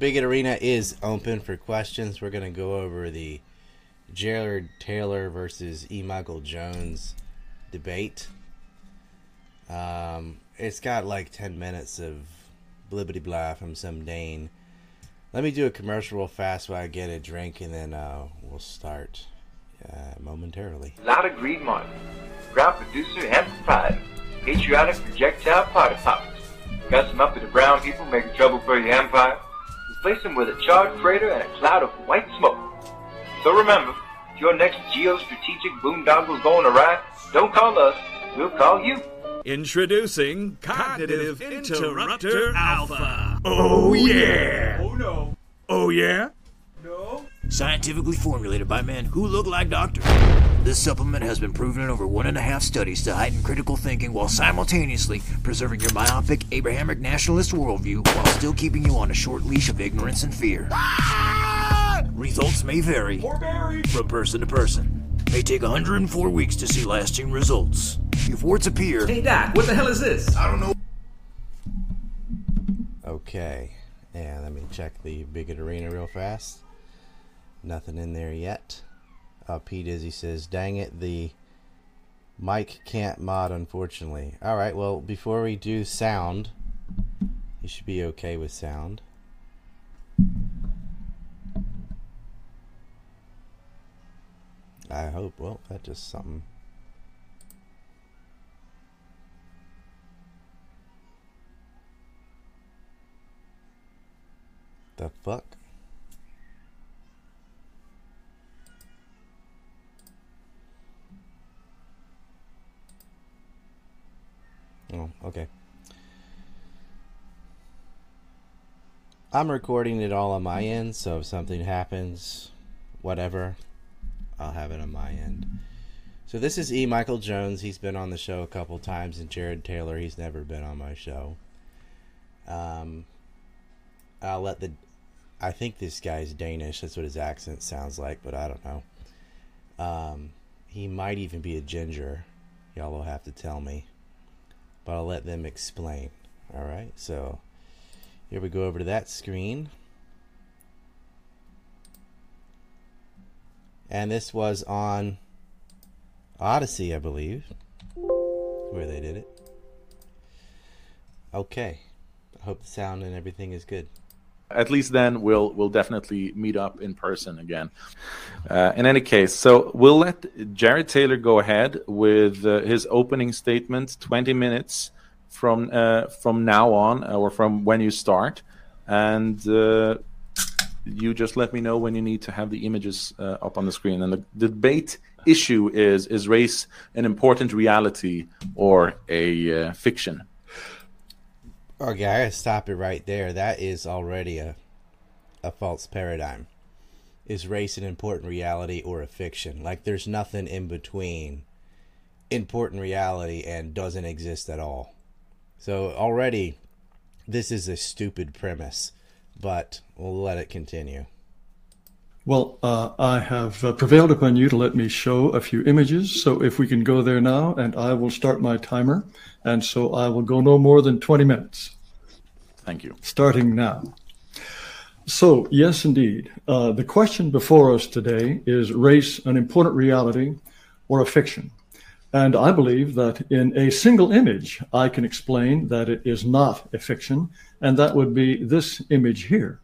Bigot Arena is open for questions. We're going to go over the Jared Taylor versus E. Michael Jones debate. Um, it's got like 10 minutes of blibbity blah from some Dane. Let me do a commercial real fast while I get a drink, and then uh, we'll start uh, momentarily. Lotta Green Martin, proud producer and proprietor, patriotic projectile party poppers. Got some up to the brown people making trouble for your empire? Replace him with a charred freighter and a cloud of white smoke. So remember, if your next geostrategic boondoggle going awry, don't call us, we'll call you. Introducing Cognitive Interrupter Alpha. Oh yeah! Oh no. Oh yeah? No. Scientifically formulated by men who look like doctors. This supplement has been proven in over one and a half studies to heighten critical thinking while simultaneously preserving your myopic Abrahamic nationalist worldview while still keeping you on a short leash of ignorance and fear. Results may vary from person to person. May take 104 weeks to see lasting results. If warts appear, Hey Doc, what the hell is this? I don't know. Okay, and let me check the Bigot Arena real fast. Nothing in there yet. Uh, P Dizzy says, "Dang it, the mic can't mod, unfortunately." All right, well, before we do sound, you should be okay with sound. I hope. Well, that just something. The fuck? Oh, okay. I'm recording it all on my end, so if something happens, whatever, I'll have it on my end. So this is E. Michael Jones. He's been on the show a couple times, and Jared Taylor. He's never been on my show. Um, I'll let the. I think this guy's Danish. That's what his accent sounds like, but I don't know. Um, he might even be a ginger. Y'all will have to tell me. But I'll let them explain. All right. So here we go over to that screen. And this was on Odysee, I believe, where they did it. Okay. I hope the sound and everything is good. At least then we'll we'll definitely meet up in person again. Uh, in any case, so we'll let Jared Taylor go ahead with uh, his opening statement, twenty minutes from uh, from now on, or from when you start, and uh, you just let me know when you need to have the images uh, up on the screen. And the, the debate issue is: is race an important reality or a uh, fiction? Okay, I gotta stop it right there. That is already a a false paradigm. Is race an important reality or a fiction? Like there's nothing in between important reality and doesn't exist at all. So already this is a stupid premise, but we'll let it continue. Well, uh, I have uh, prevailed upon you to let me show a few images. So if we can go there now, and I will start my timer. And so I will go no more than 20 minutes, Thank you. starting now. So, yes, indeed. Uh, the question before us today is race an important reality or a fiction? And I believe that in a single image, I can explain that it is not a fiction, and that would be this image here.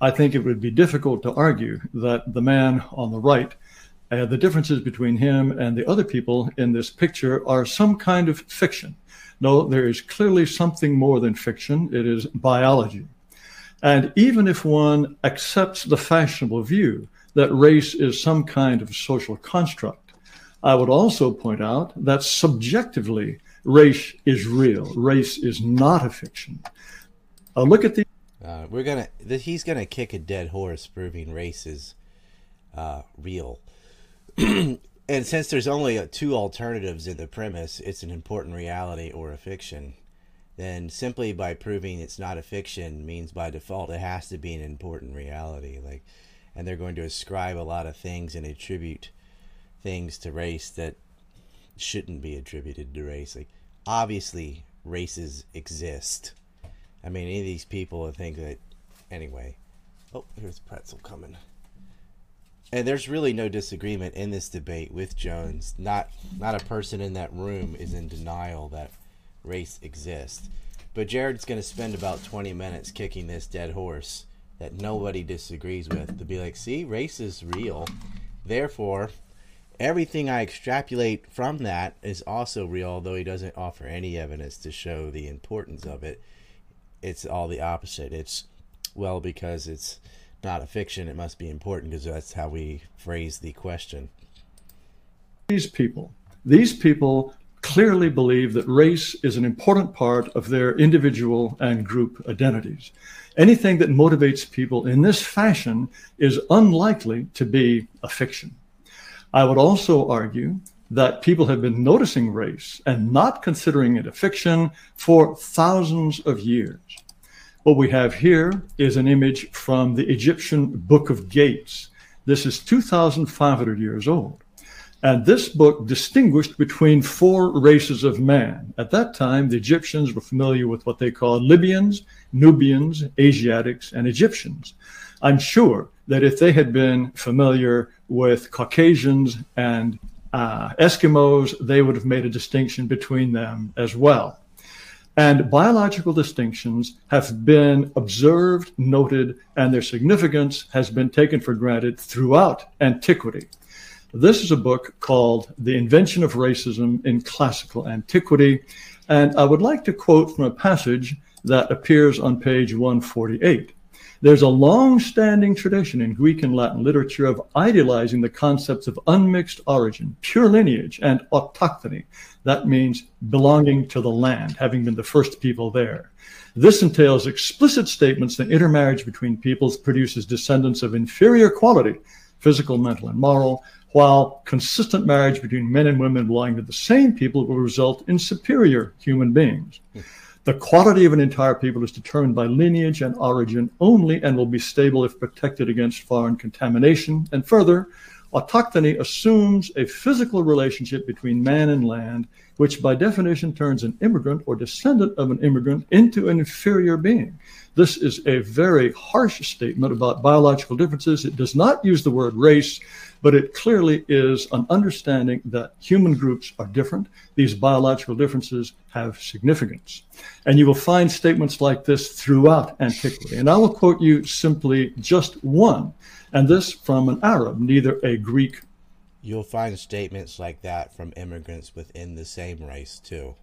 I think it would be difficult to argue that the man on the right, uh, the differences between him and the other people in this picture are some kind of fiction. No, there is clearly something more than fiction. It is biology. And even if one accepts the fashionable view that race is some kind of social construct, I would also point out that subjectively, race is real. Race is not a fiction. Uh, look at the Uh, we're gonna. He's gonna kick a dead horse, proving race is uh, real. and since there's only uh, two alternatives in the premise, it's an important reality or a fiction. Then simply by proving it's not a fiction means by default it has to be an important reality. Like, and they're going to ascribe a lot of things and attribute things to race that shouldn't be attributed to race. Like, obviously, races exist I mean, any of these people think that. Anyway. Oh, here's Pretzel coming. And there's really no disagreement in this debate with Jones. Not not a person in that room is in denial that race exists. But Jared's going to spend about 20 minutes kicking this dead horse that nobody disagrees with to be like, see, race is real. Therefore, everything I extrapolate from that is also real, although he doesn't offer any evidence to show the importance of it. It's all the opposite. It's, well, because it's not a fiction, it must be important because that's how we phrase the question. These people, these people clearly believe that race is an important part of their individual and group identities. Anything that motivates people in this fashion is unlikely to be a fiction. I would also argue that people have been noticing race and not considering it a fiction for thousands of years. What we have here is an image from the Egyptian Book of Gates. This is 2,500 years old. And this book distinguished between four races of man. At that time, the Egyptians were familiar with what they called Libyans, Nubians, Asiatics, and Egyptians. I'm sure that if they had been familiar with Caucasians and uh, Eskimos, they would have made a distinction between them as well. And biological distinctions have been observed, noted, and their significance has been taken for granted throughout antiquity. This is a book called The Invention of Racism in Classical Antiquity. And I would like to quote from a passage that appears on page 148. There's a long standing tradition in Greek and Latin literature of idealizing the concepts of unmixed origin, pure lineage, and autochthony. That means belonging to the land, having been the first people there. This entails explicit statements that intermarriage between peoples produces descendants of inferior quality, physical, mental, and moral, while consistent marriage between men and women belonging to the same people will result in superior human beings. The quality of an entire people is determined by lineage and origin only and will be stable if protected against foreign contamination. And further, autochthony assumes a physical relationship between man and land, which by definition turns an immigrant or descendant of an immigrant into an inferior being. This is a very harsh statement about biological differences. It does not use the word race, but it clearly is an understanding that human groups are different. These biological differences have significance. And you will find statements like this throughout antiquity. And I will quote you simply just one, and this from an Arab, neither a Greek. You'll find statements like that from immigrants within the same race, too.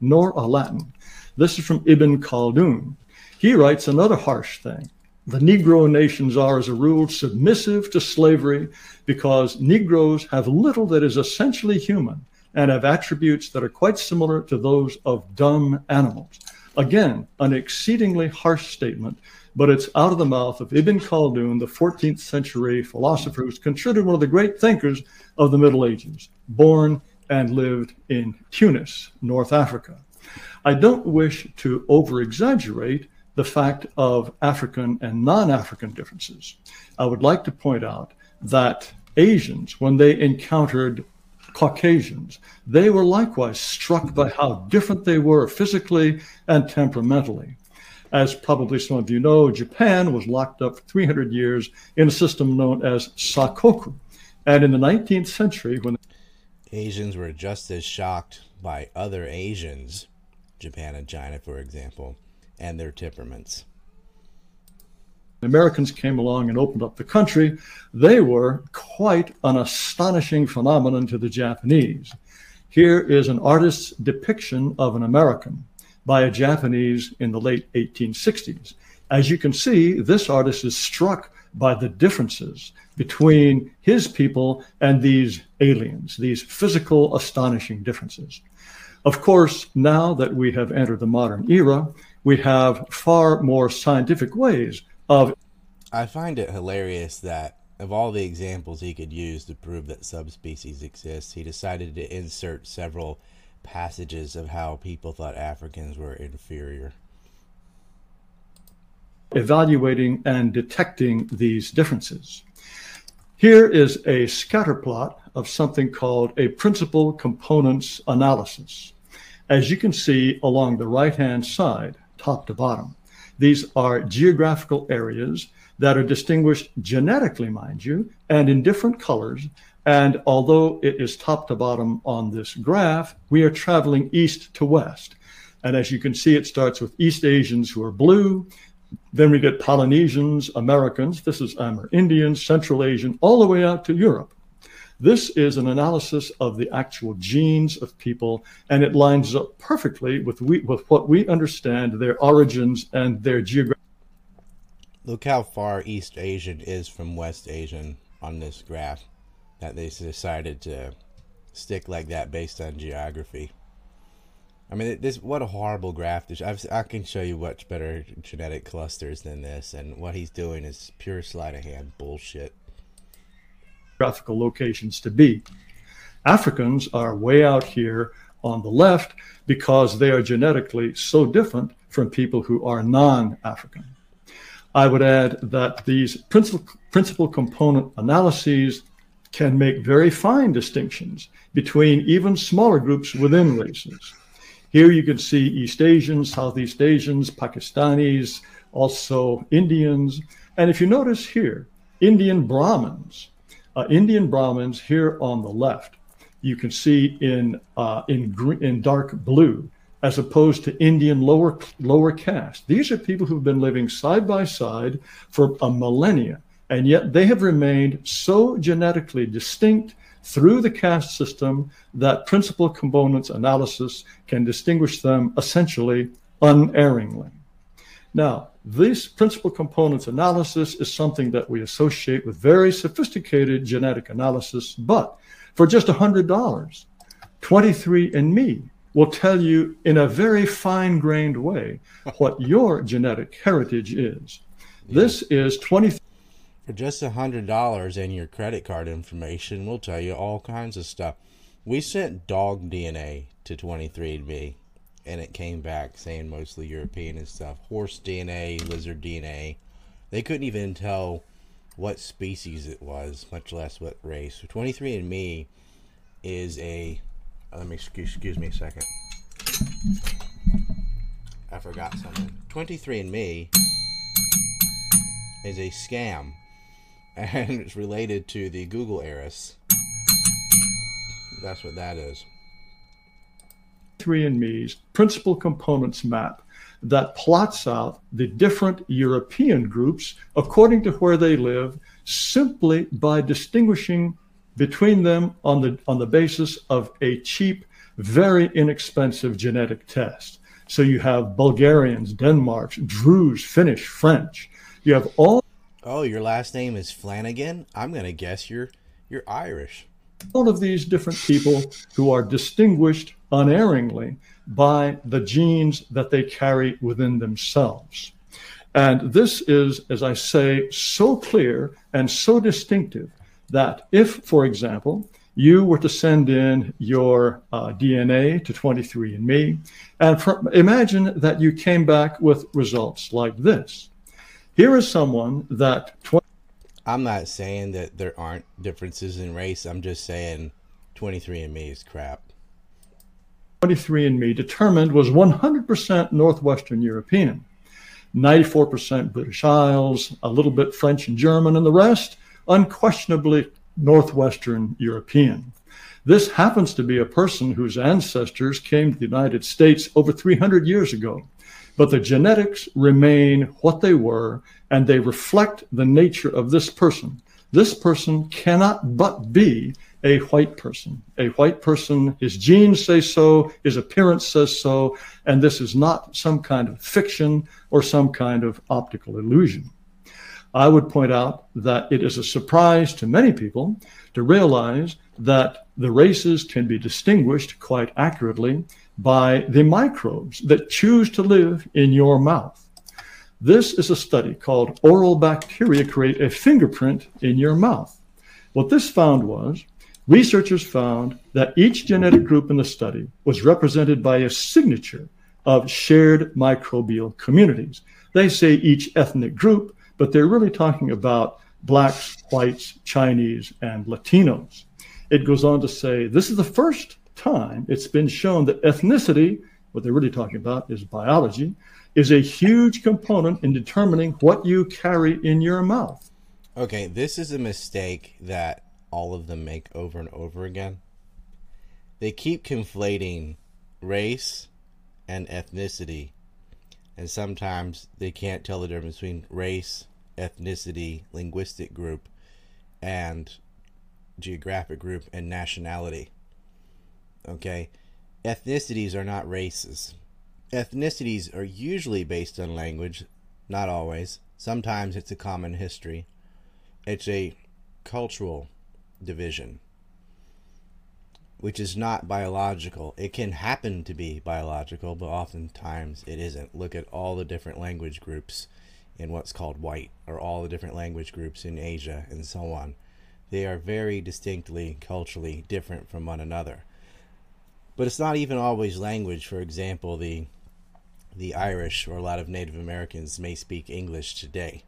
Nor a Latin. This is from Ibn Khaldun. He writes another harsh thing. The Negro nations are, as a rule, submissive to slavery because Negroes have little that is essentially human and have attributes that are quite similar to those of dumb animals. Again, an exceedingly harsh statement, but it's out of the mouth of Ibn Khaldun, the 14th century philosopher who's considered one of the great thinkers of the Middle Ages, born and lived in Tunis, North Africa. I don't wish to over exaggerate the fact of African and non African differences. I would like to point out that Asians, when they encountered Caucasians, they were likewise struck by how different they were physically and temperamentally. As probably some of you know, Japan was locked up for 300 years in a system known as Sakoku. And in the 19th century, when Asians were just as shocked by other Asians, Japan and China, for example, and their temperaments. Americans came along and opened up the country, they were quite an astonishing phenomenon to the Japanese. Here is an artist's depiction of an American by a Japanese in the late 1860s. As you can see, this artist is struck by the differences between his people and these aliens, these physical, astonishing differences. Of course, now that we have entered the modern era, we have far more scientific ways of. I find it hilarious that of all the examples he could use to prove that subspecies exist, he decided to insert several passages of how people thought Africans were inferior. Evaluating and detecting these differences. Here is a scatter plot of something called a principal components analysis. as you can see along the right hand side, top to bottom. These are geographical areas that are distinguished genetically, mind you, and in different colors. And although it is top to bottom on this graph, we are traveling east to west. And as you can see, it starts with East Asians who are blue. Then we get Polynesians, Americans, this is um, Amerindians, Central Asian, all the way out to Europe. This is an analysis of the actual genes of people, and it lines up perfectly with, we, with what we understand their origins and their geographic. Look how far East Asian is from West Asian on this graph that they decided to stick like that based on geography. I mean, this what a horrible graph. I've, I can show you much better genetic clusters than this, and what he's doing is pure sleight of hand bullshit geographical locations to be. Africans are way out here on the left because they are genetically so different from people who are non African. I would add that these principal, principal component analyses can make very fine distinctions between even smaller groups within races. Here you can see East Asians, Southeast Asians, Pakistanis, also Indians. And if you notice here, Indian Brahmins uh, Indian Brahmins here on the left, you can see in uh, in green, in dark blue, as opposed to Indian lower lower caste. These are people who've been living side by side for a millennia, and yet they have remained so genetically distinct through the caste system that principal components analysis can distinguish them essentially unerringly. Now, this principal components analysis is something that we associate with very sophisticated genetic analysis, but for just $100, 23andMe will tell you in a very fine grained way what your genetic heritage is. Yeah. This is 20. For just $100 and your credit card information, we'll tell you all kinds of stuff. We sent dog DNA to 23andMe and it came back saying mostly European and stuff. Horse DNA, lizard DNA. They couldn't even tell what species it was, much less what race. 23andMe is a. Let me excuse, excuse me a second. I forgot something. 23andMe is a scam, and it's related to the Google heiress. That's what that is. 23andMe's principal components map that plots out the different European groups according to where they live simply by distinguishing between them on the on the basis of a cheap very inexpensive genetic test. So you have bulgarians denmarks druze finnish french. You have all oh your last name is flanagan? I'm going to guess you're you're irish. All of these different people who are distinguished unerringly by the genes that they carry within themselves. And this is, as I say, so clear and so distinctive that if, for example, you were to send in your uh, DNA to 23andMe, and imagine that you came back with results like this. Here is someone that. 20- I'm not saying that there aren't differences in race. I'm just saying 23andMe is crap. 23andMe determined was 100% Northwestern European, 94% British Isles, a little bit French and German, and the rest unquestionably Northwestern European. This happens to be a person whose ancestors came to the United States over 300 years ago. But the genetics remain what they were, and they reflect the nature of this person. This person cannot but be a white person. A white person, his genes say so, his appearance says so, and this is not some kind of fiction or some kind of optical illusion. I would point out that it is a surprise to many people to realize that the races can be distinguished quite accurately by the microbes that choose to live in your mouth. This is a study called Oral Bacteria Create a Fingerprint in Your Mouth. What this found was Researchers found that each genetic group in the study was represented by a signature of shared microbial communities. They say each ethnic group, but they're really talking about blacks, whites, Chinese, and Latinos. It goes on to say this is the first time, it's been shown that ethnicity, what they're really talking about is biology, is a huge component in determining what you carry in your mouth. Okay, this is a mistake that all of them make over and over again. They keep conflating race and ethnicity, and sometimes they can't tell the difference between race, ethnicity, linguistic group, and geographic group and nationality. Okay? Ethnicities are not races. Ethnicities are usually based on language, not always. Sometimes it's a common history. It's a cultural division, which is not biological. It can happen to be biological, but oftentimes it isn't. Look at all the different language groups in what's called white, or all the different language groups in Asia, and so on. They are very distinctly culturally different from one another. But it's not even always language. For example, the the Irish or a lot of Native Americans may speak English today.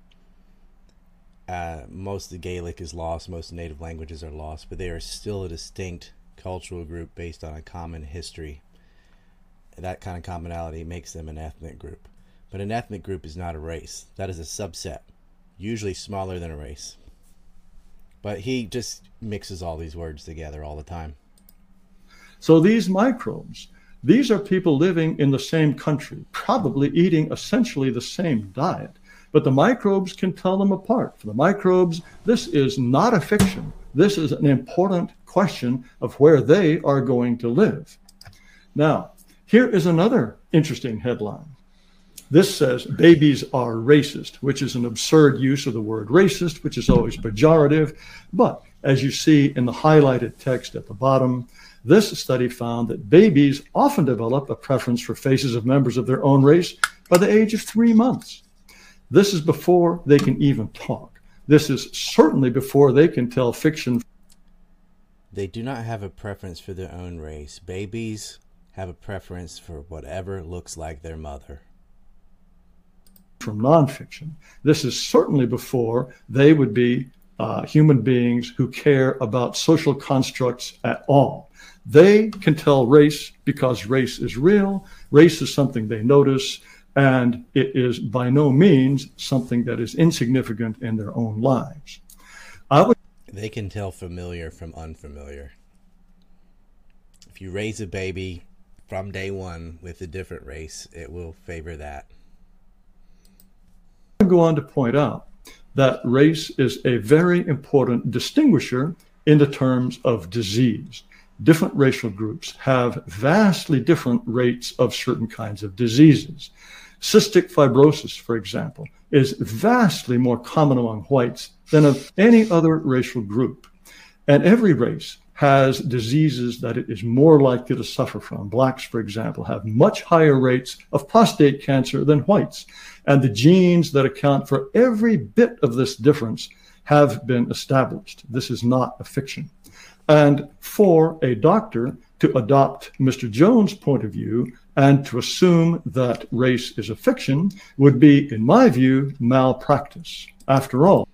Uh, most of the Gaelic is lost, most native languages are lost, but they are still a distinct cultural group based on a common history. That kind of commonality makes them an ethnic group. But an ethnic group is not a race, that is a subset, usually smaller than a race. But he just mixes all these words together all the time. So these microbes, these are people living in the same country, probably eating essentially the same diet, but the microbes can tell them apart. For the microbes, this is not a fiction. This is an important question of where they are going to live. Now, here is another interesting headline. This says babies are racist, which is an absurd use of the word racist, which is always pejorative. But as you see in the highlighted text at the bottom, this study found that babies often develop a preference for faces of members of their own race by the age of three months. This is before they can even talk. This is certainly before they can tell fiction. They do not have a preference for their own race. Babies have a preference for whatever looks like their mother from nonfiction. This is certainly before they would be uh, human beings who care about social constructs at all. They can tell race because race is real, race is something they notice, and it is by no means something that is insignificant in their own lives. Would... they can tell familiar from unfamiliar. If you raise a baby from day one with a different race, it will favor that I go on to point out that race is a very important distinguisher in the terms of disease. Different racial groups have vastly different rates of certain kinds of diseases. Cystic fibrosis, for example, is vastly more common among whites than of any other racial group. And every race has diseases that it is more likely to suffer from. Blacks, for example, have much higher rates of prostate cancer than whites. And the genes that account for every bit of this difference have been established. This is not a fiction. And for a doctor to adopt Mr. Jones' point of view and to assume that race is a fiction would be, in my view, malpractice. After all,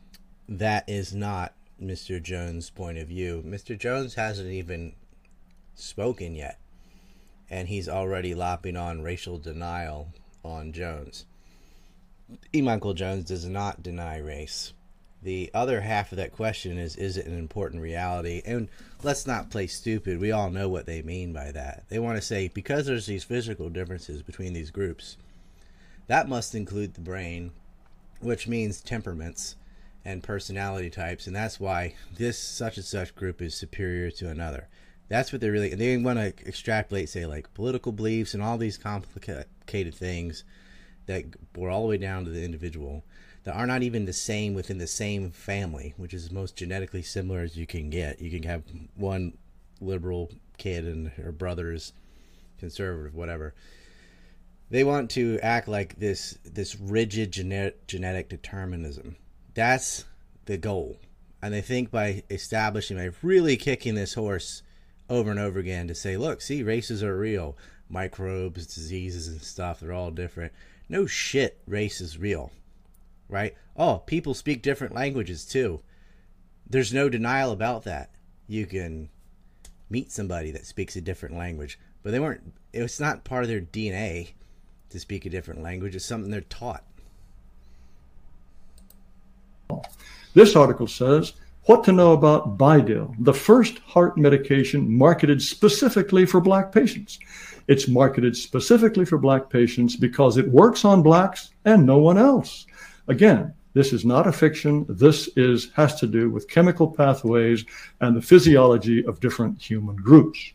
that is not Mr. Jones' point of view. Mr. Jones hasn't even spoken yet, and he's already lopping on racial denial on Jones. E. Michael Jones does not deny race. The other half of that question is is it an important reality? And let's not play stupid. We all know what they mean by that. They want to say because there's these physical differences between these groups, that must include the brain, which means temperaments and personality types, and that's why this such and such group is superior to another. That's what they're really. They want to extrapolate, say, like political beliefs and all these complicated things that bore all the way down to the individual that are not even the same within the same family, which is most genetically similar as you can get. You can have one liberal kid and her brother's conservative, whatever. They want to act like this this rigid genetic genetic determinism that's the goal. And they think by establishing, by really kicking this horse over and over again to say, look, see, races are real. Microbes, diseases, and stuff, they're all different. No shit, race is real. Right? Oh, people speak different languages too. There's no denial about that. You can meet somebody that speaks a different language, but they weren't. It was not part of their DNA to speak a different language. It's something they're taught. This article says what to know about BiDil, the first heart medication marketed specifically for black patients. It's marketed specifically for black patients because it works on blacks and no one else. Again, this is not a fiction. This is has to do with chemical pathways and the physiology of different human groups.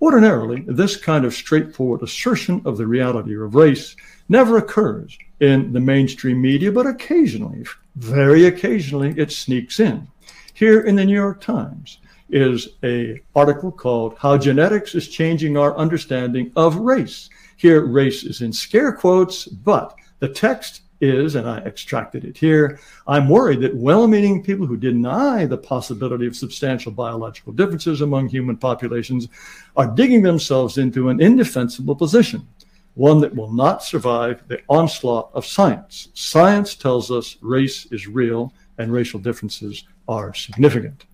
Ordinarily, this kind of straightforward assertion of the reality of race never occurs in the mainstream media, but occasionally, very occasionally, it sneaks in. Here in the New York Times is a article called How Genetics is Changing Our Understanding of Race. Here, race is in scare quotes, but the text is, and I extracted it here, I'm worried that well meaning people who deny the possibility of substantial biological differences among human populations are digging themselves into an indefensible position one that will not survive the onslaught of science. Science tells us race is real and racial differences are significant.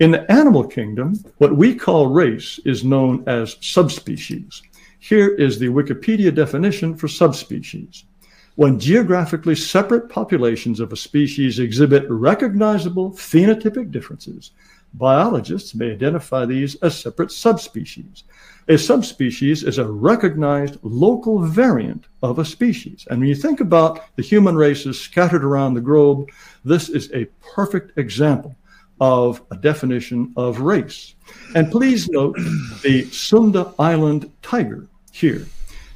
In the animal kingdom, what we call race is known as subspecies. Here is the Wikipedia definition for subspecies. When geographically separate populations of a species exhibit recognizable phenotypic differences, biologists may identify these as separate subspecies. A subspecies is a recognized local variant of a species. And when you think about the human races scattered around the globe, this is a perfect example of a definition of race. And please note the Sunda Island tiger here.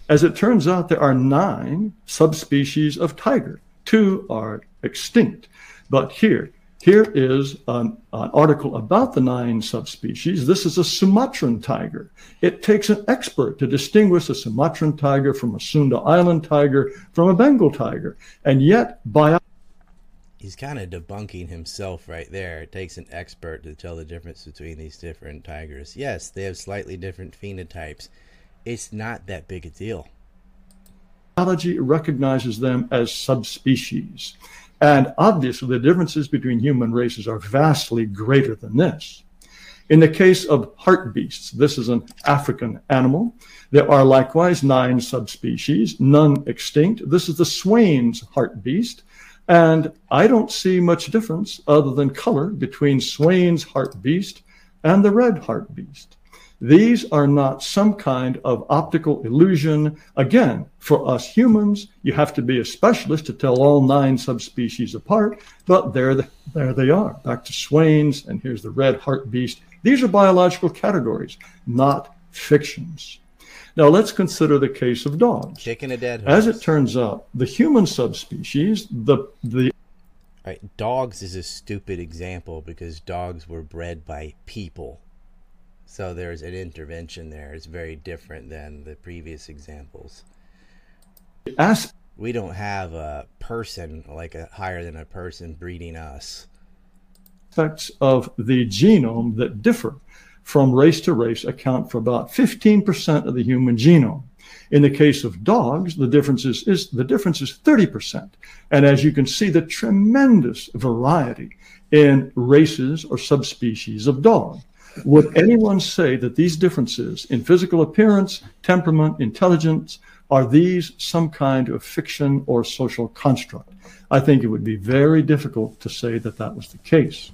As it turns out, there are nine subspecies of tiger. Two are extinct. But here, here is an, an, article about the nine subspecies. This is a Sumatran tiger. It takes an expert to distinguish a Sumatran tiger from a Sunda Island tiger from a Bengal tiger. And yet, by He's kind of debunking himself right there. It takes an expert to tell the difference between these different tigers. Yes, they have slightly different phenotypes. It's not that big a deal. Biology recognizes them as subspecies. And obviously, the differences between human races are vastly greater than this. In the case of hartebeests, this is an African animal. There are likewise nine subspecies, none extinct. This is the Swain's hartebeest. And I don't see much difference other than color between Swain's hartebeest and the red hartebeest. These are not some kind of optical illusion. Again, for us humans, you have to be a specialist to tell all nine subspecies apart, but there, the, there they are. Back to Swain's, and here's the red hartebeest. These are biological categories, not fictions. Now let's consider the case of dogs. Chicken a dead horse. As it turns out, the human subspecies, the the Right, dogs is a stupid example because dogs were bred by people. So there's an intervention there. It's very different than the previous examples. as We don't have a person like a higher than a person breeding us. aspects of the genome that differ from race to race account for about 15% of the human genome. In the case of dogs, the difference is, is the difference is 30%. And as you can see, the tremendous variety in races or subspecies of dog. Would anyone say that these differences in physical appearance, temperament, intelligence, are these some kind of fiction or social construct? I think it would be very difficult to say that that was the case.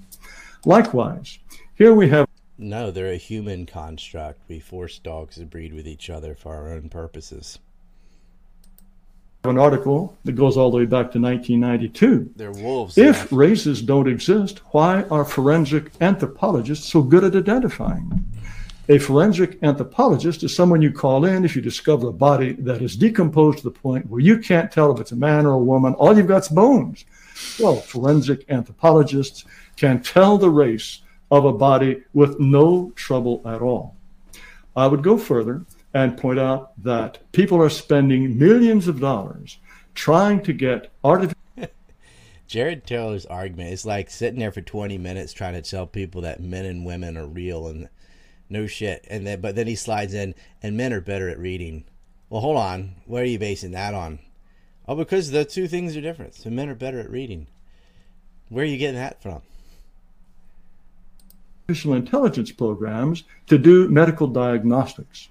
Likewise, here we have No, they're a human construct. We force dogs to breed with each other for our own purposes. An article that goes all the way back to 1992. They're wolves. If yeah. races don't exist, why are forensic anthropologists so good at identifying? A forensic anthropologist is someone you call in if you discover a body that is decomposed to the point where you can't tell if it's a man or a woman. All you've got is bones. Well, forensic anthropologists can tell the race of a body with no trouble at all. I would go further and point out that people are spending millions of dollars trying to get artificial Jared Taylor's argument is like sitting there for 20 minutes trying to tell people that men and women are real and no shit. And then, but then he slides in, and men are better at reading. Well, hold on. What are you basing that on? Oh, because the two things are different. So men are better at reading. Where are you getting that from? artificial intelligence programs to do medical diagnostics.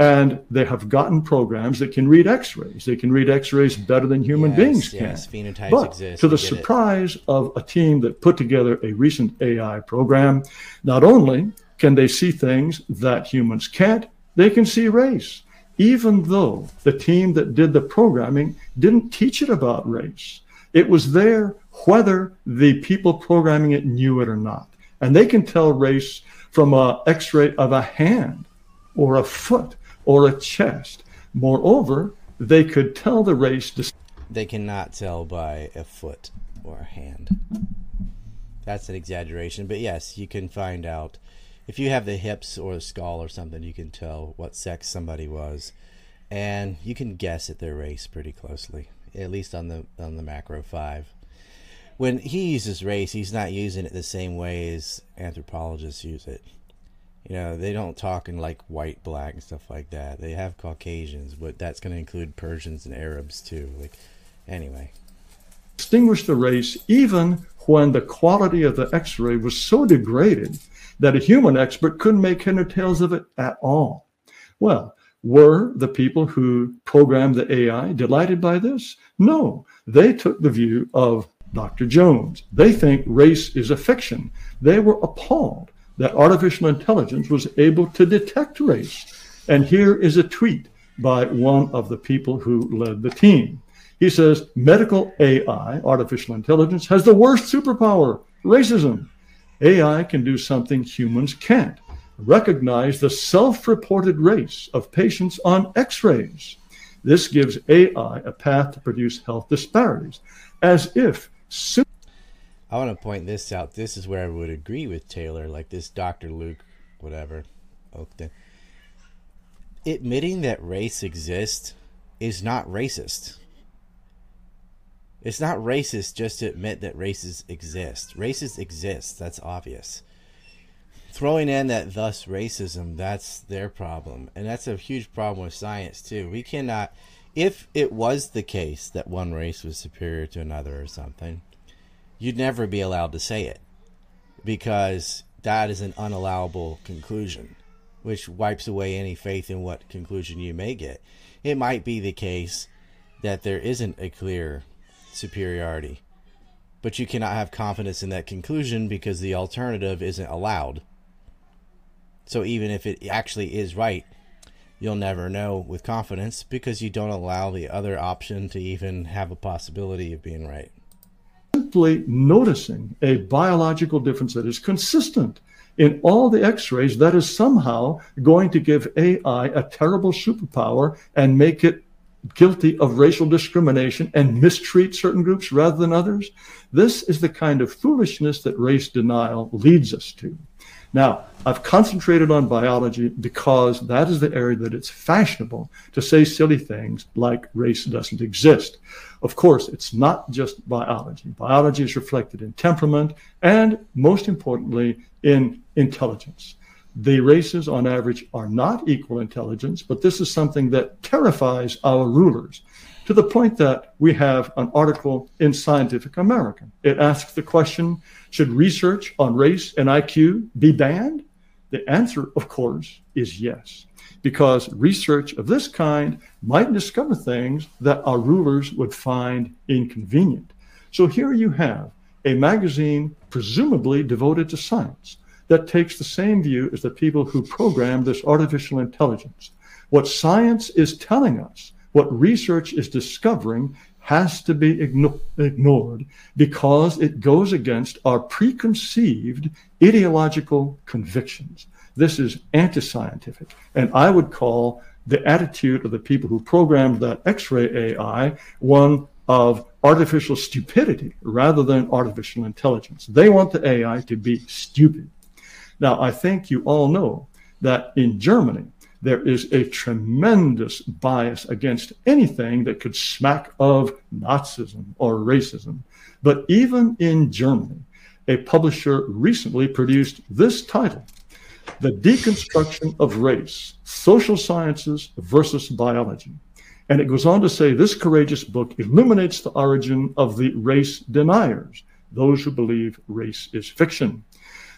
And they have gotten programs that can read x rays. They can read x rays better than human Yes, beings yes, can. phenotypes but exist, to the get it. surprise of a team that put together a recent AI program, not only can they see things that humans can't, they can see race. Even though the team that did the programming didn't teach it about race, it was there whether the people programming it knew it or not. And they can tell race from a x-ray of a hand or a foot or a chest. Moreover, they could tell the race dis- They cannot tell by a foot or a hand. That's an exaggeration, but yes, you can find out. If you have the hips or the skull or something, you can tell what sex somebody was, and you can guess at their race pretty closely, at least on the on the macro five. When he uses race, he's not using it the same way as anthropologists use it. You know, they don't talk in like white, black, and stuff like that. They have Caucasians, but that's going to include Persians and Arabs too. Like, anyway, distinguish the race even when the quality of the x-ray was so degraded that a human expert couldn't make head or tails of it at all. Well, were the people who programmed the AI delighted by this? No, they took the view of Dr. Jones. They think race is a fiction. They were appalled that artificial intelligence was able to detect race. And here is a tweet by one of the people who led the team. He says medical AI, artificial intelligence, has the worst superpower racism. AI can do something humans can't recognize the self reported race of patients on x rays. This gives AI a path to produce health disparities, as if I want to point this out. This is where I would agree with Taylor, like this Dr. Luke, whatever, Oakden. Admitting that race exists is not racist. It's not racist just to admit that races exist. Races exist, that's obvious. Throwing in that thus racism, that's their problem. And that's a huge problem with science, too. We cannot, if it was the case that one race was superior to another or something, you'd never be allowed to say it because that is an unallowable conclusion, which wipes away any faith in what conclusion you may get. It might be the case that there isn't a clear superiority, but you cannot have confidence in that conclusion because the alternative isn't allowed. So even if it actually is right, you'll never know with confidence because you don't allow the other option to even have a possibility of being right simply noticing a biological difference that is consistent in all the x rays, that is somehow going to give AI a terrible superpower and make it guilty of racial discrimination and mistreat certain groups rather than others. This is the kind of foolishness that race denial leads us to. Now, I've concentrated on biology because that is the area that it's fashionable to say silly things like race doesn't exist. Of course, it's not just biology. Biology is reflected in temperament and, most importantly, in intelligence. The races, on average, are not equal intelligence, but this is something that terrifies our rulers to the point that we have an article in Scientific American. It asks the question Should research on race and IQ be banned? The answer, of course, is yes, because research of this kind might discover things that our rulers would find inconvenient. So here you have a magazine presumably devoted to science that takes the same view as the people who programmed this artificial intelligence. What science is telling us what research is discovering has to be igno- ignored because it goes against our preconceived ideological convictions. This is anti scientific. And I would call the attitude of the people who programmed that X ray AI one of artificial stupidity rather than artificial intelligence. They want the AI to be stupid. Now, I think you all know that in Germany, there is a tremendous bias against anything that could smack of Nazism or racism. But even in Germany, a publisher recently produced this title The Deconstruction of Race Social Sciences versus Biology. And it goes on to say this courageous book illuminates the origin of the race deniers, those who believe race is fiction.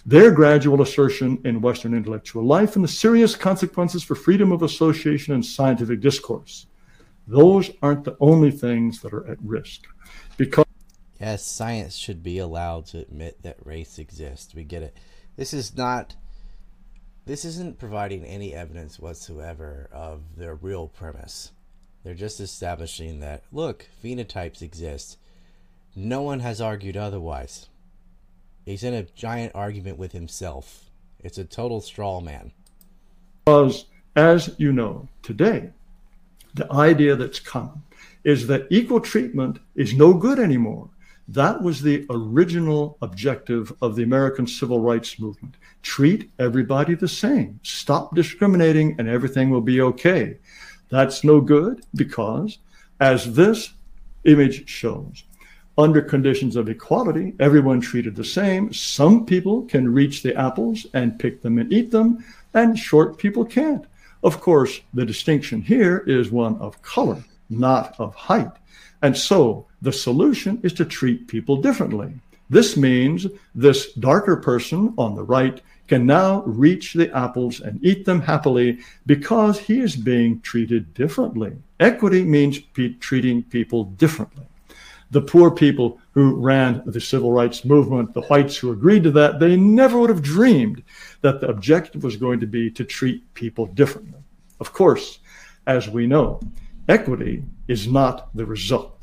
their gradual assertion in Western intellectual life, and the serious consequences for freedom of association and scientific discourse. Those aren't the only things that are at risk. Because Yes, science should be allowed to admit that race exists. We get it. This is not this isn't providing any evidence whatsoever of their real premise. They're just establishing that look, phenotypes exist. No one has argued otherwise. He's in a giant argument with himself. It's a total straw man. Because, as you know, today, the idea that's come is that equal treatment is no good anymore. That was the original objective of the American civil rights movement. Treat everybody the same. Stop discriminating and everything will be okay. That's no good because, as this image shows, under conditions of equality, everyone treated the same. Some people can reach the apples and pick them and eat them, and short people can't. Of course, the distinction here is one of color, not of height. And so the solution is to treat people differently. This means this darker person on the right can now reach the apples and eat them happily because he is being treated differently. Equity means pe- treating people differently. The poor people who ran the civil rights movement, the whites who agreed to that, they never would have dreamed that the objective was going to be to treat people differently. Of course, as we know, equity is not the result.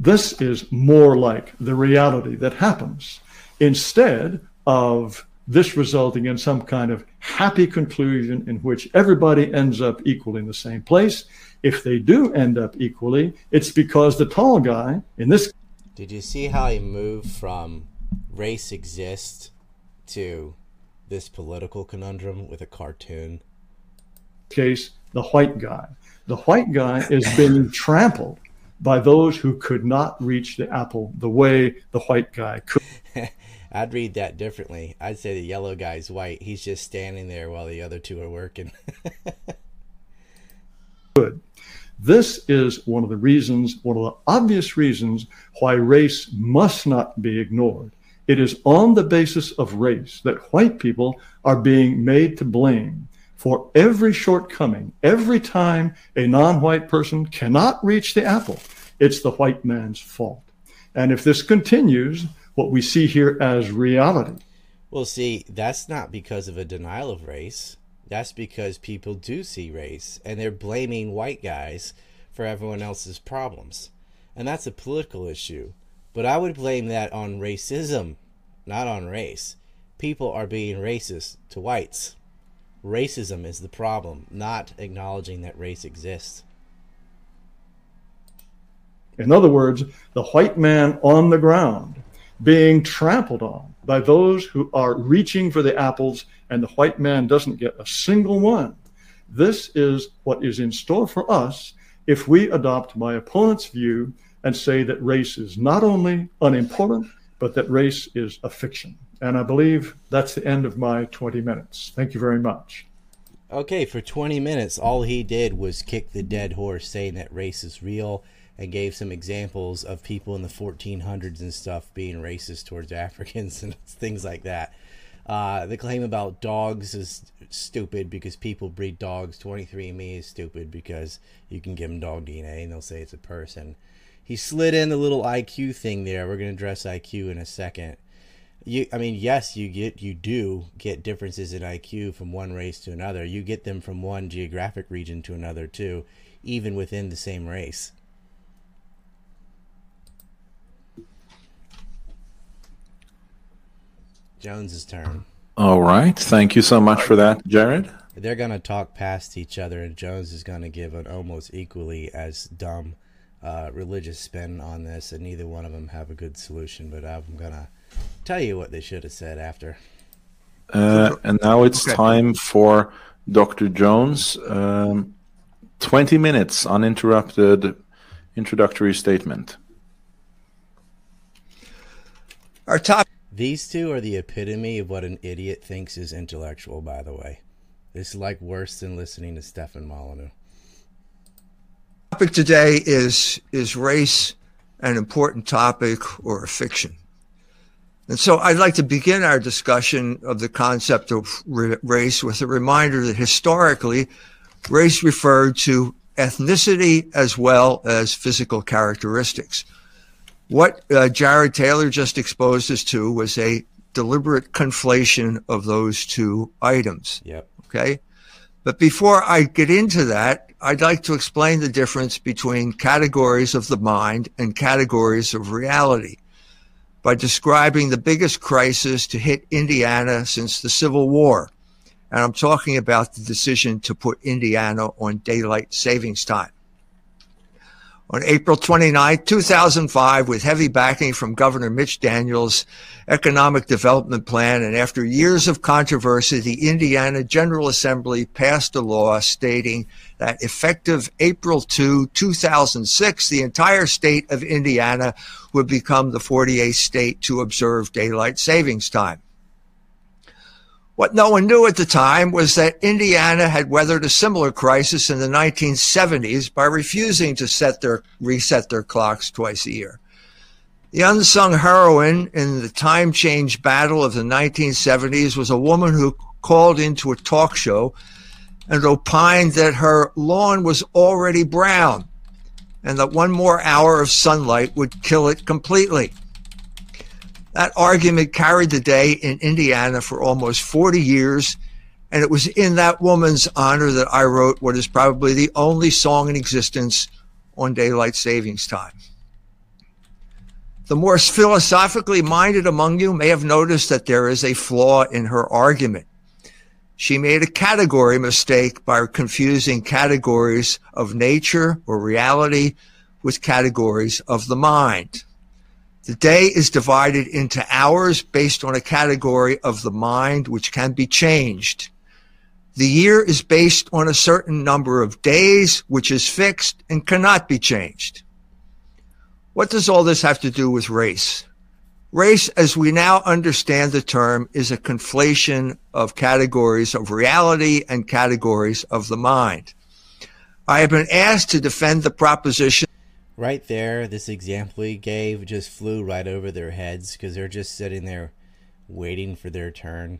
This is more like the reality that happens instead of this resulting in some kind of happy conclusion in which everybody ends up equal in the same place. If they do end up equally, it's because the tall guy in this Did you see how he moved from race exists to this political conundrum with a cartoon? case, the white guy. The white guy is being trampled by those who could not reach the apple the way the white guy could. I'd read that differently. I'd say the yellow guy's white. He's just standing there while the other two are working. Good. This is one of the reasons, one of the obvious reasons why race must not be ignored. It is on the basis of race that white people are being made to blame for every shortcoming. Every time a non white person cannot reach the apple, it's the white man's fault. And if this continues, what we see here as reality well, see, that's not because of a denial of race. That's because people do see race and they're blaming white guys for everyone else's problems. And that's a political issue. But I would blame that on racism, not on race. People are being racist to whites. Racism is the problem, not acknowledging that race exists. In other words, the white man on the ground being trampled on by those who are reaching for the apples, and the white man doesn't get a single one. This is what is in store for us if we adopt my opponent's view and say that race is not only unimportant, but that race is a fiction. And I believe that's the end of my 20 minutes. Thank you very much. Okay, for 20 minutes, all he did was kick the dead horse, saying that race is real, and gave some examples of people in the 1400s and stuff being racist towards Africans and things like that. Uh, the claim about dogs is stupid because people breed dogs. 23andMe is stupid because you can give them dog DNA and they'll say it's a person. He slid in the little IQ thing there. We're going to address IQ in a second. You, I mean, yes, you get, you do get differences in IQ from one race to another. You get them from one geographic region to another too, even within the same race. Jones's turn. All right. Thank you so much for that, Jared. They're going to talk past each other, and Jones is going to give an almost equally as dumb uh, religious spin on this, and neither one of them have a good solution. But I'm going to tell you what they should have said after. Uh, and now it's Okay. time for Dr. Jones. Um, 20 minutes uninterrupted introductory statement. Our topic These two are the epitome of what an idiot thinks is intellectual, by the way. This is like worse than listening to Stefan Molyneux. topic today is is race an important topic or a fiction? And so I'd like to begin our discussion of the concept of race with a reminder that historically, race referred to ethnicity as well as physical characteristics. What uh, Jared Taylor just exposed us to was a deliberate conflation of those two items. Yep. Okay. But before I get into that, I'd like to explain the difference between categories of the mind and categories of reality by describing the biggest crisis to hit Indiana since the Civil War. And I'm talking about the decision to put Indiana on daylight savings time on April 29, 2005, with heavy backing from Governor Mitch Daniels' economic development plan. And after years of controversy, the Indiana General Assembly passed a law stating that effective April 2, 2006, the entire state of Indiana would become the 48th state to observe daylight savings time. What no one knew at the time was that Indiana had weathered a similar crisis in the 1970s by refusing to set their, reset their clocks twice a year. The unsung heroine in the time change battle of the 1970s was a woman who called into a talk show and opined that her lawn was already brown and that one more hour of sunlight would kill it completely. That argument carried the day in Indiana for almost 40 years. And it was in that woman's honor that I wrote what is probably the only song in existence on daylight savings time. The more philosophically minded among you may have noticed that there is a flaw in her argument. She made a category mistake by confusing categories of nature or reality with categories of the mind. The day is divided into hours based on a category of the mind, which can be changed. The year is based on a certain number of days, which is fixed and cannot be changed. What does all this have to do with race? Race, as we now understand the term, is a conflation of categories of reality and categories of the mind. I have been asked to defend the proposition right there, this example he gave just flew right over their heads because they're just sitting there waiting for their turn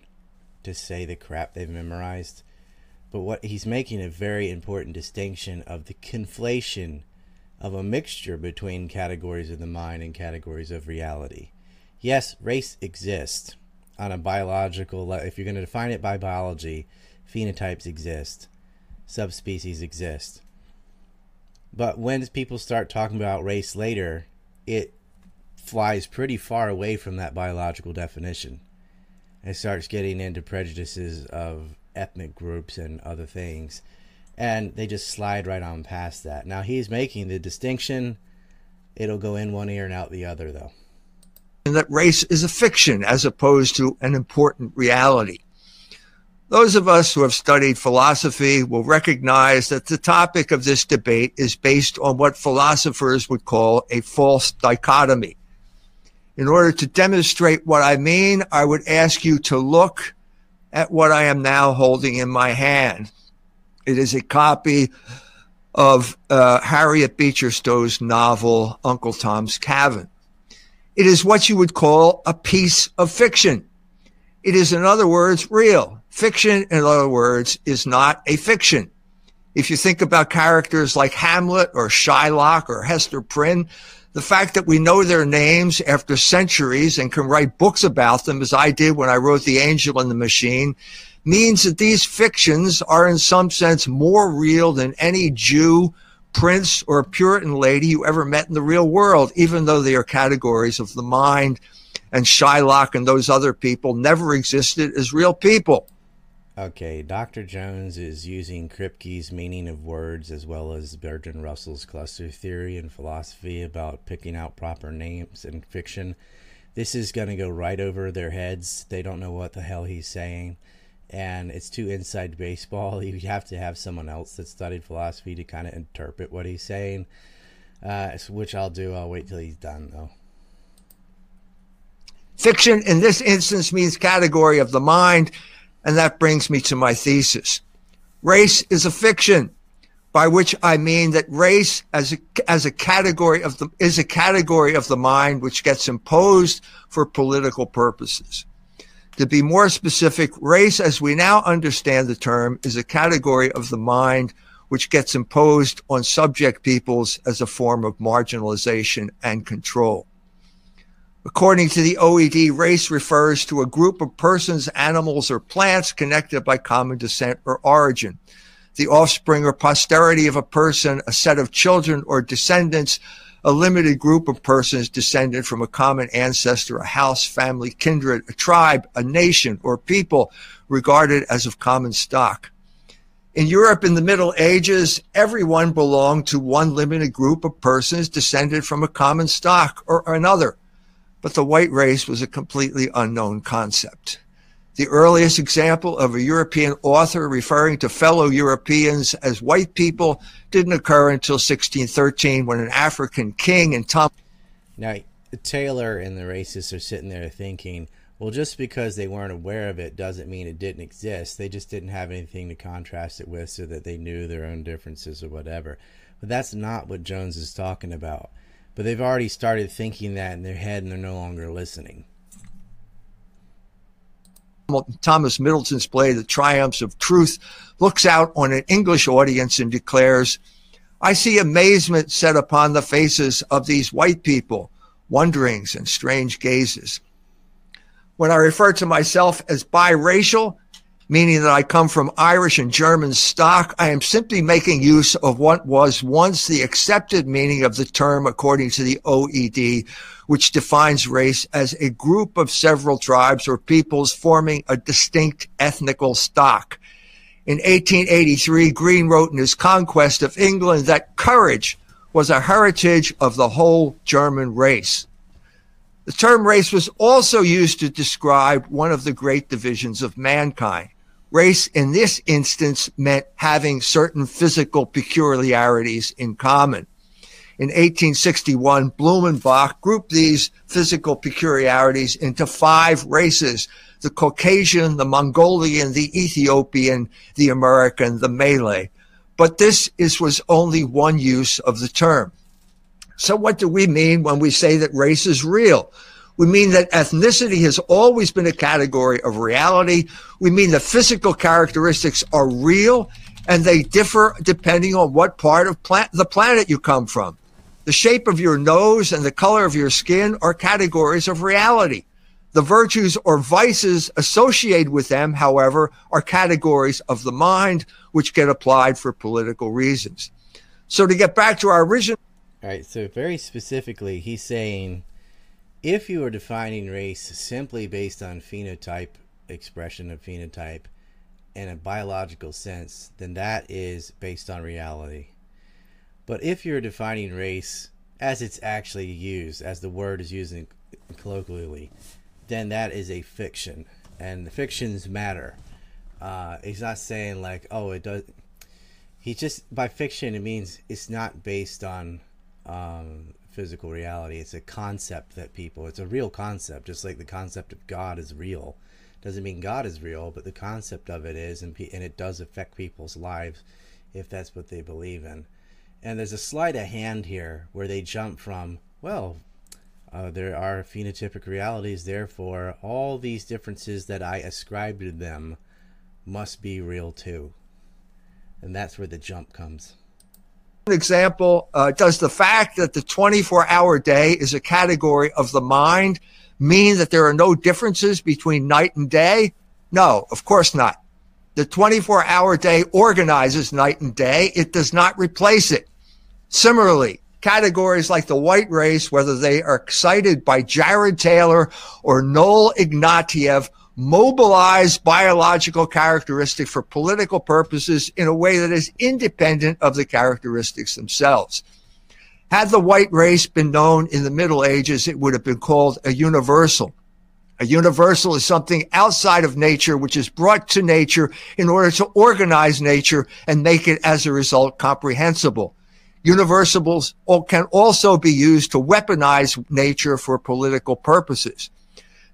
to say the crap they've memorized. But what he's making a very important distinction of the conflation of a mixture between categories of the mind and categories of reality. Yes, race exists on a biological level. If you're going to define it by biology, phenotypes exist, subspecies exist. But when people start talking about race later, it flies pretty far away from that biological definition. It starts getting into prejudices of ethnic groups and other things. And they just slide right on past that. Now he's making the distinction. It'll go in one ear and out the other, though. That race is a fiction as opposed to an important reality. Those of us who have studied philosophy will recognize that the topic of this debate is based on what philosophers would call a false dichotomy. In order to demonstrate what I mean, I would ask you to look at what I am now holding in my hand. It is a copy of uh, Harriet Beecher Stowe's novel, Uncle Tom's Cabin. It is what you would call a piece of fiction. It is, in other words, real. Fiction, in other words, is not a fiction. If you think about characters like Hamlet or Shylock or Hester Prynne, the fact that we know their names after centuries and can write books about them, as I did when I wrote The Angel and the Machine, means that these fictions are in some sense more real than any Jew, prince, or Puritan lady you ever met in the real world, even though they are categories of the mind. And Shylock and those other people never existed as real people. Okay, Dr. Jones is using Kripke's meaning of words as well as Bertrand Russell's cluster theory and philosophy about picking out proper names in fiction. This is going to go right over their heads. They don't know what the hell he's saying. And it's too inside baseball. You have to have someone else that studied philosophy to kind of interpret what he's saying, uh, which I'll do. I'll wait till he's done, though. Fiction in this instance means category of the mind and that brings me to my thesis. Race is a fiction. by which I mean that race as a, as a category of the, is a category of the mind which gets imposed for political purposes. To be more specific, race as we now understand the term is a category of the mind which gets imposed on subject peoples as a form of marginalization and control. According to the OED, race refers to a group of persons, animals, or plants connected by common descent or origin the offspring or posterity of a person, a set of children or descendants, a limited group of persons descended from a common ancestor, a house, family, kindred, a tribe, a nation, or people regarded as of common stock. In Europe in the Middle Ages, everyone belonged to one limited group of persons descended from a common stock or another, but the white race was a completely unknown concept. The earliest example of a European author referring to fellow Europeans as white people didn't occur until 1613 when an African king and Tom. Now, Taylor and the racists are sitting there thinking, well, just because they weren't aware of it doesn't mean it didn't exist. They just didn't have anything to contrast it with so that they knew their own differences or whatever. But that's not what Jones is talking about. But they've already started thinking that in their head and they're no longer listening. Thomas Middleton's play, The Triumphs of Truth, looks out on an English audience and declares, I see amazement set upon the faces of these white people, wonderings and strange gazes. When I refer to myself as biracial, meaning that I come from Irish and German stock, I am simply making use of what was once the accepted meaning of the term according to the OED, which defines race as a group of several tribes or peoples forming a distinct ethnical stock. In 1883, Green wrote in his Conquest of England that courage was a heritage of the whole German race. The term race was also used to describe one of the great divisions of mankind. Race in this instance meant having certain physical peculiarities in common in 1861, Blumenbach grouped these physical peculiarities into five races the Caucasian, the Mongolian, the Ethiopian, the American, the Malay. But this is, was only one use of the term. So, what do we mean when we say that race is real? We mean that ethnicity has always been a category of reality. We mean that physical characteristics are real and they differ depending on what part of the planet you come from. The shape of your nose and the color of your skin are categories of reality. The virtues or vices associated with them, however, are categories of the mind which get applied for political reasons. So to get back to our original. All right, so very specifically, he's saying if you are defining race simply based on phenotype, expression of phenotype, in a biological sense, then that is based on reality. But if you're defining race as it's actually used, as the word is used colloquially, then that is a fiction, and the fictions matter. Uh, he's not saying like, oh, it does. He just by fiction it means it's not based on um, physical reality. It's a concept that people. It's a real concept, just like the concept of God is real. Doesn't mean God is real, but the concept of it is, and, and it does affect people's lives if that's what they believe in. And there's a sleight of hand here where they jump from, well, uh, there are phenotypic realities, therefore, all these differences that I ascribe to them must be real too. And that's where the jump comes. Example uh, Does the fact that the 24 hour day is a category of the mind mean that there are no differences between night and day? No, of course not. The 24 hour day organizes night and day. It does not replace it. Similarly, categories like the white race, whether they are cited by Jared Taylor or Noel Ignatiev, mobilize biological characteristic for political purposes in a way that is independent of the characteristics themselves. Had the white race been known in the Middle Ages, it would have been called a universal. A universal is something outside of nature, which is brought to nature in order to organize nature and make it as a result comprehensible. Universals can also be used to weaponize nature for political purposes.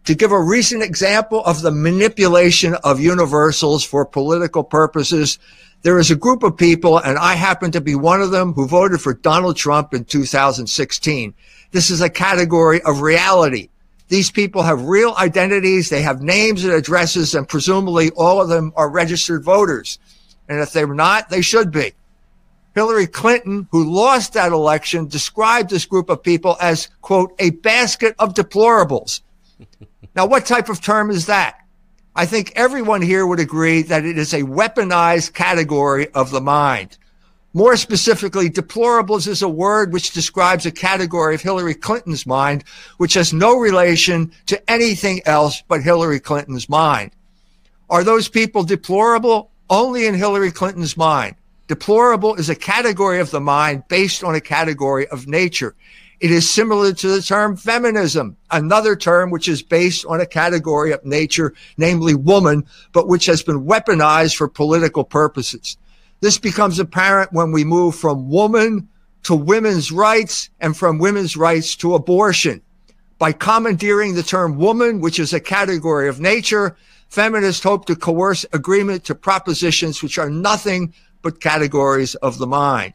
To give a recent example of the manipulation of universals for political purposes, there is a group of people, and I happen to be one of them, who voted for Donald Trump in 2016. This is a category of reality. These people have real identities, they have names and addresses, and presumably all of them are registered voters. And if they're not, they should be. Hillary Clinton, who lost that election, described this group of people as, quote, a basket of deplorables. Now, what type of term is that? I think everyone here would agree that it is a weaponized category of the mind. More specifically, deplorables is a word which describes a category of Hillary Clinton's mind, which has no relation to anything else but Hillary Clinton's mind. Are those people deplorable? Only in Hillary Clinton's mind. Deplorable is a category of the mind based on a category of nature. It is similar to the term feminism, another term which is based on a category of nature, namely woman, but which has been weaponized for political purposes. This becomes apparent when we move from woman to women's rights and from women's rights to abortion. By commandeering the term woman, which is a category of nature, feminists hope to coerce agreement to propositions which are nothing but categories of the mind.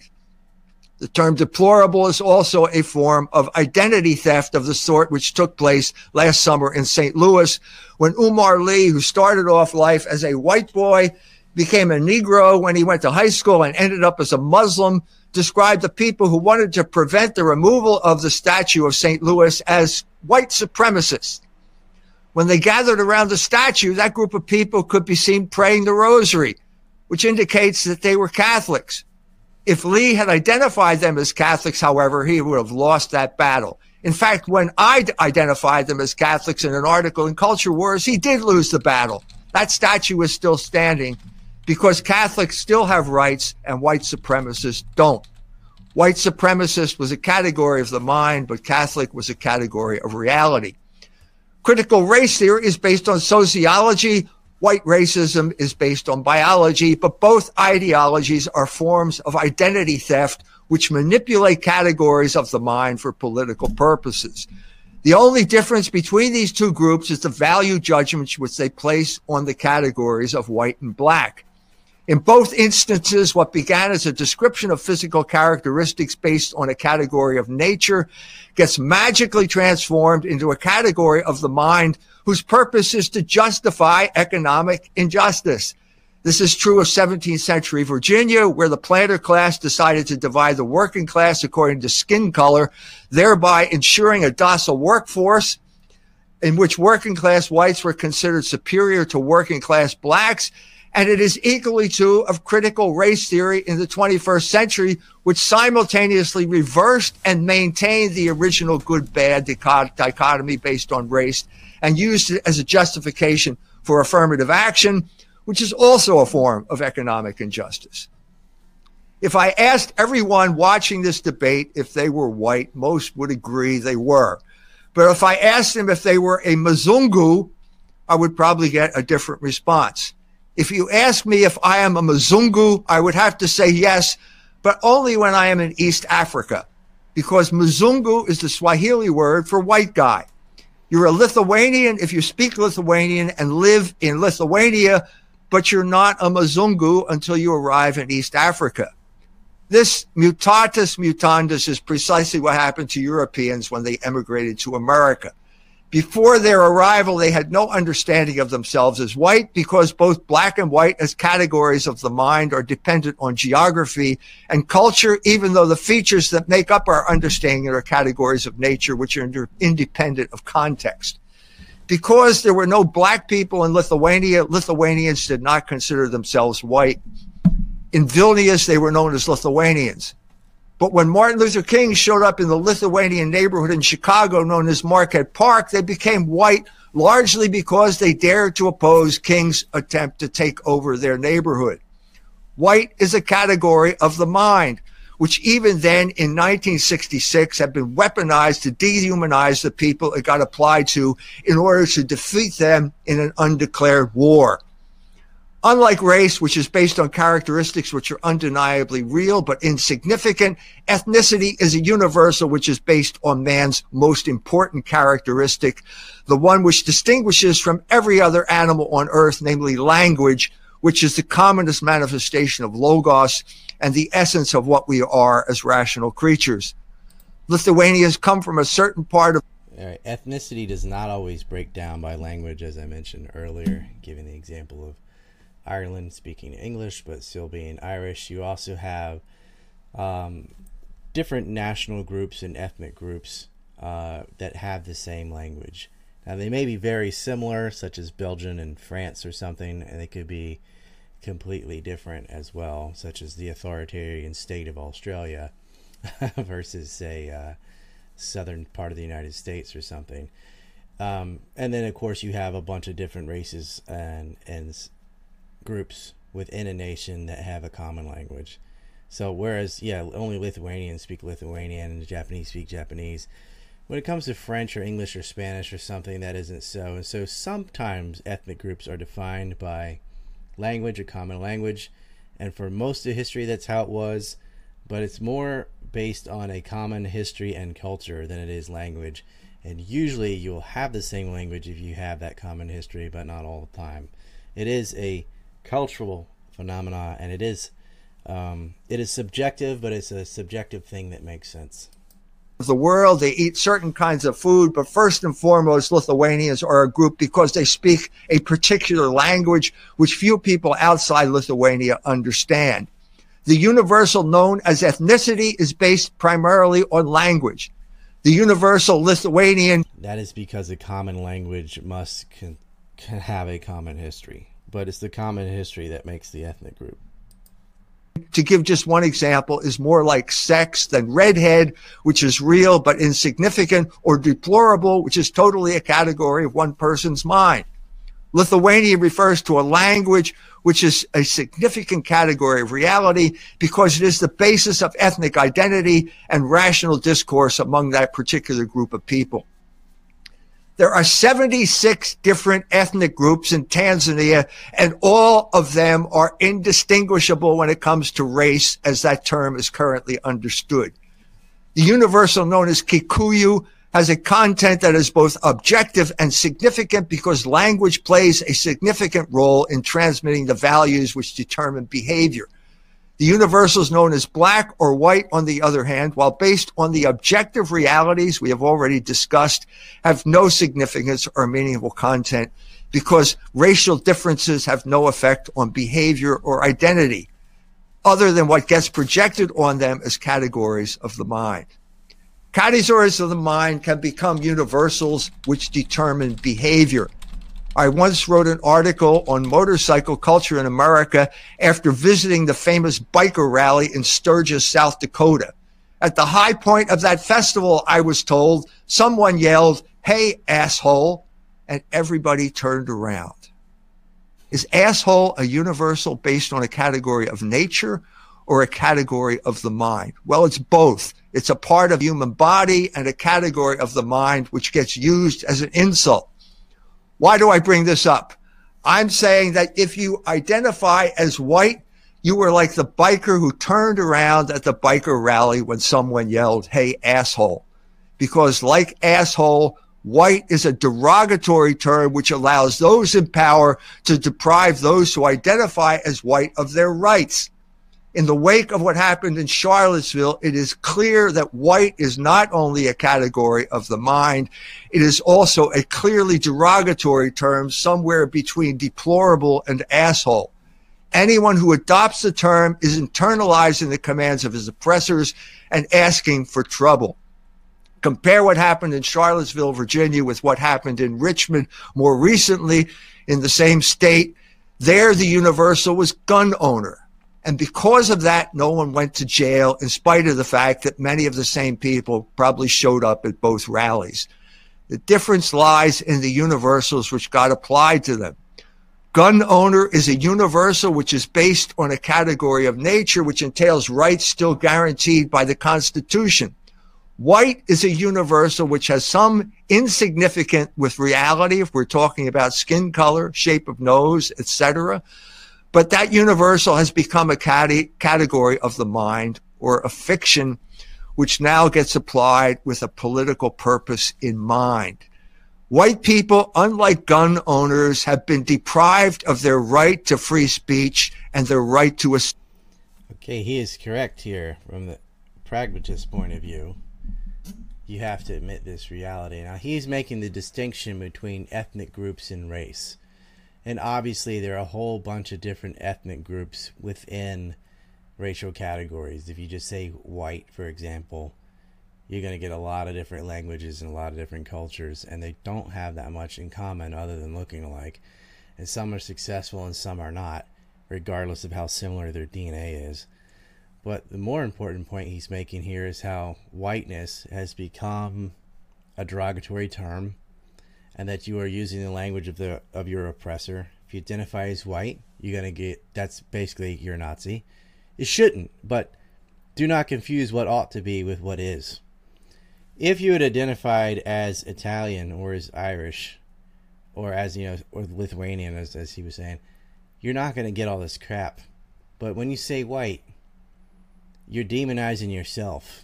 The term deplorable is also a form of identity theft of the sort which took place last summer in St. Louis when Umar Lee, who started off life as a white boy, became a Negro when he went to high school and ended up as a Muslim, described the people who wanted to prevent the removal of the statue of St. Louis as white supremacists. When they gathered around the statue, that group of people could be seen praying the rosary, which indicates that they were Catholics. If Lee had identified them as Catholics, however, he would have lost that battle. In fact, when I identified them as Catholics in an article in Culture Wars, he did lose the battle. That statue is still standing because Catholics still have rights and white supremacists don't. White supremacist was a category of the mind, but Catholic was a category of reality. Critical race theory is based on sociology. White racism is based on biology, but both ideologies are forms of identity theft which manipulate categories of the mind for political purposes. The only difference between these two groups is the value judgments which they place on the categories of white and black. In both instances, what began as a description of physical characteristics based on a category of nature gets magically transformed into a category of the mind whose purpose is to justify economic injustice. This is true of 17th century Virginia, where the planter class decided to divide the working class according to skin color, thereby ensuring a docile workforce in which working class whites were considered superior to working class blacks and it is equally true of critical race theory in the 21st century, which simultaneously reversed and maintained the original good bad dichotomy based on race and used it as a justification for affirmative action, which is also a form of economic injustice. If I asked everyone watching this debate if they were white, most would agree they were. But if I asked them if they were a Mzungu, I would probably get a different response. If you ask me if I am a Mzungu, I would have to say yes, but only when I am in East Africa, because Mzungu is the Swahili word for white guy. You're a Lithuanian if you speak Lithuanian and live in Lithuania, but you're not a Mzungu until you arrive in East Africa. This mutatis mutandis is precisely what happened to Europeans when they emigrated to America. Before their arrival, they had no understanding of themselves as white because both black and white as categories of the mind are dependent on geography and culture, even though the features that make up our understanding are categories of nature, which are independent of context. Because there were no black people in Lithuania, Lithuanians did not consider themselves white. In Vilnius, they were known as Lithuanians. But when Martin Luther King showed up in the Lithuanian neighborhood in Chicago known as Marquette Park, they became white largely because they dared to oppose King's attempt to take over their neighborhood. White is a category of the mind, which even then in 1966 had been weaponized to dehumanize the people it got applied to in order to defeat them in an undeclared war. Unlike race, which is based on characteristics which are undeniably real but insignificant, ethnicity is a universal which is based on man's most important characteristic, the one which distinguishes from every other animal on earth, namely language, which is the commonest manifestation of logos and the essence of what we are as rational creatures. Lithuanians come from a certain part of. Ethnicity does not always break down by language, as I mentioned earlier, giving the example of Ireland speaking English but still being Irish. You also have um, different national groups and ethnic groups uh, that have the same language. Now, they may be very similar, such as Belgium and France or something, and they could be completely different as well, such as the authoritarian state of Australia versus, say, uh, southern part of the United States or something. Um, and then, of course, you have a bunch of different races and and groups within a nation that have a common language. So, whereas, yeah, only Lithuanians speak Lithuanian and Japanese speak Japanese, when it comes to French or English or Spanish or something, that isn't so. And so, sometimes ethnic groups are defined by language, a common language. And for most of history, that's how it was. But it's more based on a common history and culture than it is language. And usually you'll have the same language if you have that common history, but not all the time. It is a cultural phenomena, and it is um, it is subjective, but it's a subjective thing that makes sense. The world, they eat certain kinds of food, but first and foremost, Lithuanians are a group because they speak a particular language which few people outside Lithuania understand. The universal known as ethnicity is based primarily on language. The universal Lithuanian. That is because a common language must have a common history, but it's the common history that makes the ethnic group. To give just one example, is more like sex than redhead, which is real but insignificant, or deplorable, which is totally a category of one person's mind. Lithuanian refers to a language which is a significant category of reality because it is the basis of ethnic identity and rational discourse among that particular group of people. There are 76 different ethnic groups in Tanzania, and all of them are indistinguishable when it comes to race, as that term is currently understood. The universal known as Kikuyu has a content that is both objective and significant because language plays a significant role in transmitting the values which determine behavior. The universals known as black or white, on the other hand, while based on the objective realities we have already discussed, have no significance or meaningful content because racial differences have no effect on behavior or identity other than what gets projected on them as categories of the mind. Categories of the mind can become universals which determine behavior. I once wrote an article on motorcycle culture in America after visiting the famous biker rally in Sturgis, South Dakota. At the high point of that festival, I was told someone yelled, Hey, asshole, and everybody turned around. Is asshole a universal based on a category of nature or a category of the mind? Well, it's both. It's a part of human body and a category of the mind which gets used as an insult. Why do I bring this up? I'm saying that if you identify as white, you were like the biker who turned around at the biker rally when someone yelled, Hey, asshole. Because like asshole, white is a derogatory term which allows those in power to deprive those who identify as white of their rights in the wake of what happened in Charlottesville, it is clear that white is not only a category of the mind, it is also a clearly derogatory term somewhere between deplorable and asshole. Anyone who adopts the term is internalizing the commands of his oppressors and asking for trouble. Compare what happened in Charlottesville, Virginia with what happened in Richmond more recently in the same state. There, the universal was gun owner. And because of that, no one went to jail, in spite of the fact that many of the same people probably showed up at both rallies. The difference lies in the universals which got applied to them. Gun owner is a universal which is based on a category of nature which entails rights still guaranteed by the Constitution. White is a universal which has some insignificant with reality if we're talking about skin color, shape of nose, etc But that universal has become a category of the mind or a fiction which now gets applied with a political purpose in mind. White people, unlike gun owners, have been deprived of their right to free speech and their right to a. Okay, he is correct here from the pragmatist point of view. You have to admit this reality. Now, he's making the distinction between ethnic groups and race. And obviously, there are a whole bunch of different ethnic groups within racial categories. If you just say white, for example, you're going to get a lot of different languages and a lot of different cultures, and they don't have that much in common other than looking alike. And some are successful and some are not, regardless of how similar their DNA is. But the more important point he's making here is how whiteness has become a derogatory term, and that you are using the language of the of your oppressor. If you identify as white, you're gonna get that's basically you're Nazi. It shouldn't, but do not confuse what ought to be with what is if you had identified as Italian or as Irish or as you know or Lithuanian as, as he was saying, you're not to get all this crap. But when you say white, you're demonizing yourself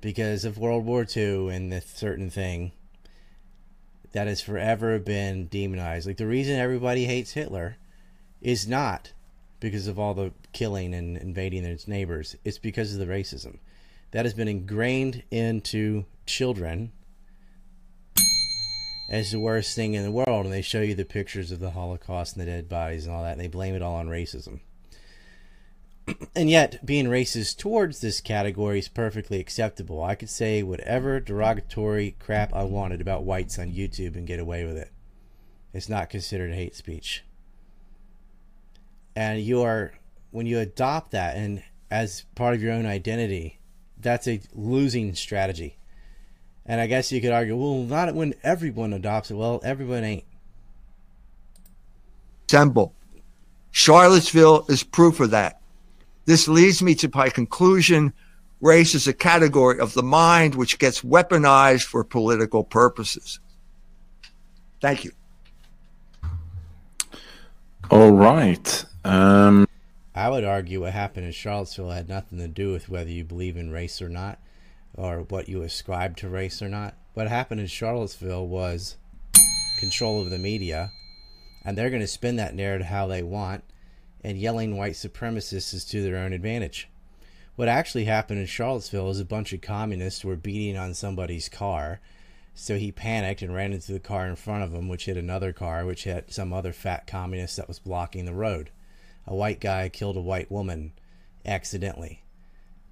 because of World War II and this certain thing that has forever been demonized. Like the reason everybody hates Hitler is not because of all the killing and invading its neighbors. It's because of the racism that has been ingrained into children as the worst thing in the world. And they show you the pictures of the Holocaust and the dead bodies and all that, and they blame it all on racism. and yet, being racist towards this category is perfectly acceptable. I could say whatever derogatory crap I wanted about whites on YouTube and get away with it. It's not considered hate speech. And you are, when you adopt that and as part of your own identity, that's a losing strategy. And I guess you could argue, well, not when everyone adopts it. Well, everyone ain't. Assemble. Charlottesville is proof of that. This leads me to my conclusion race is a category of the mind which gets weaponized for political purposes. Thank you. All right. Um... I would argue what happened in Charlottesville had nothing to do with whether you believe in race or not, or what you ascribe to race or not. What happened in Charlottesville was control of the media, and they're going to spin that narrative how they want, and yelling white supremacists is to their own advantage. What actually happened in Charlottesville is a bunch of communists were beating on somebody's car. So he panicked and ran into the car in front of him, which hit another car, which hit some other fat communist that was blocking the road a white guy killed a white woman accidentally.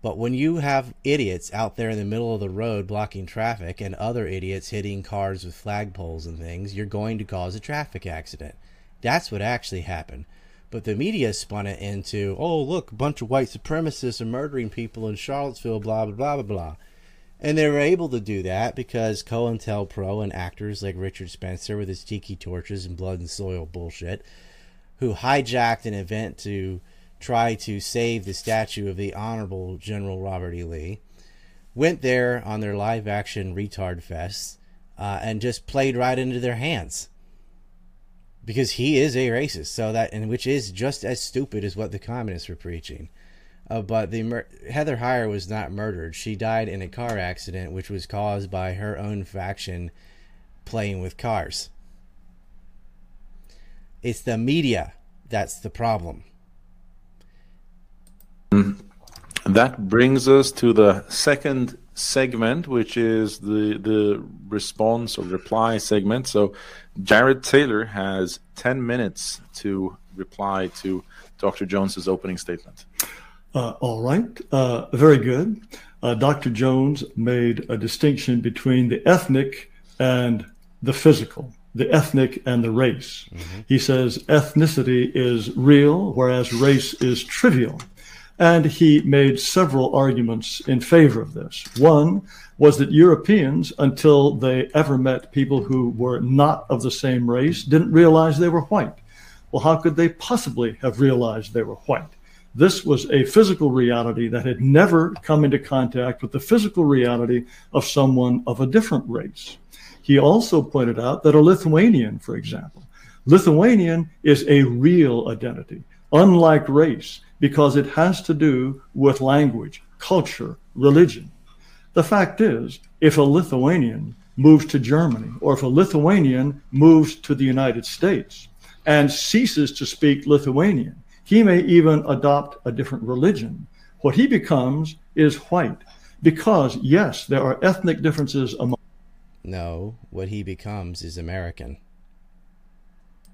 But when you have idiots out there in the middle of the road blocking traffic and other idiots hitting cars with flagpoles and things, you're going to cause a traffic accident. That's what actually happened. But the media spun it into, oh, look, a bunch of white supremacists are murdering people in Charlottesville, blah, blah, blah, blah, blah. And they were able to do that because COINTELPRO and actors like Richard Spencer with his tiki torches and blood and soil bullshit who hijacked an event to try to save the statue of the Honorable General Robert E. Lee, went there on their live action retard fest uh, and just played right into their hands because he is a racist. So that and which is just as stupid as what the communists were preaching. Uh, but the mur- Heather Heyer was not murdered. She died in a car accident, which was caused by her own faction playing with cars. It's the media that's the problem. That brings us to the second segment, which is the the response or reply segment. So, Jared Taylor has ten minutes to reply to Dr. Jones's opening statement. Uh, all right, uh, very good. Uh, Dr. Jones made a distinction between the ethnic and the physical the ethnic and the race. Mm-hmm. He says ethnicity is real, whereas race is trivial. And he made several arguments in favor of this. One was that Europeans, until they ever met people who were not of the same race, didn't realize they were white. Well, how could they possibly have realized they were white? This was a physical reality that had never come into contact with the physical reality of someone of a different race. He also pointed out that a Lithuanian, for example, Lithuanian is a real identity, unlike race, because it has to do with language, culture, religion. The fact is, if a Lithuanian moves to Germany or if a Lithuanian moves to the United States and ceases to speak Lithuanian, he may even adopt a different religion. What he becomes is white because, yes, there are ethnic differences among. No, what he becomes is American.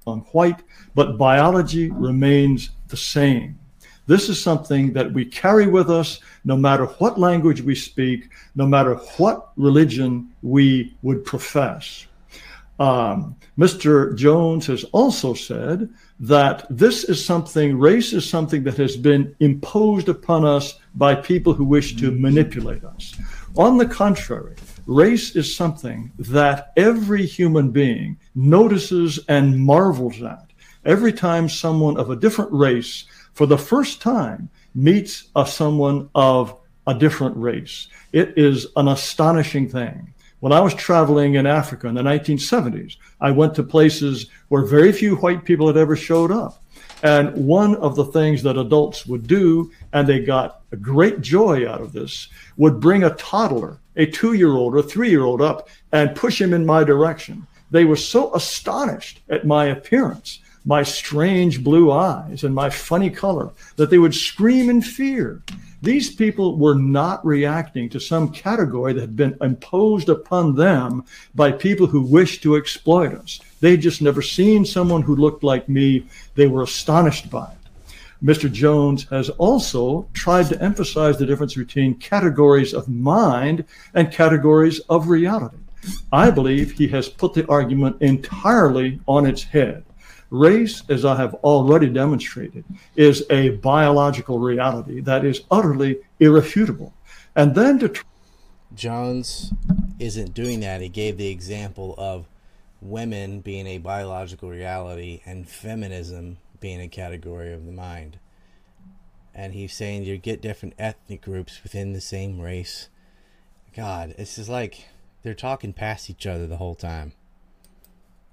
On white, but biology remains the same. This is something that we carry with us no matter what language we speak, no matter what religion we would profess. Um, Mr. Jones has also said that this is something, race is something that has been imposed upon us by people who wish to manipulate us. On the contrary, race is something that every human being notices and marvels at. Every time someone of a different race for the first time meets a someone of a different race. It is an astonishing thing. When I was traveling in Africa in the 1970s, I went to places where very few white people had ever showed up. And one of the things that adults would do, and they got a great joy out of this, would bring a toddler, a two year old or three year old up and push him in my direction. They were so astonished at my appearance my strange blue eyes and my funny color, that they would scream in fear. These people were not reacting to some category that had been imposed upon them by people who wished to exploit us. They had just never seen someone who looked like me. They were astonished by it. Mr. Jones has also tried to emphasize the difference between categories of mind and categories of reality. I believe he has put the argument entirely on its head. Race, as I have already demonstrated, is a biological reality that is utterly irrefutable. And then to. Tr- Jones isn't doing that. He gave the example of women being a biological reality and feminism being a category of the mind. And he's saying you get different ethnic groups within the same race. God, it's just like they're talking past each other the whole time.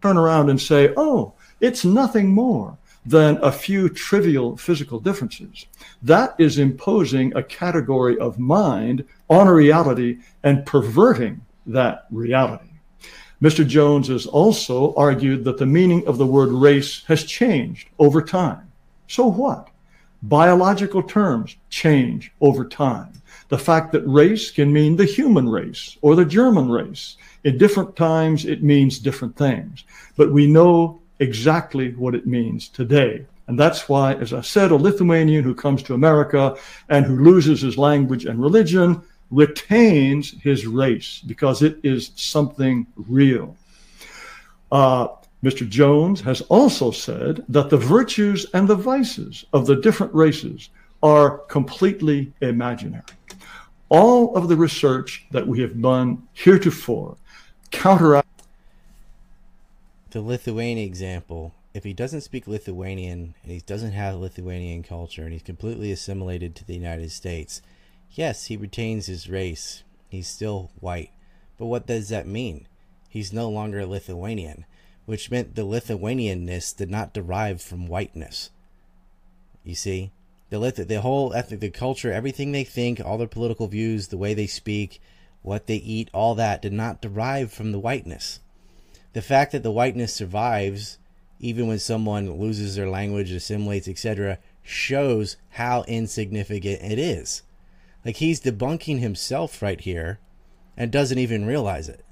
Turn around and say, oh, it's nothing more than a few trivial physical differences. That is imposing a category of mind on a reality and perverting that reality. Mr. Jones has also argued that the meaning of the word race has changed over time. So what? Biological terms change over time. The fact that race can mean the human race or the German race. In different times, it means different things. But we know exactly what it means today. And that's why, as I said, a Lithuanian who comes to America and who loses his language and religion retains his race because it is something real. Uh, Mr. Jones has also said that the virtues and the vices of the different races are completely imaginary. All of the research that we have done heretofore counteract the Lithuanian example, if he doesn't speak Lithuanian and he doesn't have Lithuanian culture and he's completely assimilated to the United States, yes, he retains his race. He's still white. But what does that mean? He's no longer Lithuanian, which meant the Lithuanianness did not derive from whiteness. You see? The, the whole ethnic, the culture, everything they think, all their political views, the way they speak, what they eat, all that did not derive from the whiteness the fact that the whiteness survives even when someone loses their language, assimilates, etc., shows how insignificant it is. Like he's debunking himself right here and doesn't even realize it.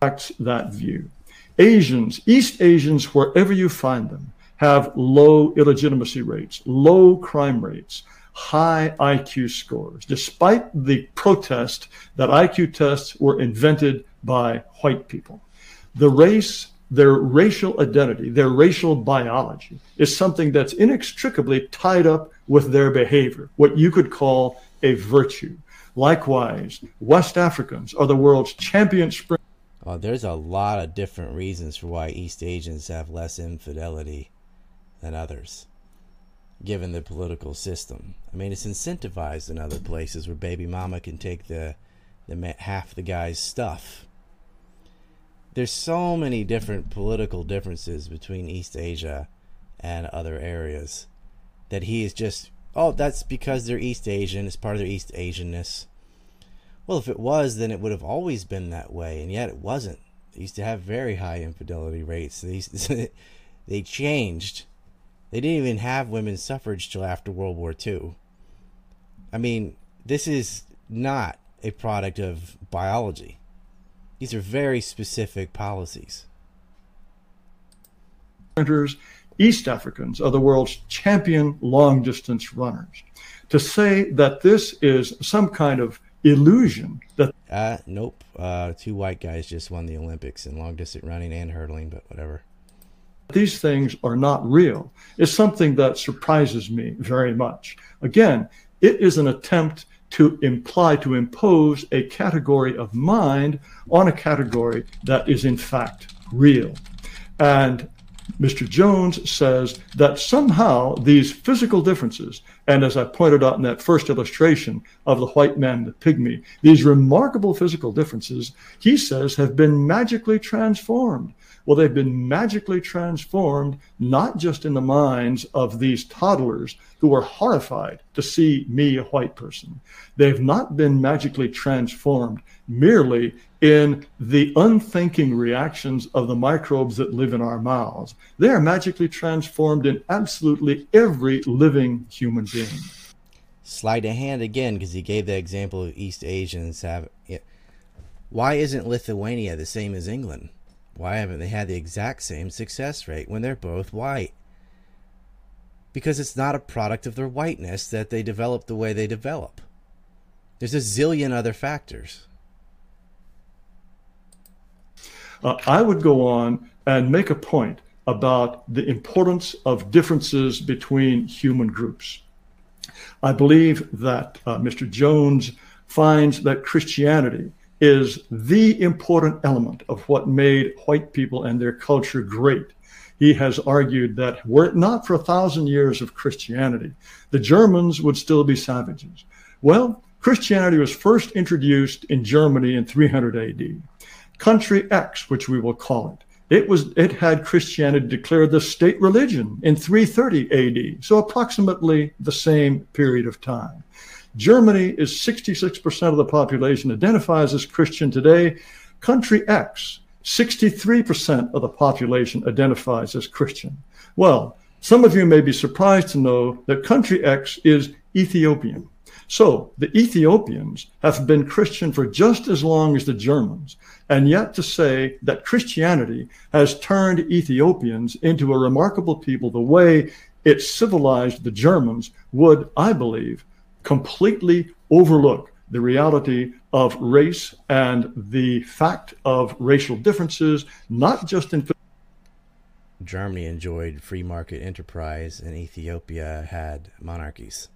That view. Asians, East Asians, wherever you find them, have low illegitimacy rates, low crime rates, high IQ scores, despite the protest that IQ tests were invented by white people. The race, their racial identity, their racial biology is something that's inextricably tied up with their behavior, what you could call a virtue. Likewise, West Africans are the world's champion spring. Well, there's a lot of different reasons for why East Asians have less infidelity than others, given the political system. I mean, it's incentivized in other places where baby mama can take the, the half the guy's stuff. There's so many different political differences between East Asia and other areas that he is just oh that's because they're East Asian it's part of their East Asianness. Well if it was then it would have always been that way and yet it wasn't. They used to have very high infidelity rates. They, they changed they didn't even have women's suffrage till after World War II I mean this is not a product of biology these are very specific policies East Africans are the world's champion long distance runners. To say that this is some kind of illusion that. Uh, nope. Uh, two white guys just won the Olympics in long distance running and hurdling, but whatever. These things are not real is something that surprises me very much. Again, it is an attempt to imply, to impose a category of mind on a category that is in fact real. And Mr. Jones says that somehow these physical differences, and as I pointed out in that first illustration of the white man, the pygmy, these remarkable physical differences, he says, have been magically transformed. Well, they've been magically transformed, not just in the minds of these toddlers who are horrified to see me, a white person. They've not been magically transformed merely in the unthinking reactions of the microbes that live in our mouths. They are magically transformed in absolutely every living human being. Slide a hand again because he gave the example of East Asians have. Why isn't Lithuania the same as England? Why haven't they had the exact same success rate when they're both white? Because it's not a product of their whiteness that they develop the way they develop. There's a zillion other factors. Uh, I would go on and make a point about the importance of differences between human groups. I believe that uh, Mr. Jones finds that Christianity is the important element of what made white people and their culture great. He has argued that were it not for a thousand years of Christianity, the Germans would still be savages. Well, Christianity was first introduced in Germany in 300 AD country X, which we will call it. It was it had Christianity declared the state religion in 330 AD, so approximately the same period of time. Germany is 66% of the population identifies as Christian today. Country X, 63% of the population identifies as Christian. Well, some of you may be surprised to know that country X is Ethiopian. So the Ethiopians have been Christian for just as long as the Germans. And yet to say that Christianity has turned Ethiopians into a remarkable people the way it civilized the Germans would, I believe, completely overlook the reality of race and the fact of racial differences, not just in. Germany enjoyed free market enterprise, and Ethiopia had monarchies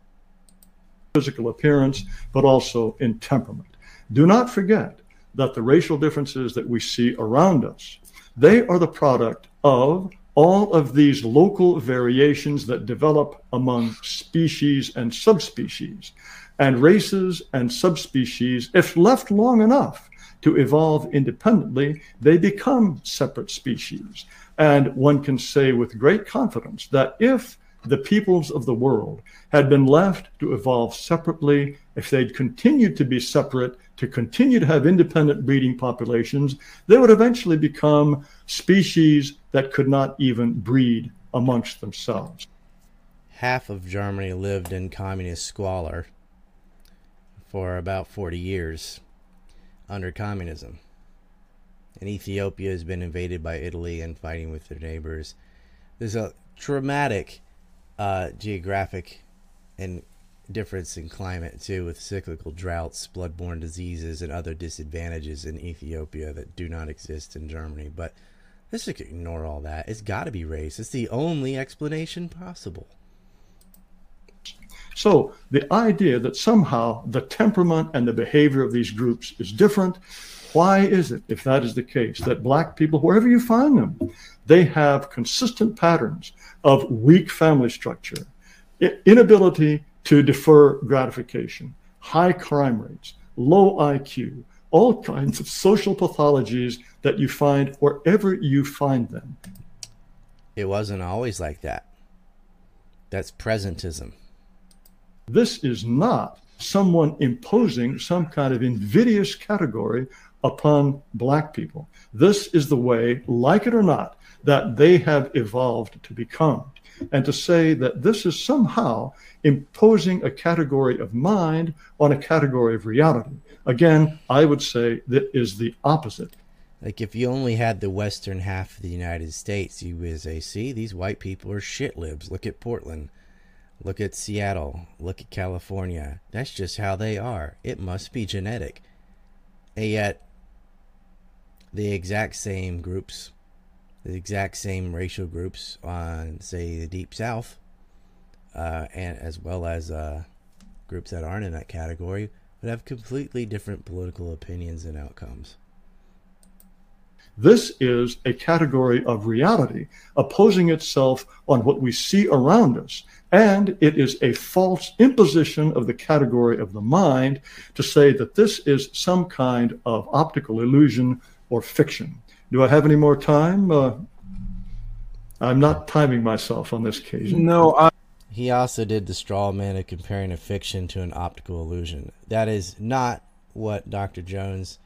physical appearance, but also in temperament. Do not forget that the racial differences that we see around us, they are the product of all of these local variations that develop among species and subspecies. And races and subspecies, if left long enough to evolve independently, they become separate species. And one can say with great confidence that if the peoples of the world had been left to evolve separately, if they'd continued to be separate, to continue to have independent breeding populations, they would eventually become species that could not even breed amongst themselves. Half of Germany lived in communist squalor for about 40 years under communism. And Ethiopia has been invaded by Italy and fighting with their neighbors. There's a dramatic uh, geographic and difference in climate too, with cyclical droughts, bloodborne diseases, and other disadvantages in Ethiopia that do not exist in Germany. But let's ignore all that. It's got to be race. It's the only explanation possible. So the idea that somehow the temperament and the behavior of these groups is different, why is it, if that is the case, that black people, wherever you find them, they have consistent patterns of weak family structure, inability to defer gratification, high crime rates, low IQ, all kinds of social pathologies that you find wherever you find them. It wasn't always like that. That's presentism. This is not someone imposing some kind of invidious category upon black people. This is the way, like it or not, that they have evolved to become. And to say that this is somehow imposing a category of mind on a category of reality. Again, I would say that is the opposite. Like if you only had the western half of the United States, you would say, see, these white people are shit libs. Look at Portland. Look at Seattle. Look at California. That's just how they are. It must be genetic. And yet, the exact same groups, the exact same racial groups on, say, the Deep South, uh, and as well as uh, groups that aren't in that category, would have completely different political opinions and outcomes. This is a category of reality opposing itself on what we see around us. And it is a false imposition of the category of the mind to say that this is some kind of optical illusion or fiction. Do I have any more time? Uh, I'm not timing myself on this occasion. No, I, He also did the straw man of comparing a fiction to an optical illusion. That is not what Dr. Jones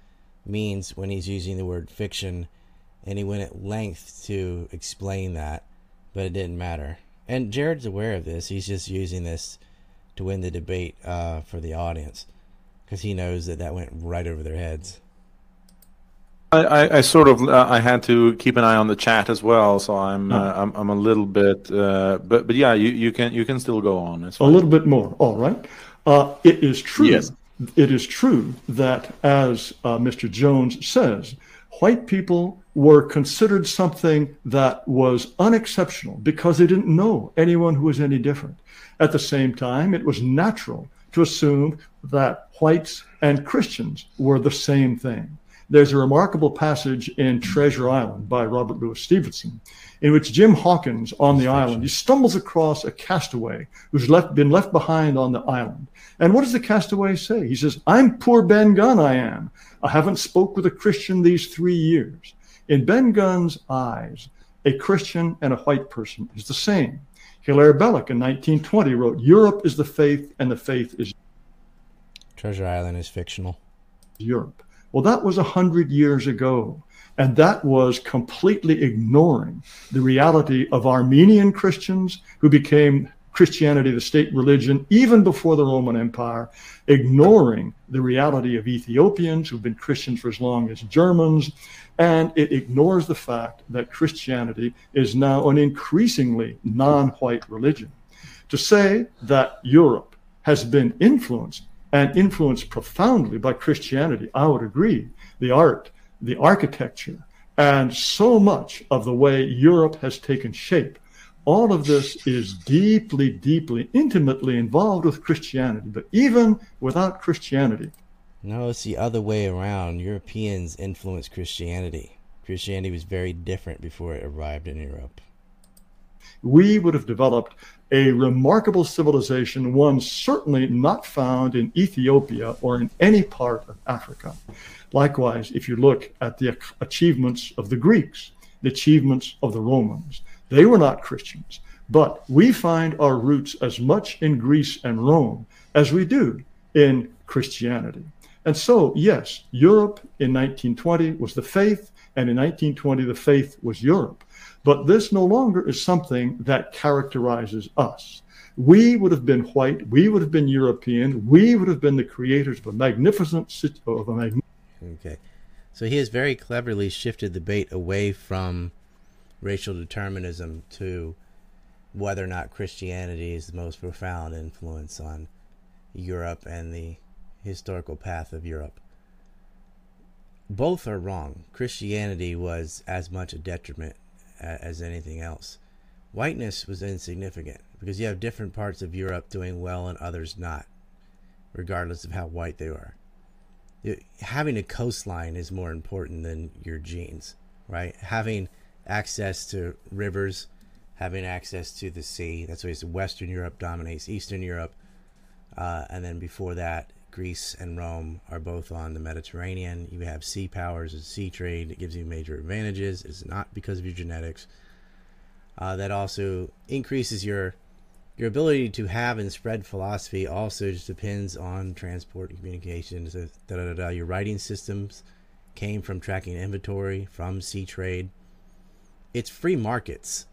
means when he's using the word fiction, and he went at length to explain that, but it didn't matter. And Jared's aware of this. He's just using this to win the debate uh, for the audience because he knows that that went right over their heads. I, I, I sort of uh, I had to keep an eye on the chat as well, so I'm Oh. uh, I'm, I'm a little bit, uh, but but yeah, you, you can you can still go on. A little bit more. All right. Uh, it is true. Yes. It is true that, as uh, Mr. Jones says, white people were considered something that was unexceptional because they didn't know anyone who was any different. At the same time, it was natural to assume that whites and Christians were the same thing. There's a remarkable passage in Treasure Island by Robert Louis Stevenson in which Jim Hawkins on the island, he stumbles across a castaway who's left, been left behind on the island. And what does the castaway say? He says, I'm poor Ben Gunn, I am. I haven't spoke with a Christian these three years. In Ben Gunn's eyes, a Christian and a white person is the same. Hilaire Belloc in 1920 wrote, Europe is the faith and the faith is Treasure Island is fictional. Europe. Well, that was a hundred years ago. And that was completely ignoring the reality of Armenian Christians who became Christianity the state religion even before the Roman Empire, ignoring the reality of Ethiopians who've been Christians for as long as Germans. And it ignores the fact that Christianity is now an increasingly non white religion. To say that Europe has been influenced and influenced profoundly by Christianity, I would agree. The art, the architecture, and so much of the way Europe has taken shape. All of this is deeply, deeply, intimately involved with Christianity. But even without Christianity, No, it's the other way around. Europeans influenced Christianity. Christianity was very different before it arrived in Europe. we would have developed a remarkable civilization, one certainly not found in Ethiopia or in any part of Africa. Likewise, if you look at the achievements of the Greeks, the achievements of the Romans, they were not Christians. But we find our roots as much in Greece and Rome as we do in Christianity. And so, yes, Europe in 1920 was the faith, and in 1920 the faith was Europe. But this no longer is something that characterizes us. We would have been white, we would have been European, we would have been the creators of a magnificent of a magnificent Okay. So he has very cleverly shifted the debate away from racial determinism to whether or not Christianity is the most profound influence on Europe and the historical path of Europe. Both are wrong. Christianity was as much a detriment as anything else. Whiteness was insignificant because you have different parts of Europe doing well and others not, regardless of how white they are having a coastline is more important than your genes, right? Having access to rivers, having access to the sea. That's why Western Europe dominates Eastern Europe, uh, and then before that, Greece and Rome are both on the Mediterranean. You have sea powers and sea trade. It gives you major advantages. It's not because of your genetics. Uh, that also increases your your ability to have and spread philosophy. Also, just depends on transport and communications. Da, da, da, your writing systems came from tracking inventory from sea trade. It's free markets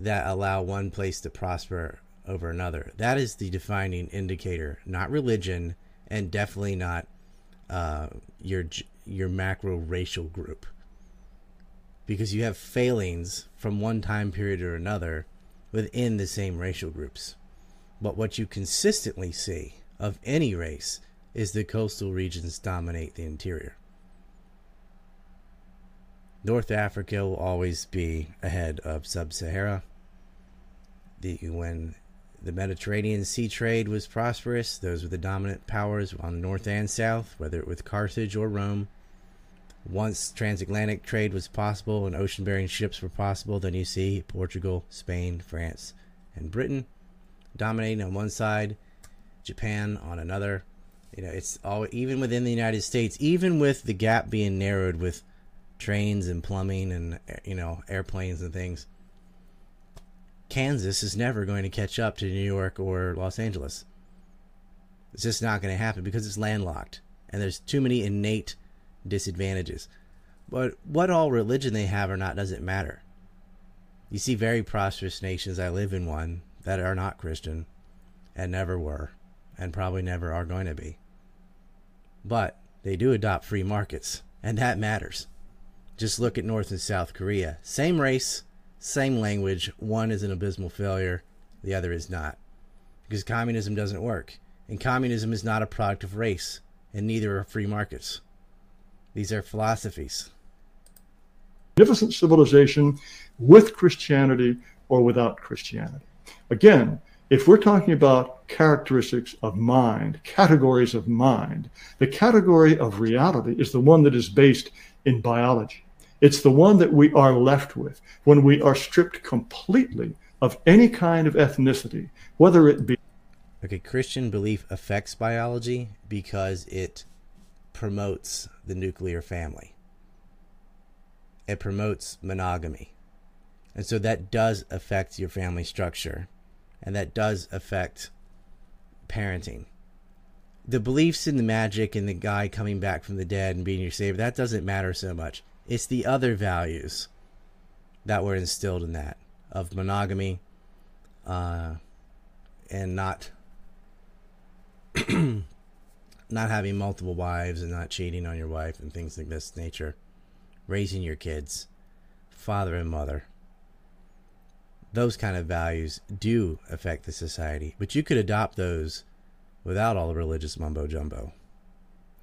that allow one place to prosper over another. That is the defining indicator, not religion, and definitely not uh, your your macro racial group. Because you have failings from one time period or another within the same racial groups. But what you consistently see of any race is the coastal regions dominate the interior. North Africa will always be ahead of Sub-Sahara. The when the Mediterranean sea trade was prosperous. Those were the dominant powers on the north and south, whether it was Carthage or Rome. Once transatlantic trade was possible and ocean bearing ships were possible, then you see Portugal, Spain, France, and Britain dominating on one side, Japan on another. You know, it's all even within the United States, even with the gap being narrowed with trains and plumbing and you know airplanes and things Kansas is never going to catch up to New York or Los Angeles. It's just not going to happen because it's landlocked and there's too many innate disadvantages. But what all religion they have or not doesn't matter. You see very prosperous nations, I live in one, that are not Christian and never were and probably never are going to be. But they do adopt free markets, and that matters. Just look at North and South Korea. Same race, same language. One is an abysmal failure, the other is not. Because communism doesn't work. And communism is not a product of race, and neither are free markets. These are philosophies. Magnificent civilization with Christianity or without Christianity. Again, if we're talking about characteristics of mind, categories of mind, the category of reality is the one that is based in biology. It's the one that we are left with when we are stripped completely of any kind of ethnicity, whether it be. Okay, Christian belief affects biology because it promotes the nuclear family, it promotes monogamy. And so that does affect your family structure, and that does affect parenting. The beliefs in the magic and the guy coming back from the dead and being your savior, that doesn't matter so much it's the other values that were instilled in that of monogamy uh, and not not having multiple wives and not cheating on your wife and things like this nature. Raising your kids father and mother. Those kind of values do affect the society but you could adopt those without all the religious mumbo jumbo.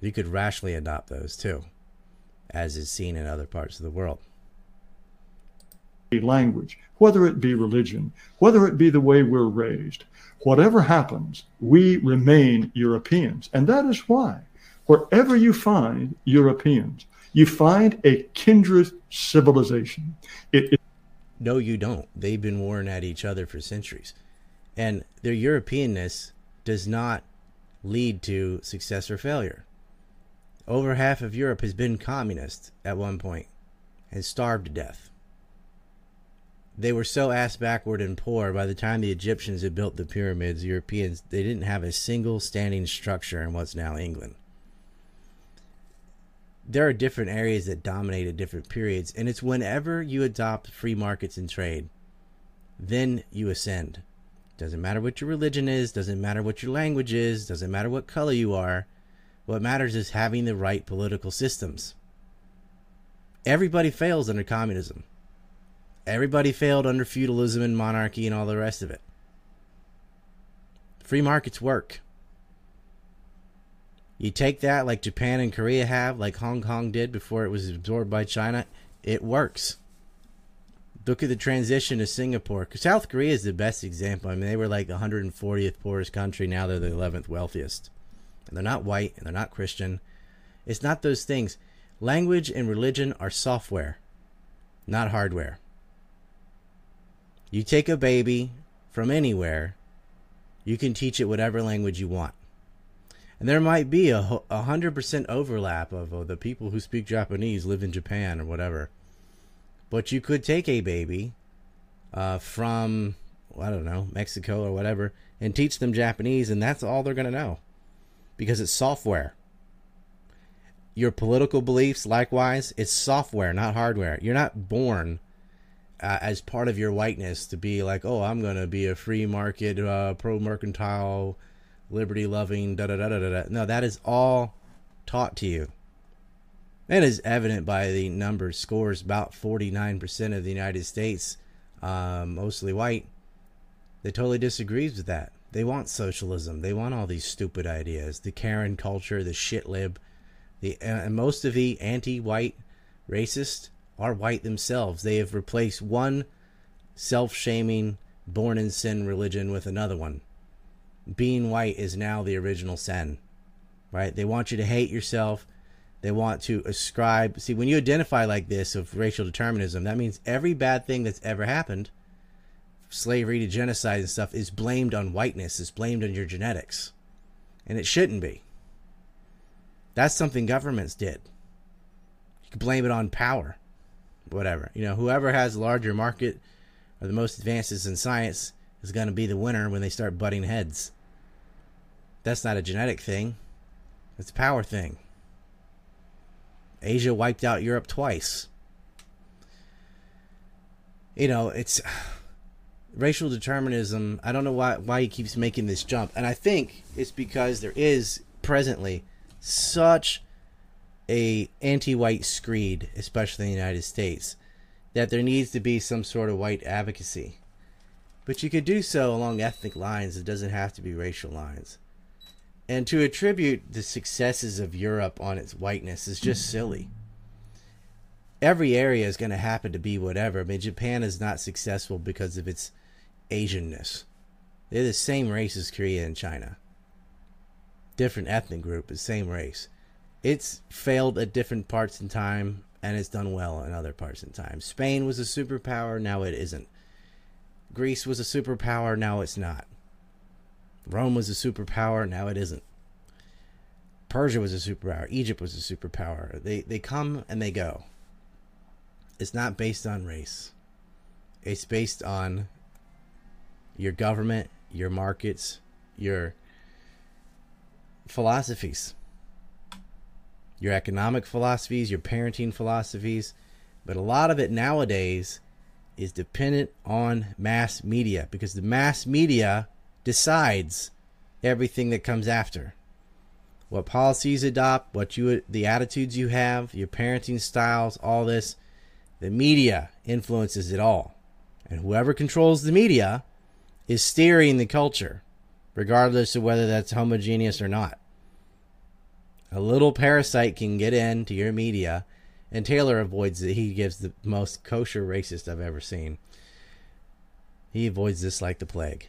You could rationally adopt those too as is seen in other parts of the world. Language, whether it be religion, whether it be the way we're raised, whatever happens, we remain Europeans. And that is why, wherever you find Europeans, you find a kindred civilization. It, it, no, you don't. They've been warring at each other for centuries. And their Europeanness does not lead to success or failure. Over half of Europe has been communist at one point and starved to death. They were so ass backward and poor by the time the Egyptians had built the pyramids, Europeans they didn't have a single standing structure in what's now England. There are different areas that dominate at different periods, and it's whenever you adopt free markets and trade, then you ascend. Doesn't matter what your religion is, doesn't matter what your language is, doesn't matter what color you are what matters is having the right political systems. Everybody fails under communism. Everybody failed under feudalism and monarchy and all the rest of it. Free markets work. You take that like Japan and Korea have, like Hong Kong did before it was absorbed by China, it works. Look at the transition to Singapore. South Korea is the best example. I mean, they were like the 140th poorest country. Now they're the 11th wealthiest and they're not white and they're not Christian. It's not those things. Language and religion are software, not hardware. You take a baby from anywhere, you can teach it whatever language you want. And there might be a a hundred percent overlap of the people who speak Japanese live in Japan or whatever. But you could take a baby uh, from I don't know Mexico or whatever and teach them Japanese, and that's all they're gonna know because it's software. Your political beliefs, likewise, it's software, not hardware. You're not born uh, as part of your whiteness to be like, oh, I'm gonna be a free market, uh, pro mercantile, liberty loving, da da da da da. No, that is all taught to you. It is evident by the numbers, scores. About 49% of the United States, um, mostly white, they totally disagrees with that. They want socialism. They want all these stupid ideas. The Karen culture, the shit lib, the and most of the anti-white racist are white themselves. They have replaced one self-shaming, born in sin religion with another one. Being white is now the original sin. Right? They want you to hate yourself. They want to ascribe. See, when you identify like this of racial determinism, that means every bad thing that's ever happened slavery to genocide and stuff is blamed on whiteness, is blamed on your genetics. And it shouldn't be. That's something governments did. You can blame it on power. Whatever. You know, whoever has a larger market or the most advances in science is going to be the winner when they start butting heads. That's not a genetic thing. It's a power thing. Asia wiped out Europe twice. You know, it's racial determinism. I don't know why why he keeps making this jump, and I think it's because there is presently such a anti-white screed, especially in the United States, that there needs to be some sort of white advocacy. But you could do so along ethnic lines. It doesn't have to be racial lines. And to attribute the successes of Europe on its whiteness is just silly. Every area is going to happen to be whatever. I mean, Japan is not successful because of its Asianness. They're the same race as Korea and China. Different ethnic group, but same race. It's failed at different parts in time, and it's done well in other parts in time. Spain was a superpower, now it isn't. Greece was a superpower, now it's not. Rome was a superpower, now it isn't. Persia was a superpower. Egypt was a superpower. They they come and they go. It's not based on race. It's based on your government, your markets, your philosophies, your economic philosophies, your parenting philosophies. But a lot of it nowadays is dependent on mass media because the mass media decides everything that comes after. What policies adopt, what you the attitudes you have, your parenting styles, all this, the media influences it all. And whoever controls the media is steering the culture, regardless of whether that's homogeneous or not. A little parasite can get into your media, and Taylor avoids it. He gives the most kosher racist I've ever seen. He avoids this like the plague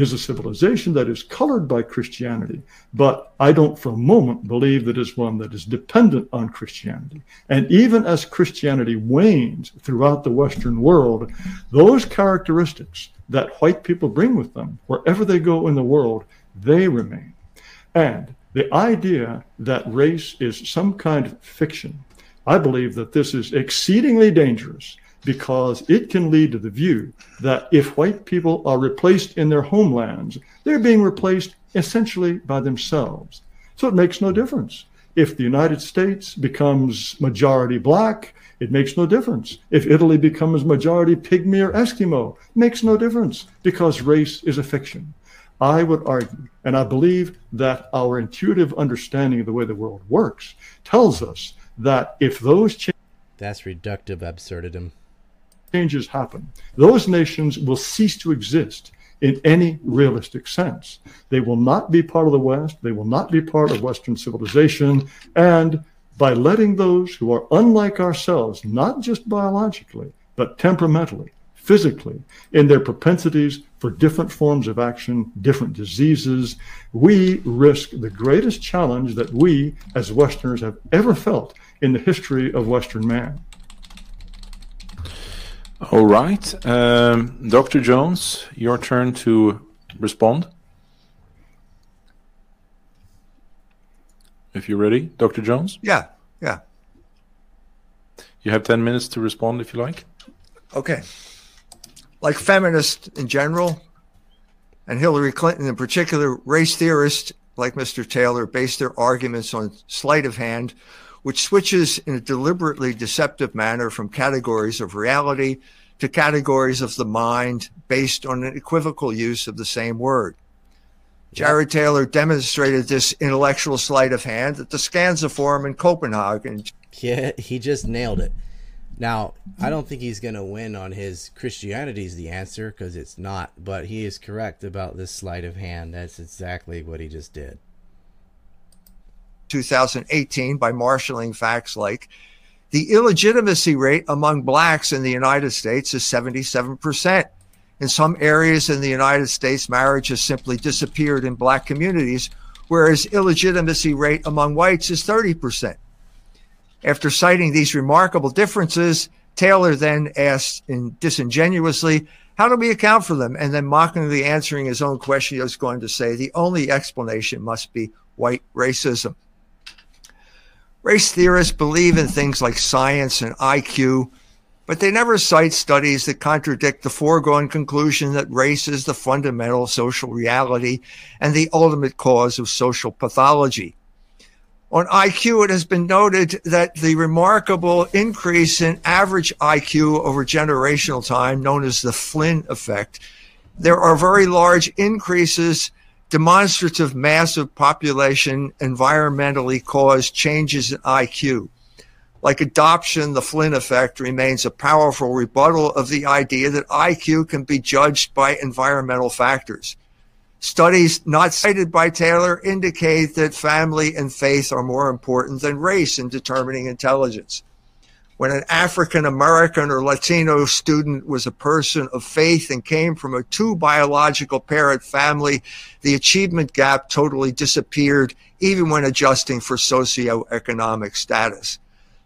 is a civilization that is colored by Christianity, but I don't for a moment believe that it's one that is dependent on Christianity. And even as Christianity wanes throughout the Western world, those characteristics that white people bring with them, wherever they go in the world, they remain. And the idea that race is some kind of fiction, I believe that this is exceedingly dangerous because it can lead to the view that if white people are replaced in their homelands, they're being replaced essentially by themselves. So it makes no difference. If the United States becomes majority black, it makes no difference. If Italy becomes majority pygmy or Eskimo, it makes no difference because race is a fiction. I would argue, and I believe that our intuitive understanding of the way the world works tells us that if those changes. That's reductive absurdism changes happen, those nations will cease to exist in any realistic sense. They will not be part of the West. They will not be part of Western civilization. And by letting those who are unlike ourselves, not just biologically, but temperamentally, physically, in their propensities for different forms of action, different diseases, we risk the greatest challenge that we as Westerners have ever felt in the history of Western man. All right. Um, Dr. Jones, your turn to respond. if you're ready, Dr. Jones. Yeah, yeah. You have 10 minutes to respond if you like. Okay. Like feminists in general, and Hillary Clinton in particular, race theorists like Mr. Taylor base their arguments on sleight of hand, which switches in a deliberately deceptive manner from categories of reality to categories of the mind based on an equivocal use of the same word. Jared Taylor demonstrated this intellectual sleight of hand at the Scandza Forum in Copenhagen. Yeah, he just nailed it. Now, I don't think he's going to win on his Christianity is the answer because it's not, but he is correct about this sleight of hand. That's exactly what he just did. 2018 by marshaling facts like the illegitimacy rate among blacks in the United States is 77%. In some areas in the United States, marriage has simply disappeared in black communities, whereas illegitimacy rate among whites is 30%. After citing these remarkable differences, Taylor then asked in disingenuously, how do we account for them? And then mockingly answering his own question, he was going to say, the only explanation must be white racism. Race theorists believe in things like science and IQ, but they never cite studies that contradict the foregone conclusion that race is the fundamental social reality and the ultimate cause of social pathology. On IQ, it has been noted that the remarkable increase in average IQ over generational time, known as the Flynn effect, there are very large increases, demonstrative massive population environmentally caused changes in IQ. Like adoption, the Flynn effect remains a powerful rebuttal of the idea that IQ can be judged by environmental factors. Studies not cited by Taylor indicate that family and faith are more important than race in determining intelligence. When an African American or Latino student was a person of faith and came from a two biological parent family, the achievement gap totally disappeared, even when adjusting for socioeconomic status.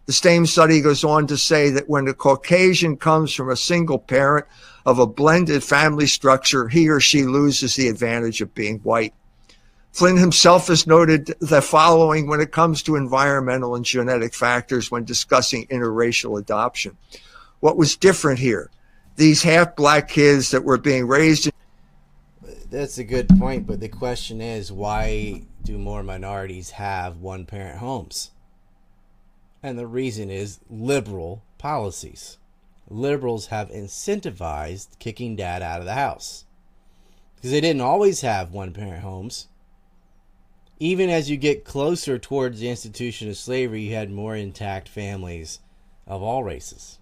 The same study goes on to say that when a Caucasian comes from a single parent, of a blended family structure, he or she loses the advantage of being white. Flynn himself has noted the following when it comes to environmental and genetic factors when discussing interracial adoption. What was different here? These half black kids that were being raised. That's a good point, but the question is why do more minorities have one parent homes? And the reason is liberal policies liberals have incentivized kicking dad out of the house. Because they didn't always have one parent homes. Even as you get closer towards the institution of slavery, you had more intact families of all races.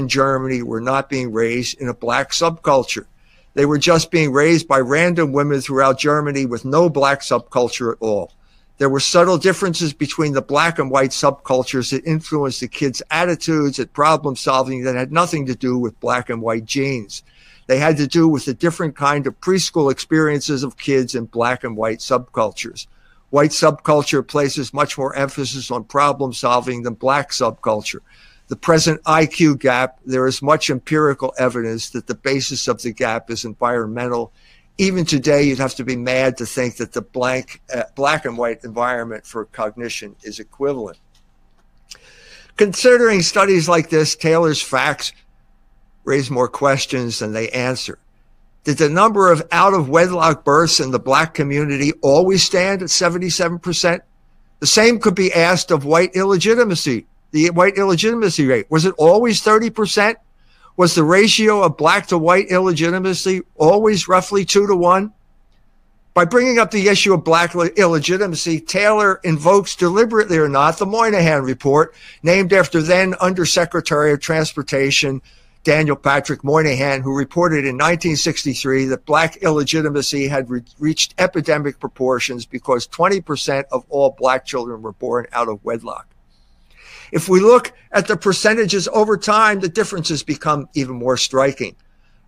In Germany, were not being raised in a black subculture. They were just being raised by random women throughout Germany with no black subculture at all. There were subtle differences between the black and white subcultures that influenced the kids' attitudes at problem solving that had nothing to do with black and white genes. They had to do with the different kind of preschool experiences of kids in black and white subcultures. White subculture places much more emphasis on problem solving than black subculture. The present IQ gap, there is much empirical evidence that the basis of the gap is environmental even today, you'd have to be mad to think that the blank, uh, black and white environment for cognition is equivalent. Considering studies like this, Taylor's facts raise more questions than they answer. Did the number of out of wedlock births in the black community always stand at 77%? The same could be asked of white illegitimacy, the white illegitimacy rate. Was it always 30%? Was the ratio of black to white illegitimacy always roughly two to one? By bringing up the issue of black illegitimacy, Taylor invokes deliberately or not the Moynihan report, named after then Undersecretary of Transportation Daniel Patrick Moynihan, who reported in 1963 that black illegitimacy had re- reached epidemic proportions because 20% of all black children were born out of wedlock. If we look at the percentages over time, the differences become even more striking.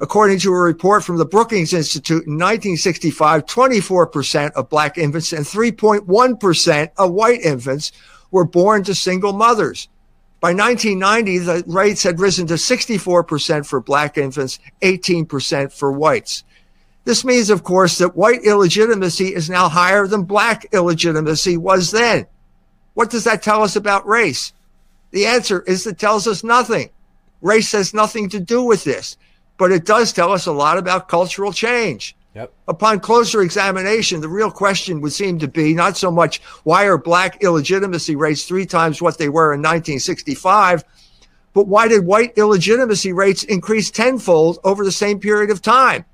According to a report from the Brookings Institute in 1965, 24% of black infants and 3.1% of white infants were born to single mothers. By 1990, the rates had risen to 64% for black infants, 18% for whites. This means, of course, that white illegitimacy is now higher than black illegitimacy was then. What does that tell us about race? The answer is it tells us nothing. Race has nothing to do with this, but it does tell us a lot about cultural change. Yep. Upon closer examination, the real question would seem to be not so much why are black illegitimacy rates three times what they were in 1965, but why did white illegitimacy rates increase tenfold over the same period of time?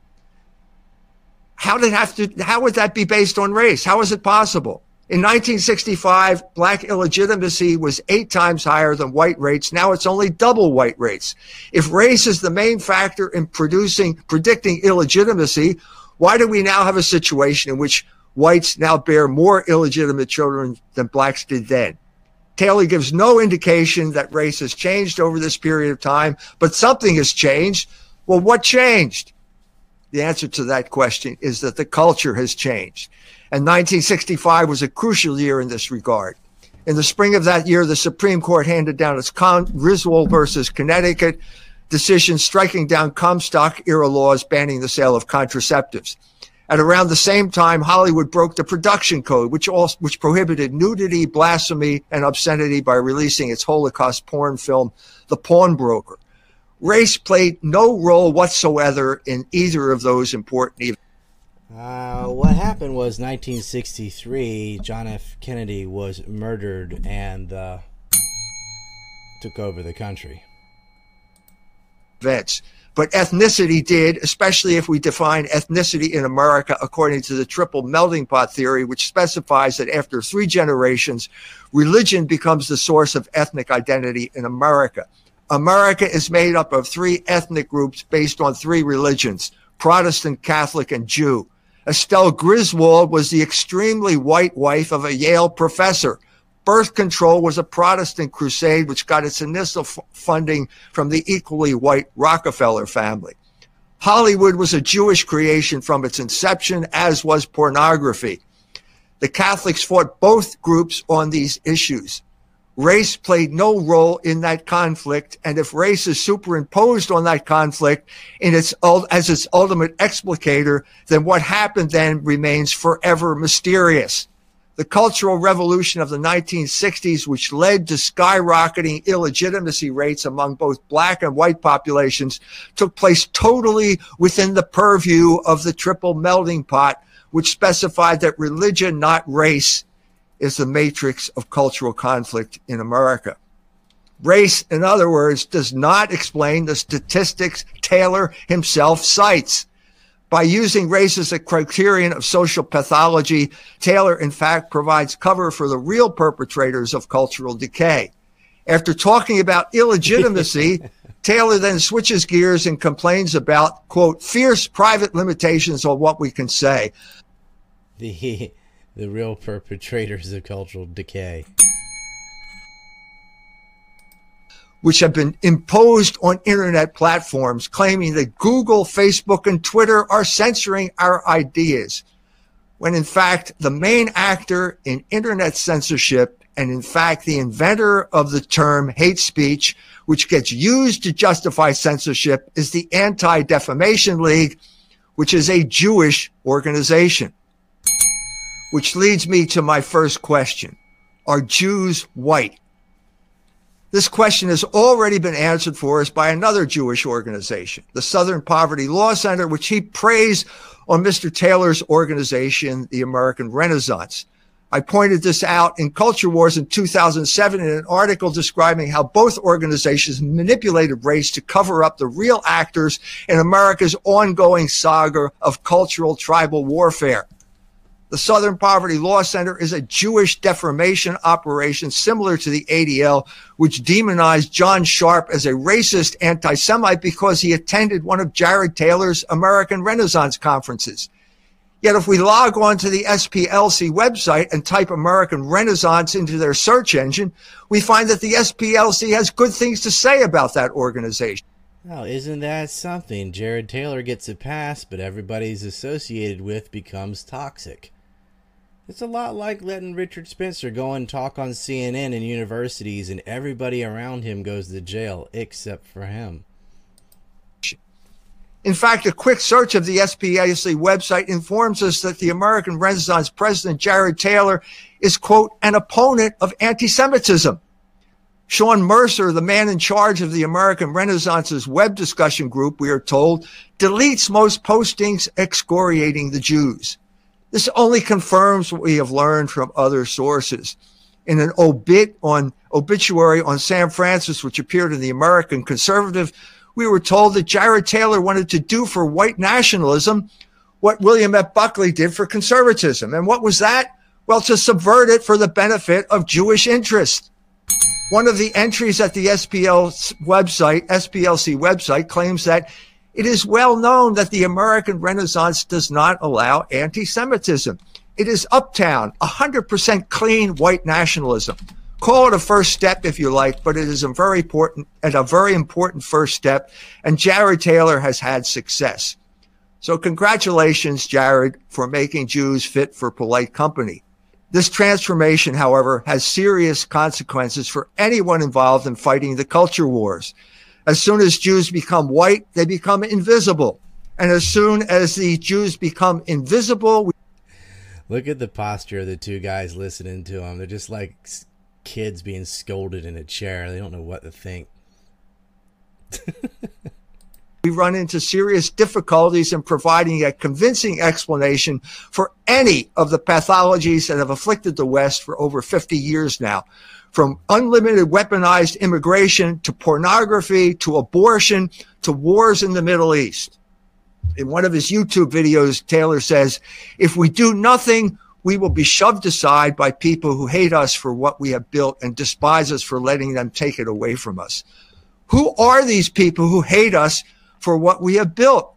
How did have to how would that be based on race? How is it possible? In 1965, black illegitimacy was eight times higher than white rates. Now it's only double white rates. If race is the main factor in producing, predicting illegitimacy, why do we now have a situation in which whites now bear more illegitimate children than blacks did then? Taylor gives no indication that race has changed over this period of time, but something has changed. Well, what changed? The answer to that question is that the culture has changed. And 1965 was a crucial year in this regard. In the spring of that year, the Supreme Court handed down its Con- Griswold versus Connecticut decision striking down Comstock era laws banning the sale of contraceptives. At around the same time, Hollywood broke the production code, which also, which prohibited nudity, blasphemy, and obscenity by releasing its Holocaust porn film, The Pawnbroker. Race played no role whatsoever in either of those important events. Uh, what happened was 1963. John F. Kennedy was murdered and uh, took over the country. Events. But ethnicity did, especially if we define ethnicity in America according to the triple melting pot theory, which specifies that after three generations, religion becomes the source of ethnic identity in America. America is made up of three ethnic groups based on three religions Protestant, Catholic, and Jew. Estelle Griswold was the extremely white wife of a Yale professor. Birth control was a Protestant crusade which got its initial f- funding from the equally white Rockefeller family. Hollywood was a Jewish creation from its inception, as was pornography. The Catholics fought both groups on these issues. Race played no role in that conflict, and if race is superimposed on that conflict in its as its ultimate explicator, then what happened then remains forever mysterious. The Cultural Revolution of the 1960s, which led to skyrocketing illegitimacy rates among both black and white populations, took place totally within the purview of the triple melting pot, which specified that religion, not race, is the matrix of cultural conflict in America. Race, in other words, does not explain the statistics Taylor himself cites. By using race as a criterion of social pathology, Taylor, in fact, provides cover for the real perpetrators of cultural decay. After talking about illegitimacy, Taylor then switches gears and complains about, quote, fierce private limitations on what we can say. The the real perpetrators of cultural decay. Which have been imposed on internet platforms, claiming that Google, Facebook, and Twitter are censoring our ideas. When in fact, the main actor in internet censorship, and in fact, the inventor of the term hate speech, which gets used to justify censorship, is the Anti Defamation League, which is a Jewish organization. Which leads me to my first question Are Jews white? This question has already been answered for us by another Jewish organization, the Southern Poverty Law Center, which he praised on Mr. Taylor's organization, the American Renaissance. I pointed this out in Culture Wars in 2007 in an article describing how both organizations manipulated race to cover up the real actors in America's ongoing saga of cultural tribal warfare. The Southern Poverty Law Center is a Jewish defamation operation similar to the ADL, which demonized John Sharp as a racist anti Semite because he attended one of Jared Taylor's American Renaissance conferences. Yet, if we log on to the SPLC website and type American Renaissance into their search engine, we find that the SPLC has good things to say about that organization. Oh, isn't that something? Jared Taylor gets a pass, but everybody he's associated with becomes toxic. It's a lot like letting Richard Spencer go and talk on CNN and universities, and everybody around him goes to jail except for him. In fact, a quick search of the SPLC website informs us that the American Renaissance president, Jared Taylor, is, quote, an opponent of anti Semitism. Sean Mercer, the man in charge of the American Renaissance's web discussion group, we are told, deletes most postings excoriating the Jews. This only confirms what we have learned from other sources. In an obit on obituary on Sam Francis, which appeared in the American Conservative, we were told that Jared Taylor wanted to do for white nationalism what William F. Buckley did for conservatism. And what was that? Well, to subvert it for the benefit of Jewish interests. One of the entries at the SPL website, SPLC website, claims that it is well known that the American Renaissance does not allow anti-Semitism. It is uptown, 100% clean white nationalism. Call it a first step if you like, but it is a very important and a very important first step. And Jared Taylor has had success. So congratulations, Jared, for making Jews fit for polite company. This transformation, however, has serious consequences for anyone involved in fighting the culture wars. As soon as Jews become white, they become invisible. And as soon as the Jews become invisible, look at the posture of the two guys listening to him. They're just like kids being scolded in a chair. They don't know what to think. we run into serious difficulties in providing a convincing explanation for any of the pathologies that have afflicted the West for over 50 years now. From unlimited weaponized immigration to pornography to abortion to wars in the Middle East. In one of his YouTube videos, Taylor says, if we do nothing, we will be shoved aside by people who hate us for what we have built and despise us for letting them take it away from us. Who are these people who hate us for what we have built.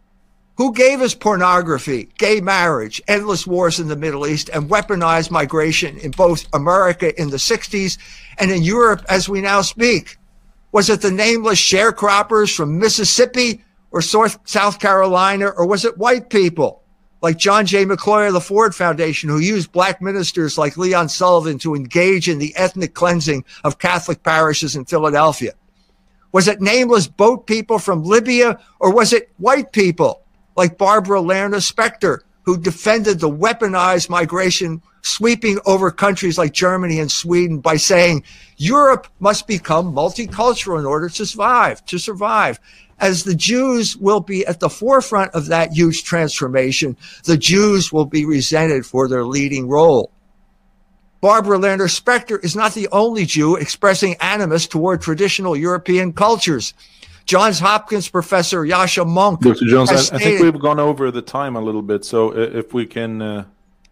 Who gave us pornography, gay marriage, endless wars in the Middle East, and weaponized migration in both America in the 60s and in Europe as we now speak? Was it the nameless sharecroppers from Mississippi or South Carolina, or was it white people like John J. McCloy of the Ford Foundation who used black ministers like Leon Sullivan to engage in the ethnic cleansing of Catholic parishes in Philadelphia? Was it nameless boat people from Libya or was it white people like Barbara Lerner Specter who defended the weaponized migration sweeping over countries like Germany and Sweden by saying Europe must become multicultural in order to survive, to survive. As the Jews will be at the forefront of that huge transformation, the Jews will be resented for their leading role. Barbara Lerner Specter is not the only Jew expressing animus toward traditional European cultures. Johns Hopkins professor Yascha Mounk. Dr. Jones, I, I, think we've gone over the time a little bit. So if we can. Uh...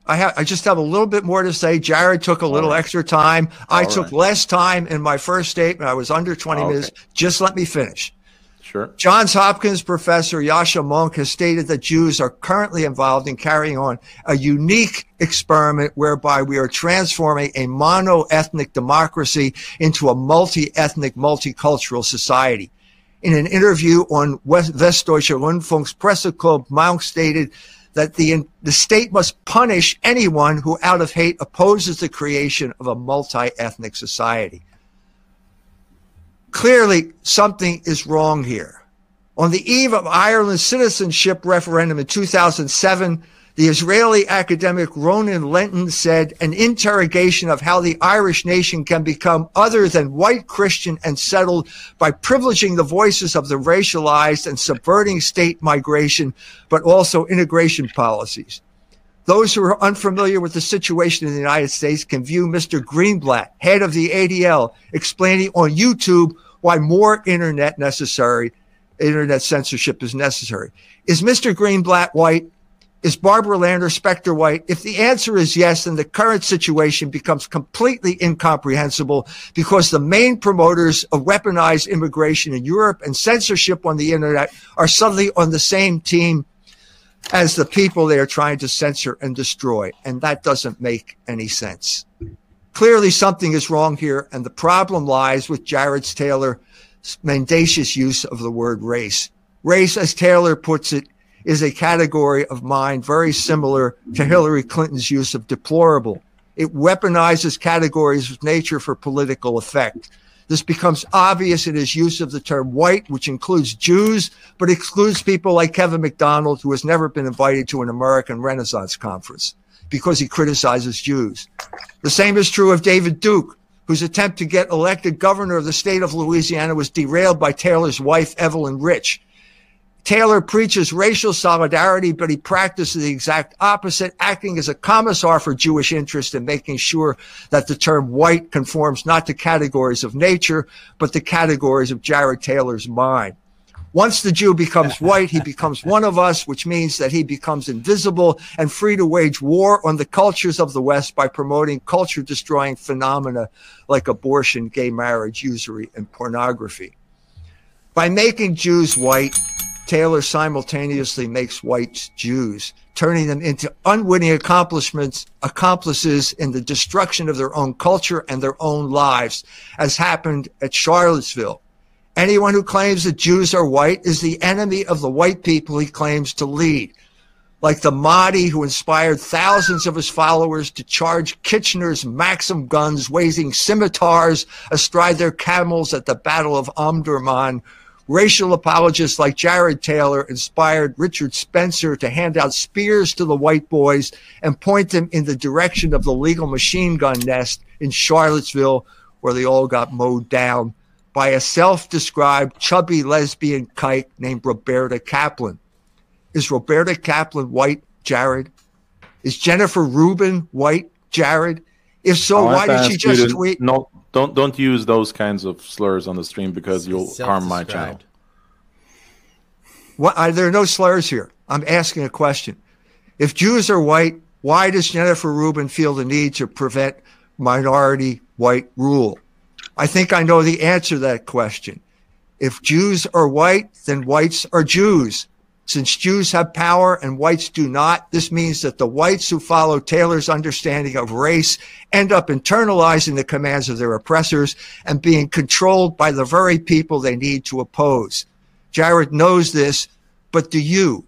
I have. I just have a little bit more to say. Jared took a little right. extra time. I All took right. less time in my first statement. I was under 20 okay. minutes. Just let me finish. Sure. Johns Hopkins professor Yascha Mounk has stated that Jews are currently involved in carrying on a unique experiment whereby we are transforming a mono-ethnic democracy into a multi-ethnic, multicultural society. In an interview on Westdeutsche Rundfunk's Presseclub, Mounk stated that the, the state must punish anyone who out of hate opposes the creation of a multi-ethnic society. Clearly, something is wrong here. On the eve of Ireland's citizenship referendum in 2007, the Israeli academic Ronit Lentin said an interrogation of how the Irish nation can become other than white Christian and settled by privileging the voices of the racialized and subverting state migration, but also integration policies. Those who are unfamiliar with the situation in the United States can view Mr. Greenblatt, head of the ADL, explaining on YouTube why more internet necessary, internet censorship is necessary. Is Mr. Greenblatt white? Is Barbara Lerner Specter white? If the answer is yes, then the current situation becomes completely incomprehensible because the main promoters of weaponized immigration in Europe and censorship on the internet are suddenly on the same team as the people they are trying to censor and destroy. And that doesn't make any sense. Clearly, something is wrong here, and the problem lies with Jared Taylor's mendacious use of the word race. Race, as Taylor puts it, is a category of mind very similar to Hillary Clinton's use of deplorable. It weaponizes categories of nature for political effect. This becomes obvious in his use of the term white, which includes Jews, but excludes people like Kevin MacDonald, who has never been invited to an American Renaissance conference because he criticizes Jews. The same is true of David Duke, whose attempt to get elected governor of the state of Louisiana was derailed by Taylor's wife, Evelyn Rich. Taylor preaches racial solidarity, but he practices the exact opposite, acting as a commissar for Jewish interest and making sure that the term white conforms not to categories of nature, but to categories of Jared Taylor's mind. Once the Jew becomes white, he becomes one of us, which means that he becomes invisible and free to wage war on the cultures of the West by promoting culture destroying phenomena like abortion, gay marriage, usury, and pornography. By making Jews white, Taylor simultaneously makes whites Jews, turning them into unwitting accomplishments, accomplices in the destruction of their own culture and their own lives, as happened at Charlottesville. Anyone who claims that Jews are white is the enemy of the white people he claims to lead. Like the Mahdi who inspired thousands of his followers to charge Kitchener's Maxim guns, waving scimitars astride their camels at the Battle of Omdurman, Racial apologists like Jared Taylor inspired Richard Spencer to hand out spears to the white boys and point them in the direction of the legal machine gun nest in Charlottesville, where they all got mowed down by a self described chubby lesbian kike named Roberta Kaplan. Is Roberta Kaplan white, Jared? Is Jennifer Rubin white, Jared? If so, why did she just tweet? No, don't don't use those kinds of slurs on the stream because you'll harm my channel. What? Are there no slurs here? I'm asking a question. If Jews are white, why does Jennifer Rubin feel the need to prevent minority white rule? I think I know the answer to that question. If Jews are white, then whites are Jews. Since Jews have power and whites do not, this means that the whites who follow Taylor's understanding of race end up internalizing the commands of their oppressors and being controlled by the very people they need to oppose. Jared knows this, but do you?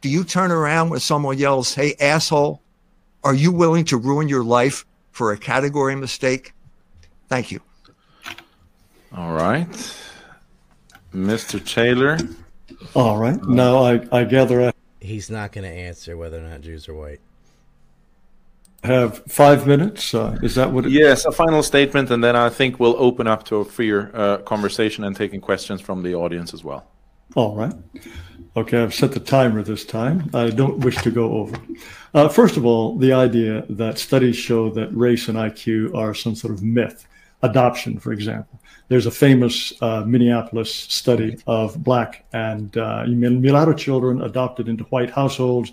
Do you turn around when someone yells, hey, asshole? Are you willing to ruin your life for a category mistake? Thank you. All right. Mr. Taylor. All right. Now I, I gather I He's not going to answer whether or not Jews are white. have five minutes. Uh, is that what it Yes, a final statement, and then I think we'll open up to a freer uh, conversation and taking questions from the audience as well. All right. Okay, I've set the timer this time. I don't wish to go over. Uh, first of all, the idea that studies show that race and IQ are some sort of myth. Adoption, for example. There's a famous uh, Minneapolis study of black and uh, mulatto children adopted into white households.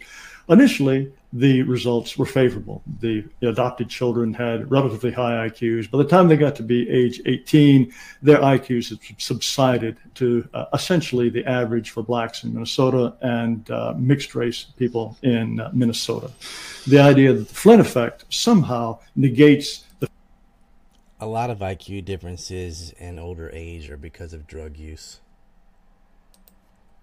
Initially, the results were favorable. The adopted children had relatively high IQs. By the time they got to be age 18, their IQs had subsided to uh, essentially the average for blacks in Minnesota and uh, mixed race people in uh, Minnesota. The idea that the Flynn effect somehow negates A lot of IQ differences in older age are because of drug use.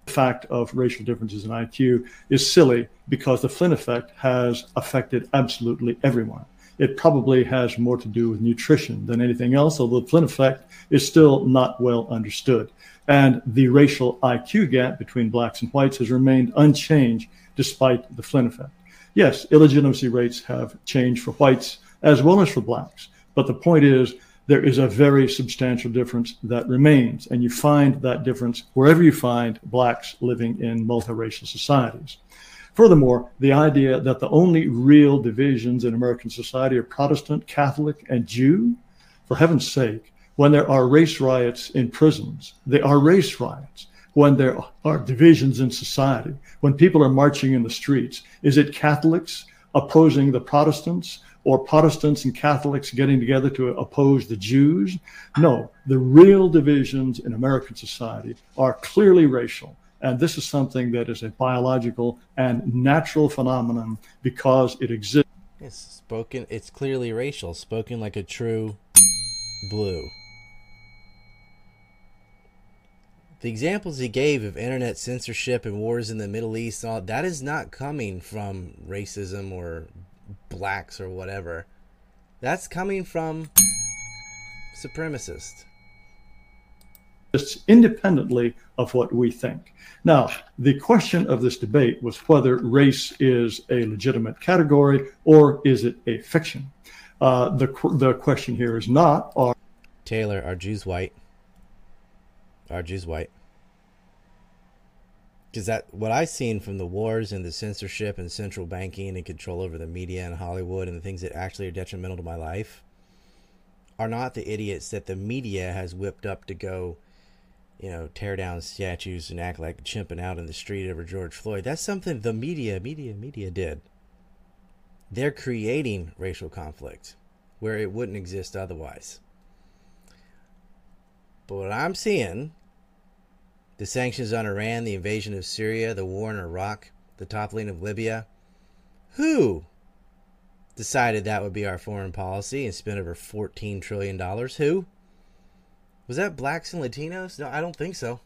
The fact of racial differences in IQ is silly because the Flynn effect has affected absolutely everyone. It probably has more to do with nutrition than anything else, although the Flynn effect is still not well understood. And the racial IQ gap between blacks and whites has remained unchanged despite the Flynn effect. Yes, illegitimacy rates have changed for whites as well as for blacks. But the point is, there is a very substantial difference that remains. And you find that difference wherever you find blacks living in multiracial societies. Furthermore, the idea that the only real divisions in American society are Protestant, Catholic, and Jew, for heaven's sake, when there are race riots in prisons, they are race riots. When there are divisions in society, when people are marching in the streets, is it Catholics opposing the Protestants or Protestants and Catholics getting together to oppose the Jews? No, the real divisions in American society are clearly racial. And this is something that is a biological and natural phenomenon because it exists. It's spoken. It's clearly racial. Spoken like a true blue. The examples he gave of internet censorship and wars in the Middle East, all, that is not coming from racism or blacks or whatever. That's coming from supremacists. independently of what we think. Now, the question of this debate was whether race is a legitimate category or is it a fiction. Uh, the the question here is not are Taylor are Jews white? Are Jews white? Because that what I've seen from the wars and the censorship and central banking and control over the media and Hollywood and the things that actually are detrimental to my life are not the idiots that the media has whipped up to go you know, tear down statues and act like chimping out in the street over George Floyd. That's something the media, media, media did. They're creating racial conflict where it wouldn't exist otherwise. But what I'm seeing the sanctions on Iran, the invasion of Syria, the war in Iraq, the toppling of Libya who decided that would be our foreign policy and spent over $14 trillion? Who? Was that blacks and Latinos? No, I don't think so.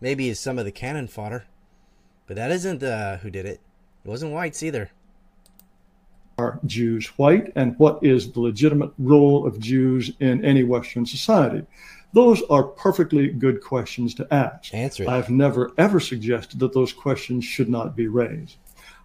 Maybe it's some of the cannon fodder. But that isn't uh, who did it. It wasn't whites either. Are Jews white? And what is the legitimate role of Jews in any Western society? Those are perfectly good questions to ask. Answer it. I've never ever suggested that those questions should not be raised.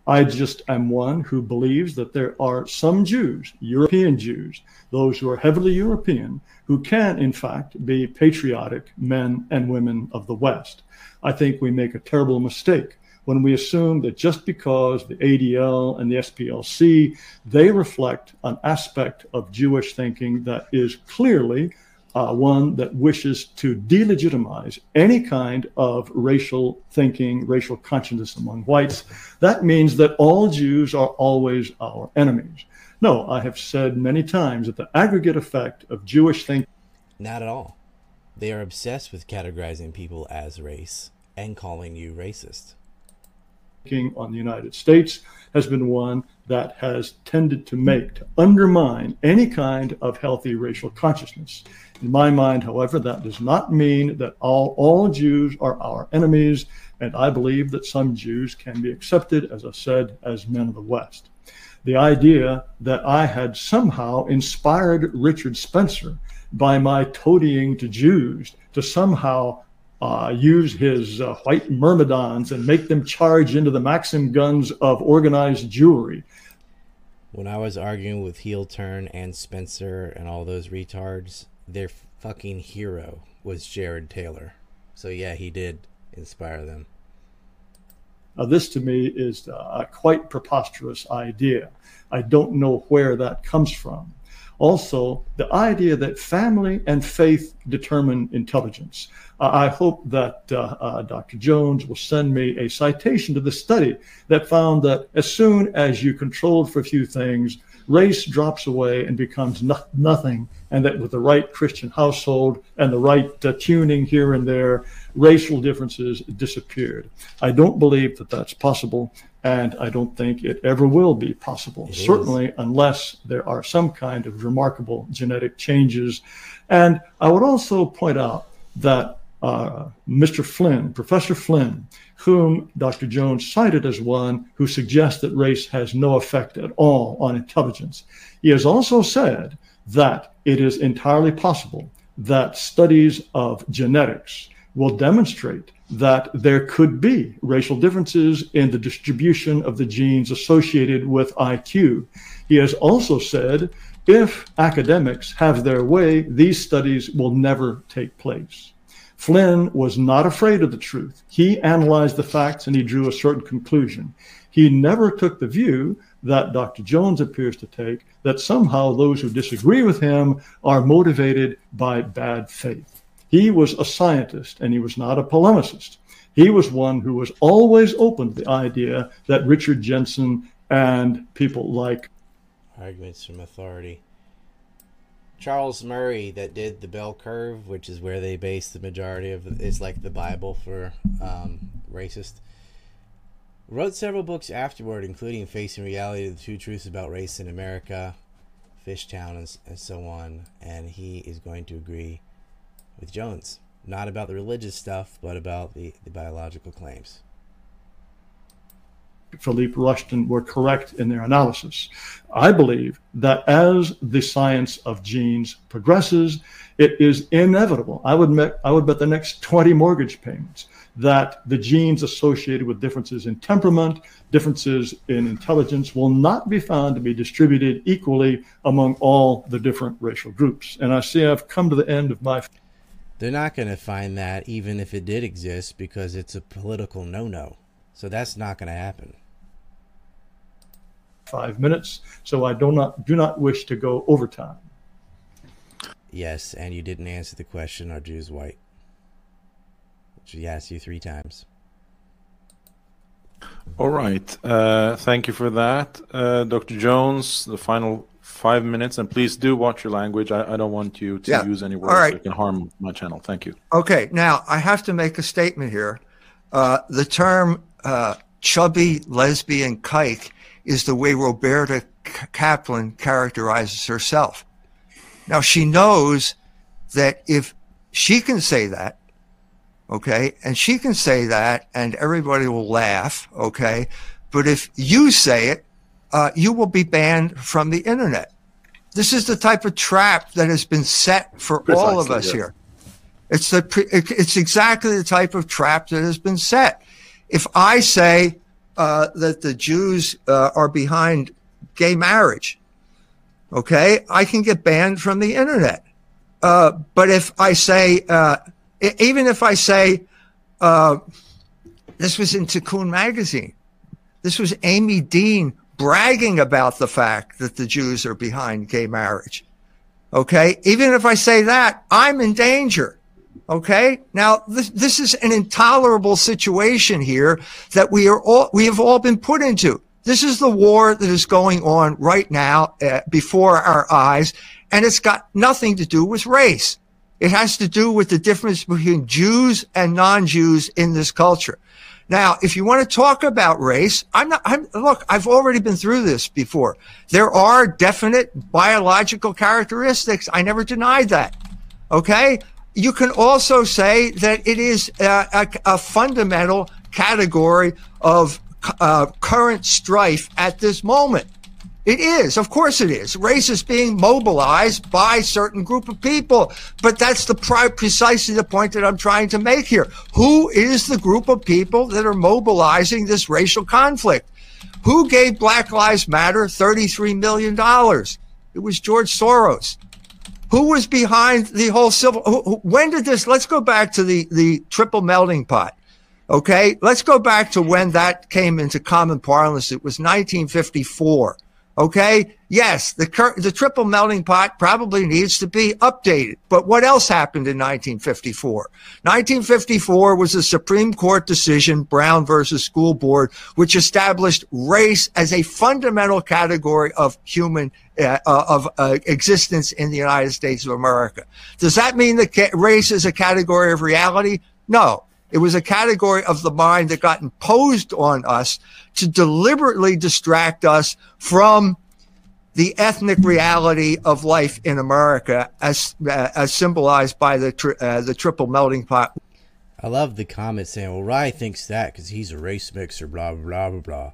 I just am one who believes that there are some Jews, European Jews, those who are heavily European, who can, in fact, be patriotic men and women of the West. I think we make a terrible mistake when we assume that just because the ADL and the SPLC, they reflect an aspect of Jewish thinking that is clearly uh, one that wishes to delegitimize any kind of racial thinking, racial consciousness among whites. That means that all Jews are always our enemies. No, I have said many times that the aggregate effect of Jewish thinking. Not at all. They are obsessed with categorizing people as race and calling you racist. On the United States has been one that has tended to make, to undermine any kind of healthy racial consciousness. In my mind, however, that does not mean that all, all Jews are our enemies, and I believe that some Jews can be accepted, as I said, as men of the West. The idea that I had somehow inspired Richard Spencer by my toadying to Jews to somehow uh, use his uh, white myrmidons and make them charge into the Maxim guns of organized Jewry. When I was arguing with Heel Turn and Spencer and all those retards, their fucking hero was Jared Taylor. So yeah, he did inspire them. Now, this to me is a quite preposterous idea. I don't know where that comes from. Also, the idea that family and faith determine intelligence. Uh, I hope that uh, uh, Dr. Jones will send me a citation to the study that found that as soon as you controlled for a few things, race drops away and becomes no- nothing, and that with the right Christian household and the right uh, tuning here and there, racial differences disappeared. I don't believe that that's possible, and I don't think it ever will be possible, it certainly is. unless there are some kind of remarkable genetic changes. And I would also point out that uh, Mr. Flynn, Professor Flynn, whom Dr. Jones cited as one who suggests that race has no effect at all on intelligence. He has also said that it is entirely possible that studies of genetics will demonstrate that there could be racial differences in the distribution of the genes associated with IQ. He has also said if academics have their way, these studies will never take place. Flynn was not afraid of the truth. He analyzed the facts and he drew a certain conclusion. He never took the view that Dr. Jones appears to take that somehow those who disagree with him are motivated by bad faith. He was a scientist and he was not a polemicist. He was one who was always open to the idea that Richard Jensen and people like arguments from authority Charles Murray that did the bell curve, which is where they base the majority of it's like the Bible for um, racist. Wrote several books afterward, including Facing Reality: The Two Truths About Race in America, Fishtown, and, and so on. And he is going to agree with Jones, not about the religious stuff, but about the, the biological claims. Philippe Rushton were correct in their analysis. I believe that as the science of genes progresses, it is inevitable. I would bet, I would bet the next 20 mortgage payments that the genes associated with differences in temperament, differences in intelligence will not be found to be distributed equally among all the different racial groups. And I see I've come to the end of my. They're not going to find that even if it did exist because it's a political no no. So that's not going to happen. Five minutes, so I do not do not wish to go overtime. Yes, and you didn't answer the question: Are Jews white? She asked you three times. All right. Uh, thank you for that, uh, Dr. Jones. The final five minutes, and please do watch your language. I, I don't want you to Yeah. use any words All right. that can harm my channel. Thank you. Okay, now I have to make a statement here. Uh, the term uh, chubby lesbian kike is the way Roberta Kaplan characterizes herself. Now she knows that if she can say that, okay, and she can say that, and everybody will laugh, okay, but if you say it, uh, you will be banned from the internet. This is the type of trap that has been set for all of us yes. here. It's the it's exactly the type of trap that has been set. If I say uh, that the Jews uh, are behind gay marriage, okay, I can get banned from the internet. Uh, but if I say, uh, even if I say, uh, this was in Tikkun magazine, this was Amy Dean bragging about the fact that the Jews are behind gay marriage. Okay. Even if I say that, I'm in danger. Okay. Now this, this is an intolerable situation here that we are all, we have all been put into. This is the war that is going on right now uh, before our eyes. And it's got nothing to do with race. It has to do with the difference between Jews and non-Jews in this culture. Now, if you want to talk about race, I'm not, I'm, look, I've already been through this before. There are definite biological characteristics. I never denied that. Okay. You can also say that it is uh, a, a fundamental category of uh, current strife at this moment. It is, of course, it is. Race is being mobilized by a certain group of people, but that's the precisely the point that I'm trying to make here. Who is the group of people that are mobilizing this racial conflict? Who gave Black Lives Matter $33 million? It was George Soros. Who was behind the whole civil? Who, who- when did this? Let's go back to the the triple melting pot. Okay, let's go back to when that came into common parlance. It was 1954. Okay, yes, the cur- the triple melting pot probably needs to be updated. But what else happened in 1954? 1954 was a Supreme Court decision, Brown versus School Board, which established race as a fundamental category of human uh, uh, of uh, existence in the United States of America. Does that mean that ca- race is a category of reality? No. It was a category of the mind that got imposed on us to deliberately distract us from the ethnic reality of life in America, as uh, as symbolized by the tri- uh, the triple melting pot. I love the comment saying, "Well, Rye thinks that because he's a race mixer." Blah blah blah blah.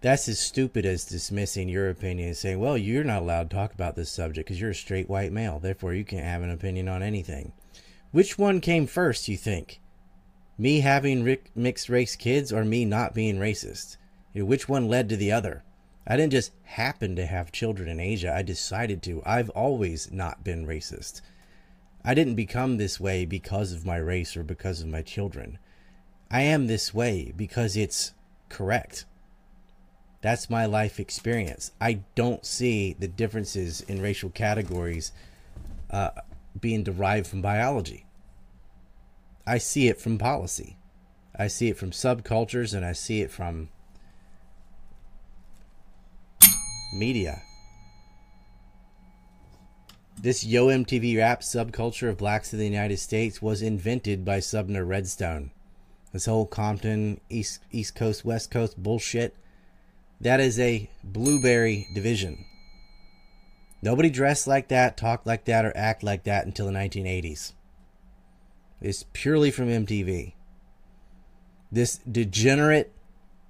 That's as stupid as dismissing your opinion and saying, "Well, you're not allowed to talk about this subject because you're a straight white male, therefore you can't have an opinion on anything." Which one came first? You think? Me having mixed race kids or me not being racist? You know, which one led to the other? I didn't just happen to have children in Asia. I decided to. I've always not been racist. I didn't become this way because of my race or because of my children. I am this way because it's correct. That's my life experience. I don't see the differences in racial categories uh, being derived from biology. I see it from policy. I see it from subcultures and I see it from media. This Yo MTV rap subculture of blacks in the United States was invented by Sumner Redstone. This whole Compton, East, East Coast, West Coast bullshit, that is a blueberry division. Nobody dressed like that, talked like that, or act like that until the 1980s. It's purely from MTV. This degenerate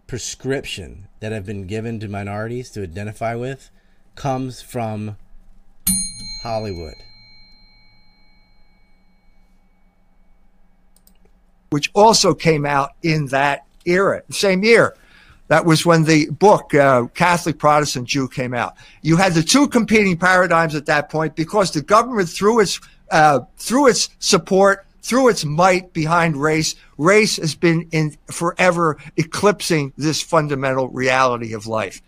prescription that have been given to minorities to identify with comes from Hollywood. which also came out in that era, same year. That was when the book uh, Catholic Protestant Jew came out. You had the two competing paradigms at that point because the government, through its uh, through its support, through its might behind race, race has been in forever eclipsing this fundamental reality of life.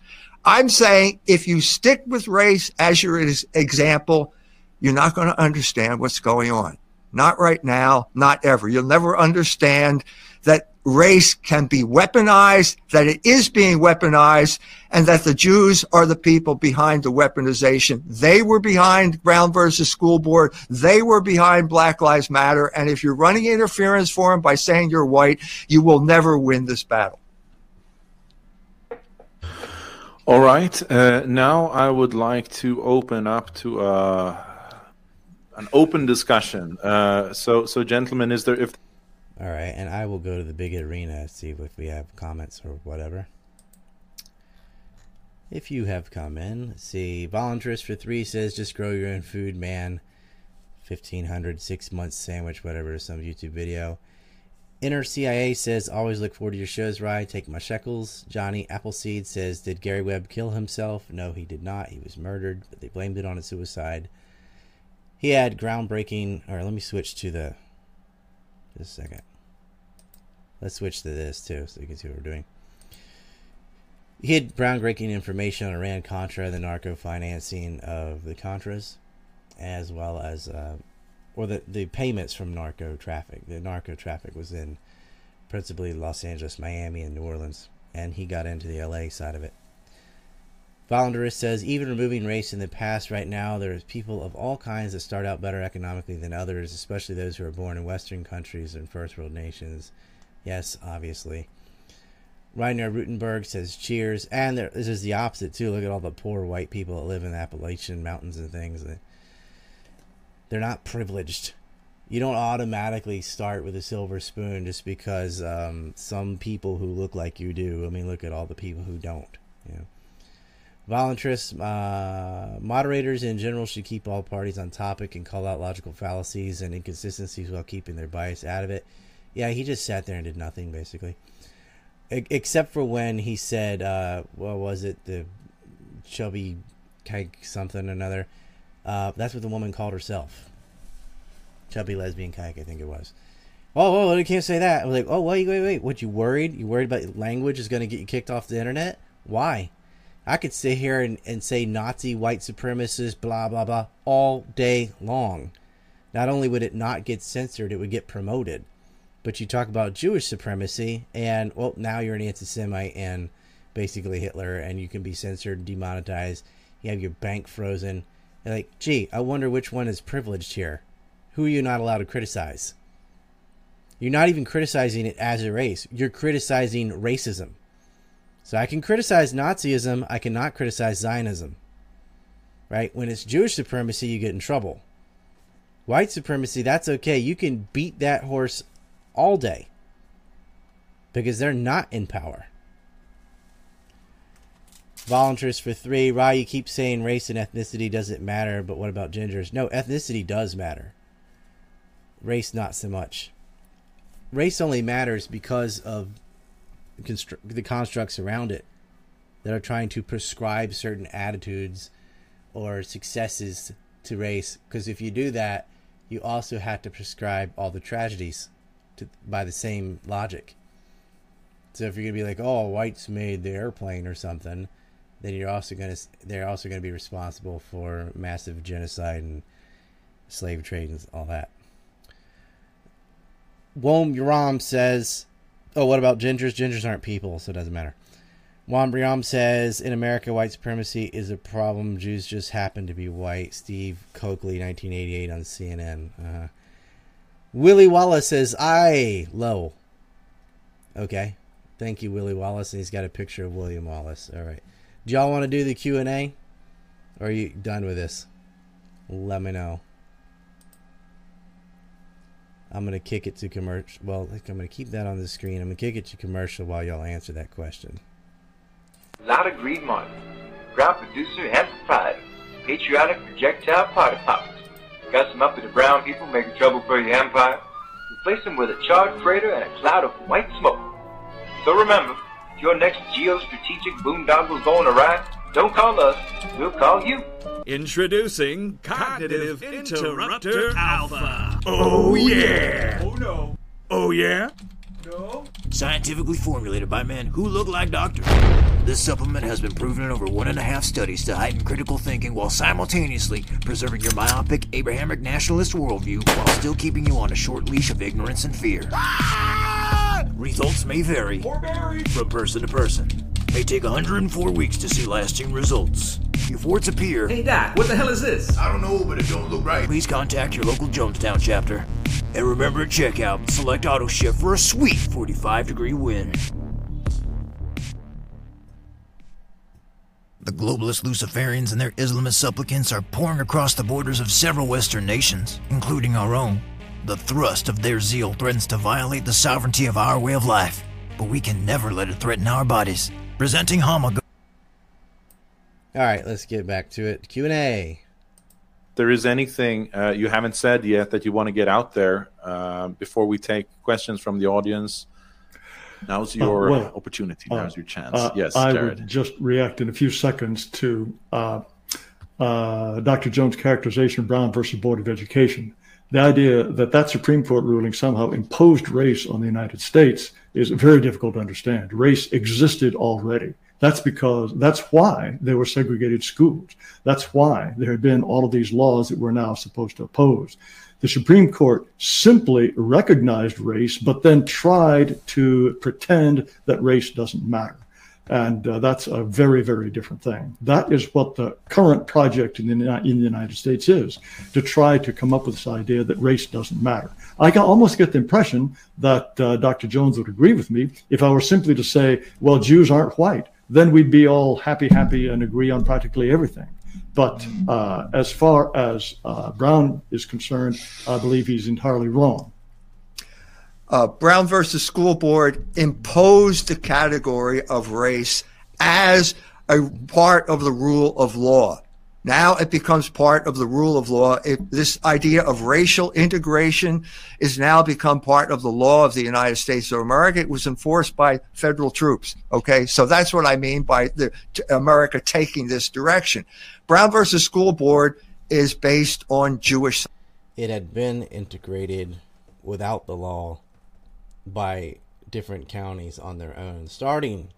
I'm saying if you stick with race as your example, you're not going to understand what's going on. Not right now, not ever. You'll never understand that race can be weaponized, that it is being weaponized, and that the Jews are the people behind the weaponization. They were behind Brown versus School Board. They were behind Black Lives Matter. And if you're running interference for them by saying you're white, you will never win this battle. All right. Uh, now I would like to open up to uh, an open discussion. Uh, so, so gentlemen, is there if all right, and I will go to the big arena to see if we have comments or whatever. If you have come in, let's see. Voluntarist for three says just grow your own food, man. 1500 six months sandwich, whatever, some YouTube video. Inner CIA says always look forward to your shows, Rye. Take my shekels. Johnny Appleseed says did Gary Webb kill himself? No, he did not. He was murdered, but they blamed it on a suicide. He had groundbreaking. All right, let me switch to the. Just a second. Let's switch to this too, so you can see what we're doing. He had groundbreaking information on Iran Contra, the narco financing of the Contras, as well as, uh, or the, the payments from narco traffic. The narco traffic was in principally Los Angeles, Miami, and New Orleans, and he got into the LA side of it. Voluntarist says even removing race in the past, right now there's people of all kinds that start out better economically than others, especially those who are born in Western countries and first world nations. Yes, obviously. Reiner Rutenberg says cheers. And there, this is the opposite, too. Look at all the poor white people that live in the Appalachian Mountains and things. They're not privileged. You don't automatically start with a silver spoon just because um, some people who look like you do. I mean, look at all the people who don't. You know. Voluntarist uh, moderators in general should keep all parties on topic and call out logical fallacies and inconsistencies while keeping their bias out of it. Yeah, he just sat there and did nothing basically, except for when he said, uh, "What was it? The chubby kike something or another." Uh, that's what the woman called herself. Chubby lesbian kike, I think it was. Oh, oh, you can't say that. I was like, oh, wait, wait, wait. What you worried? You worried about language is going to get you kicked off the internet? Why? I could sit here and, and say Nazi, white supremacist, blah, blah, blah, all day long. Not only would it not get censored, it would get promoted but you talk about Jewish supremacy, and well, now you're an anti-Semite and basically Hitler, and you can be censored, demonetized. You have your bank frozen. You're like, gee, I wonder which one is privileged here. Who are you not allowed to criticize? You're not even criticizing it as a race. You're criticizing racism. So I can criticize Nazism. I cannot criticize Zionism. Right? When it's Jewish supremacy, you get in trouble. White supremacy, that's okay. You can beat that horse all day because they're not in power. Volunteers for three. Rye, you keep saying race and ethnicity doesn't matter, but what about gingers? No, ethnicity does matter. Race, not so much. Race only matters because of the constructs around it that are trying to prescribe certain attitudes or successes to race. Because if you do that, you also have to prescribe all the tragedies to, by the same logic. So if you're gonna be like, oh, whites made the airplane or something, then you're also gonna they're also gonna be responsible for massive genocide and slave trade and all that. Wom Uram says, "Oh, what about gingers? Gingers aren't people, so it doesn't matter." Wom Uram says, "In America, white supremacy is a problem. Jews just happen to be white." Steve Cokely, 1988, on CNN. Uh, Willie Wallace says, I low. Okay. Thank you, Willie Wallace. And he's got a picture of William Wallace. All right. Do y'all want to do the Q&A? Or are you done with this? Let me know. I'm gonna kick it to commercial. Well, I'm gonna keep that on the screen. I'm gonna kick it to commercial while y'all answer that question. Lotta Green Martin, proud producer and proprietor, patriotic projectile party poppers. Got some the brown people making trouble for your empire? Replace them with a charred freighter and a cloud of white smoke. So remember, if your next geostrategic boondoggle's going awry, don't call us, we'll call you. Introducing Cognitive Interrupter Alpha. Oh, yeah. Oh, no. Oh, yeah? Scientifically formulated by men who look like doctors. This supplement has been proven in over one and a half studies to heighten critical thinking while simultaneously preserving your myopic Abrahamic nationalist worldview while still keeping you on a short leash of ignorance and fear. Ah! Results may vary from person to person. May take 104 weeks to see lasting results. If warts appear, Hey, Doc, what the hell is this? I don't know, but it don't look right. please contact your local Jonestown chapter. And remember to check out Select Auto Shift for a sweet 45 degree win. The globalist Luciferians and their Islamist supplicants are pouring across the borders of several Western nations, including our own. The thrust of their zeal threatens to violate the sovereignty of our way of life, but we can never let it threaten our bodies. Presenting Hama All right, let's get back to it. Q and A. there is anything uh, you haven't said yet that you want to get out there uh, before we take questions from the audience, now's your Uh, well, opportunity. Uh, Now's your chance. uh, yes, I Jared. would just react in a few seconds to uh, uh, Dr. Jones' characterization of Brown versus Board of Education. The idea that that Supreme Court ruling somehow imposed race on the United States is very difficult to understand. Race existed already. That's because that's why there were segregated schools. That's why there had been all of these laws that we're now supposed to oppose. The Supreme Court simply recognized race, but then tried to pretend that race doesn't matter. And uh, that's a very, very different thing. That is what the current project in the, in the United States is to try to come up with this idea that race doesn't matter. I almost get the impression that uh, Dr. Jones would agree with me if I were simply to say, well, Jews aren't white. Then we'd be all happy, happy, and agree on practically everything. But uh, as far as uh, Brown is concerned, I believe he's entirely wrong. Uh, Brown versus School Board imposed the category of race as a part of the rule of law. Now it becomes part of the rule of law. It, this idea of racial integration is now become part of the law of the United States of America. It was enforced by federal troops. Okay, so that's what I mean by the t- America taking this direction. Brown versus School Board is based on Jewish It had been integrated without the law by different counties on their own, starting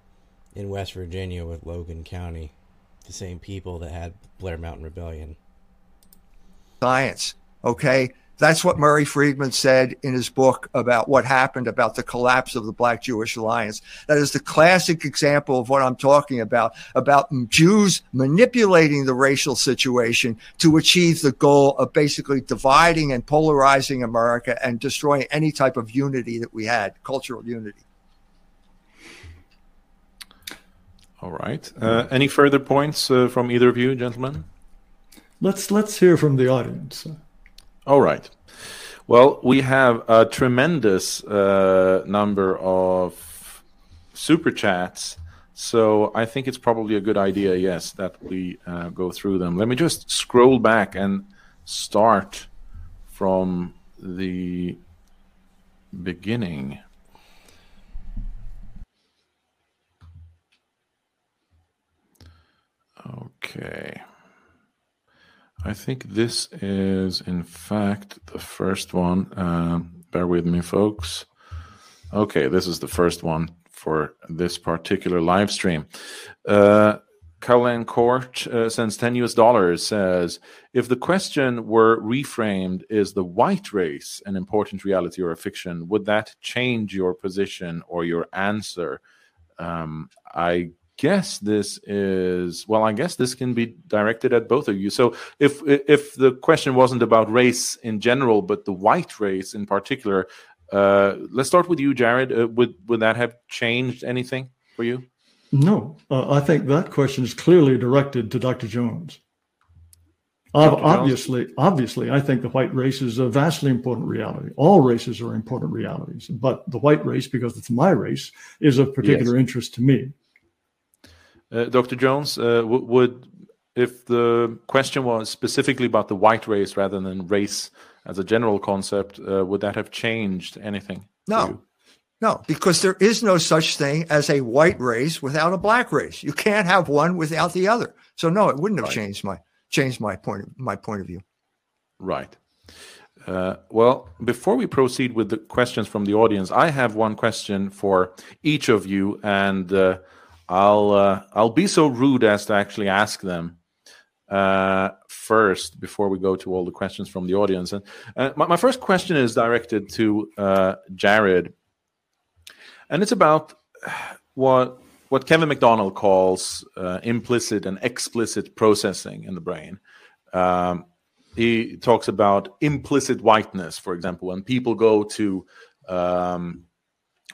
in West Virginia with Logan County, the same people that had Blair Mountain Rebellion. science. Okay. That's what Murray Friedman said in his book about what happened about the collapse of the Black Jewish Alliance. That is the classic example of what I'm talking about, about Jews manipulating the racial situation to achieve the goal of basically dividing and polarizing America and destroying any type of unity that we had, cultural unity. All right. Uh, any further points uh, from either of you, gentlemen? Let's let's hear from the audience. All right. Well, we have a tremendous uh, number of super chats. So I think it's probably a good idea, yes, that we uh, go through them. Let me just scroll back and start from the beginning. Okay. I think this is, in fact, the first one. Um, bear with me, folks. Okay, this is the first one for this particular live stream. Uh, Colin Court uh, sends 10 US dollars, says, if the question were reframed, is the white race an important reality or a fiction? Would that change your position or your answer? Um, I guess this is well i guess this can be directed at both of you so if if the question wasn't about race in general but the white race in particular uh let's start with you jared uh, would would that have changed anything for you No, uh, I think that question is clearly directed to Dr. Jones. obviously, obviously, I think the white race is a vastly important reality. All races are important realities, but the white race, because it's my race, is of particular yes. interest to me. Uh, Dr. Jones, uh, if the question was specifically about the white race rather than race as a general concept, uh, would that have changed anything? No, no, because there is no such thing as a white race without a black race. You can't have one without the other. So no, it wouldn't have right. changed my changed my point of, my point of view. Right. Uh, well, before we proceed with the questions from the audience, I have one question for each of you, and uh, I'll uh, I'll be so rude as to actually ask them uh, first before we go to all the questions from the audience. And uh, my, my, first question is directed to uh, Jared, and it's about what what Kevin MacDonald calls uh, implicit and explicit processing in the brain. Um, he talks about implicit whiteness, for example, when people go to um,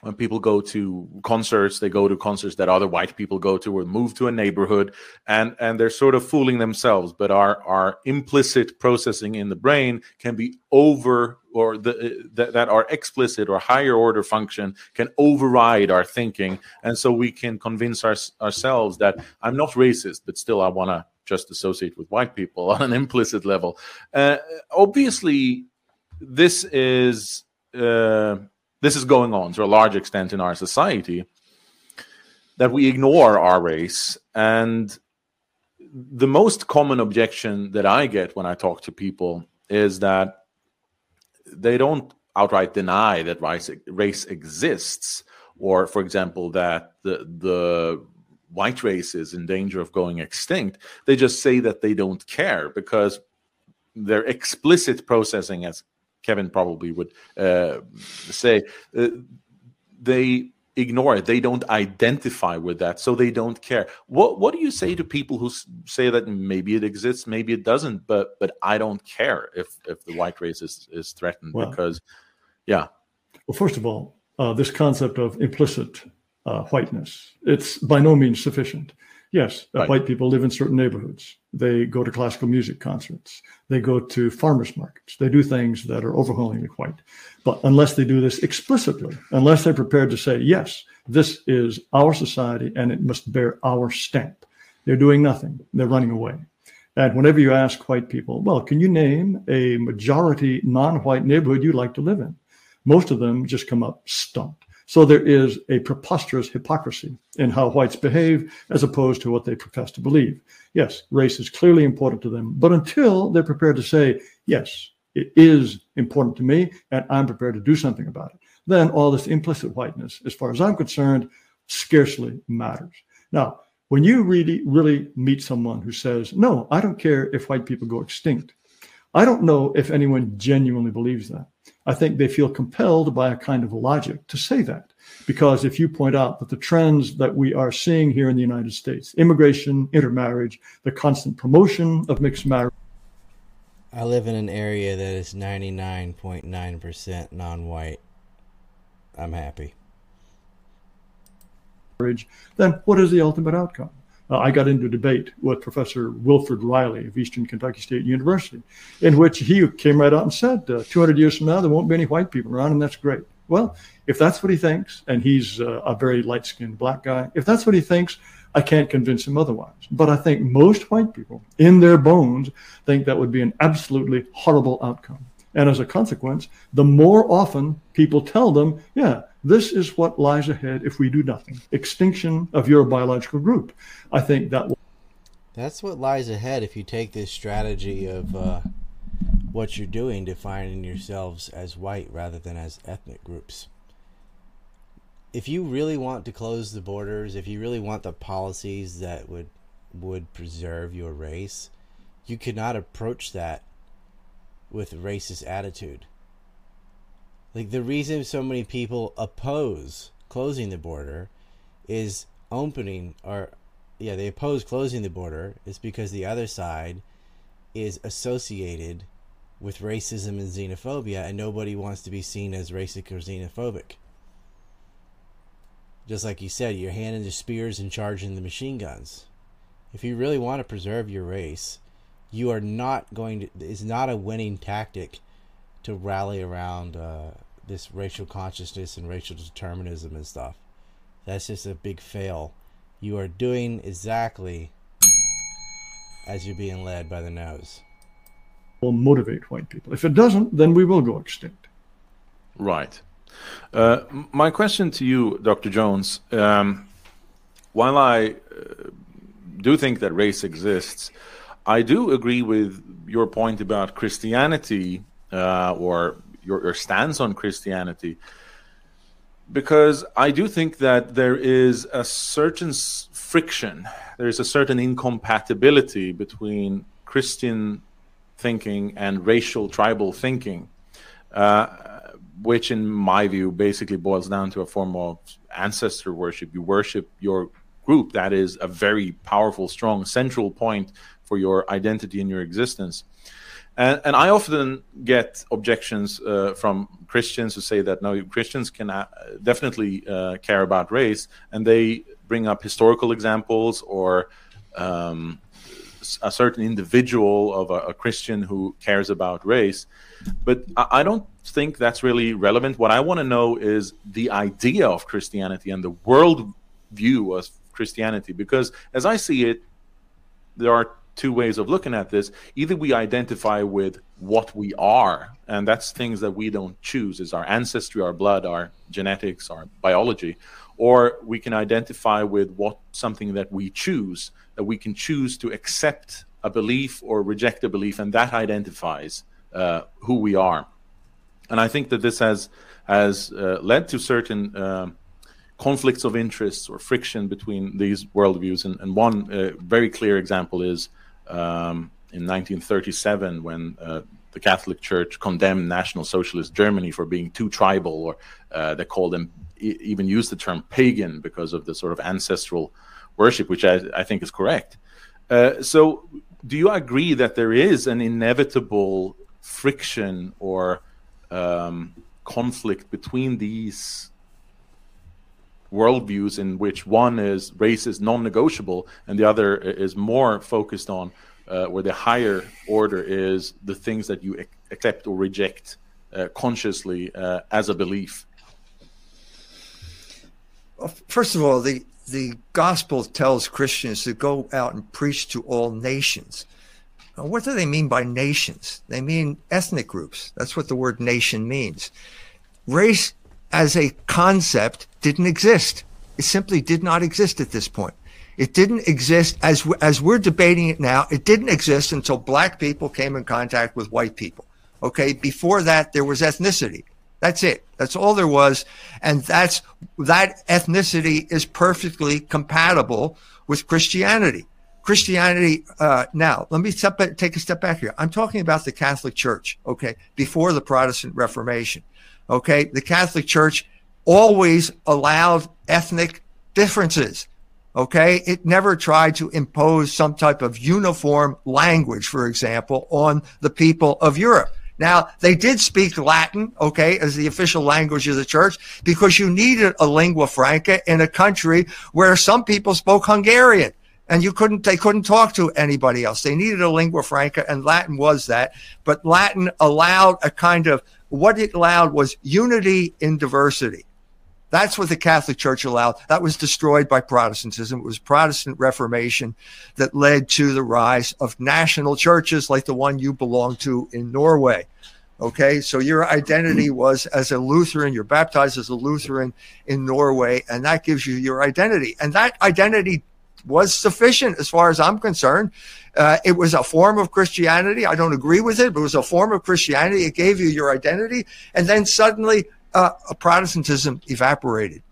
when people go to concerts they go to concerts that other white people go to or move to a neighborhood and and they're sort of fooling themselves. But our our implicit processing in the brain can be over or the that, that our explicit or higher order function can override our thinking. And so we can convince our, ourselves that i'm not racist but still i want to just associate with white people on an implicit level. Uh, obviously this is uh, this is going on to a large extent in our society that we ignore our race. And the most common objection that i get when i talk to people is that they don't outright deny that race, race exists or for example that the the white race is in danger of going extinct. They just say that they don't care because their explicit processing as Kevin probably would uh, say, uh, they ignore it. They don't identify with that, so they don't care. What What do you say to people who say that maybe it exists, maybe it doesn't, but but I don't care if if the white race is is threatened well, because, yeah. Well, first of all, uh, this concept of implicit uh, whiteness it's by no means sufficient. Yes, uh, right. white people live in certain neighborhoods. They go to classical music concerts. They go to farmers markets. They do things that are overwhelmingly white. But unless they do this explicitly, unless they're prepared to say, yes, this is our society and it must bear our stamp, they're doing nothing. They're running away. And whenever you ask white people, well, can you name a majority non white neighborhood you'd like to live in? Most of them just come up stumped. So there is a preposterous hypocrisy in how whites behave as opposed to what they profess to believe. Yes, race is clearly important to them, but until they're prepared to say, yes, it is important to me and I'm prepared to do something about it, then all this implicit whiteness, as far as I'm concerned, scarcely matters. Now, when you really, really meet someone who says, no, I don't care if white people go extinct, I don't know if anyone genuinely believes that. I think they feel compelled by a kind of logic to say that. Because if you point out that the trends that we are seeing here in the United States, immigration, intermarriage, the constant promotion of mixed marriage. I live in an area that is 99.9% non white. I'm happy. Then what is the ultimate outcome? Uh, I got into a debate with Professor Wilfred Reilly of Eastern Kentucky State University, in which he came right out and said, uh, 200 years from now, there won't be any white people around, and that's great. Well, if that's what he thinks, and he's uh, a very light skinned black guy, if that's what he thinks, I can't convince him otherwise. But I think most white people, in their bones, think that would be an absolutely horrible outcome. And as a consequence, the more often people tell them, yeah, this is what lies ahead if we do nothing extinction of your biological group. I think that. Will- That's what lies ahead if you take this strategy of uh, what you're doing, defining yourselves as white rather than as ethnic groups. If you really want to close the borders, if you really want the policies that would would preserve your race, you cannot approach that with racist attitude. Like the reason so many people oppose closing the border is opening or yeah, they oppose closing the border is because the other side is associated with racism and xenophobia and nobody wants to be seen as racist or xenophobic. Just like you said, you're handing the spears and charging the machine guns. If you really want to preserve your race, you are not going to. It's not a winning tactic to rally around uh, this racial consciousness and racial determinism and stuff. That's just a big fail. You are doing exactly as you're being led by the nose. Will motivate white people. If it doesn't, then we will go extinct. Right. Uh, my question to you, Dr. Jones, um, while I uh, do think that race exists, I do agree with your point about Christianity uh, or your, your stance on Christianity, because I do think that there is a certain friction, there is a certain incompatibility between Christian thinking and racial tribal thinking. Uh, which in my view basically boils down to a form of ancestor worship. You worship your group. That is a very powerful, strong central point for your identity and your existence. And, and I often get objections uh, from Christians who say that no, Christians can uh, definitely uh, care about race, and they bring up historical examples or um, a certain individual of a, a, Christian who cares about race. But I, I don't think that's really relevant. What I want to know is the idea of Christianity and the world view of Christianity, because as I see it, there are two ways of looking at this. Either we identify with what we are, and that's things that we don't choose, is our ancestry, our blood, our genetics, our biology, or we can identify with what something that we choose, that we can choose to accept a belief or reject a belief, and that identifies uh, who we are. And I think that this has has uh, led to certain uh, conflicts of interests or friction between these worldviews. And, and one uh, very clear example is um, in 1937 when uh, the Catholic Church condemned National Socialist Germany for being too tribal, or uh, they called them even used the term pagan because of the sort of ancestral worship, which I, I think is correct. Uh, so, do you agree that there is an inevitable friction or um, conflict between these worldviews in which one is race is non-negotiable and the other is more focused on uh, where the higher order is the things that you accept or reject uh, consciously uh, as a belief first of all the the gospel tells christians to go out and preach to all nations what do they mean by nations? They mean ethnic groups. That's what the word nation means. Race as a concept didn't exist. It simply did not exist at this point. It didn't exist as as we're debating it now. It didn't exist until black people came in contact with white people. Okay, before that there was ethnicity. That's it. That's all there was, and that's that ethnicity is perfectly compatible with Christianity. Christianity, uh, now, let me step take a step back here. I'm talking about the Catholic Church, okay, before the Protestant Reformation, okay? The Catholic Church always allowed ethnic differences, okay? It never tried to impose some type of uniform language, for example, on the people of Europe. Now, they did speak Latin, okay, as the official language of the church, because you needed a lingua franca in a country where some people spoke Hungarian and you couldn't they couldn't talk to anybody else. They needed a lingua franca and latin was that. But latin allowed a kind of what it allowed was unity in diversity. That's what the catholic church allowed. That was destroyed by protestantism. It was protestant reformation that led to the rise of national churches like the one you belong to in norway. Okay? So your identity was as a lutheran you're baptized as a lutheran in norway and that gives you your identity. And that identity was sufficient as far as I'm concerned. Uh, it was a form of Christianity. I don't agree with it, but it was a form of Christianity. It gave you your identity. And then suddenly, uh, Protestantism evaporated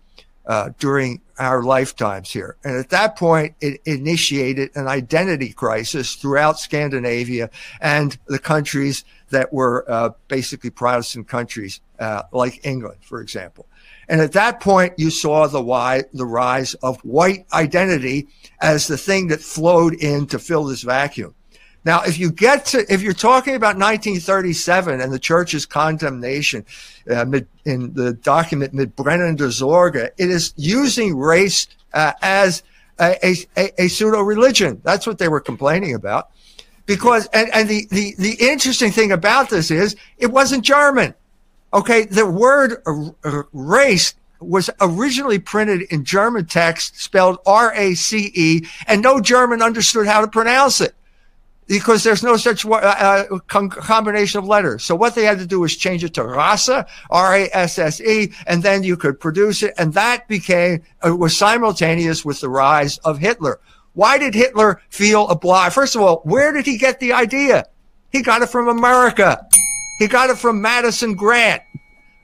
uh, during our lifetimes here. And at that point, it initiated an identity crisis throughout Scandinavia and the countries that were uh, basically Protestant countries, uh, like England, for example. And at that point, you saw the why, the rise of white identity as the thing that flowed in to fill this vacuum. Now, if you get to, if you're talking about 1937 and the church's condemnation uh, in the document Mit brennender Sorge, it is using race uh, as a, a, a pseudo religion. That's what they were complaining about because and, and the, the the interesting thing about this is it wasn't German. Okay, the word uh, race was originally printed in German text, spelled R A C E, and no German understood how to pronounce it because there's no such uh, uh combination of letters. So what they had to do was change it to Rasse, R-A-S-S-E, and then you could produce it. And that became, it was simultaneous with the rise of Hitler. Why did Hitler feel obliged? First of all, where did he get the idea? He got it from America. He got it from Madison Grant.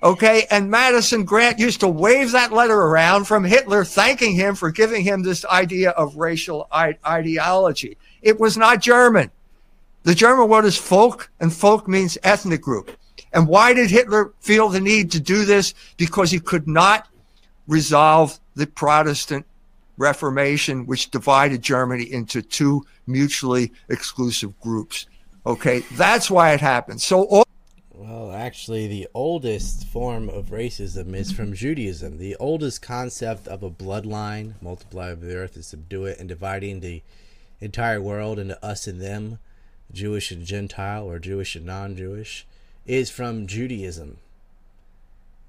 Okay. And Madison Grant used to wave that letter around from Hitler, thanking him for giving him this idea of racial ideology. It was not German. The German word is folk, and folk means ethnic group. And why did Hitler feel the need to do this? Because he could not resolve the Protestant Reformation, which divided Germany into two mutually exclusive groups. Okay, that's why it happened. So, all- well, actually, the oldest form of racism is from Judaism. The oldest concept of a bloodline, multiply of the earth, and subdue it, and dividing the entire world into us and them, Jewish and Gentile or Jewish and non Jewish, is from Judaism.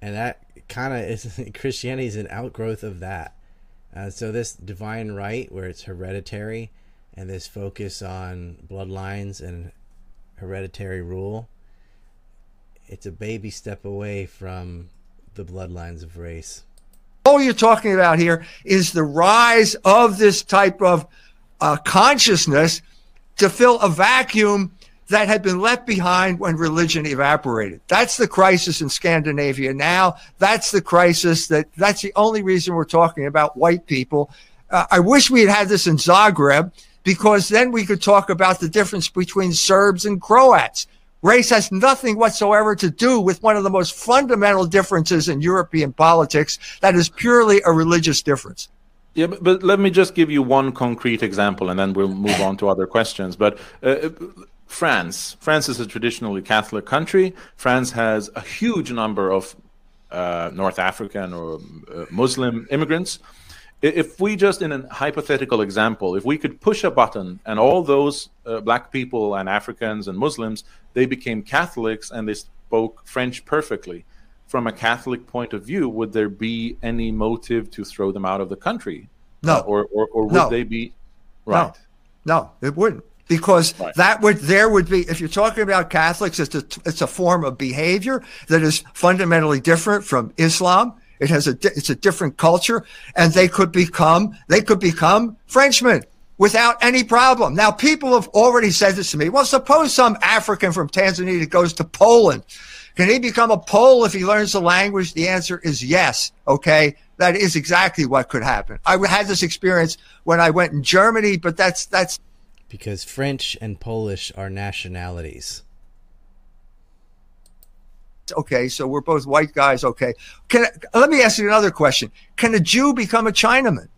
And that kind of is Christianity is an outgrowth of that. Uh, so this divine right, where it's hereditary, and this focus on bloodlines and hereditary rule, it's a baby step away from the bloodlines of race. All you're talking about here is the rise of this type of uh, consciousness to fill a vacuum that had been left behind when religion evaporated. That's the crisis in Scandinavia now. That's the crisis that that's the only reason we're talking about white people. Uh, I wish we had had this in Zagreb because then we could talk about the difference between Serbs and Croats. Race has nothing whatsoever to do with one of the most fundamental differences in European politics that is purely a religious difference. Yeah, but, but, let me just give you one concrete example, and then we'll move on to other questions. But uh, France, France is a traditionally Catholic country. France has a huge number of uh, North African or uh, Muslim immigrants. If we just, in a hypothetical example, if we could push a button and all those uh, black people and Africans and Muslims, they became Catholics and they spoke French perfectly from a Catholic point of view, would there be any motive to throw them out of the country? No. Uh, or, or, or would no. they be right? No, no, it wouldn't. Because right. that would there would be if you're talking about Catholics, it's a it's a form of behavior that is fundamentally different from Islam. It has a it's a different culture, and they could become they could become Frenchmen without any problem. Now, people have already said this to me. Well, suppose some African from Tanzania goes to Poland can he become a Pole if he learns the language? The answer is yes. Okay. That is exactly what could happen. I had this experience when I went in Germany, but that's, that's because French and Polish are nationalities. Okay, so we're both white guys. Okay, can let me ask you another question: Can a Jew become a Chinaman?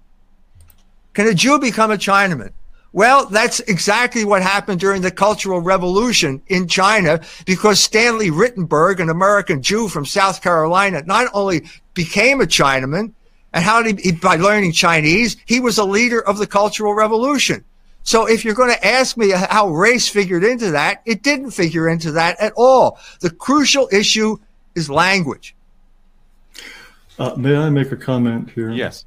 Can a Jew become a Chinaman? Well, that's exactly what happened during the Cultural Revolution in China because Stanley Rittenberg, an American Jew from South Carolina, not only became a Chinaman, and how did he, by learning Chinese, he was a leader of the Cultural Revolution. So if you're going to ask me how race figured into that, it didn't figure into that at all. The crucial issue is language. Uh, may I make a comment here? Yes.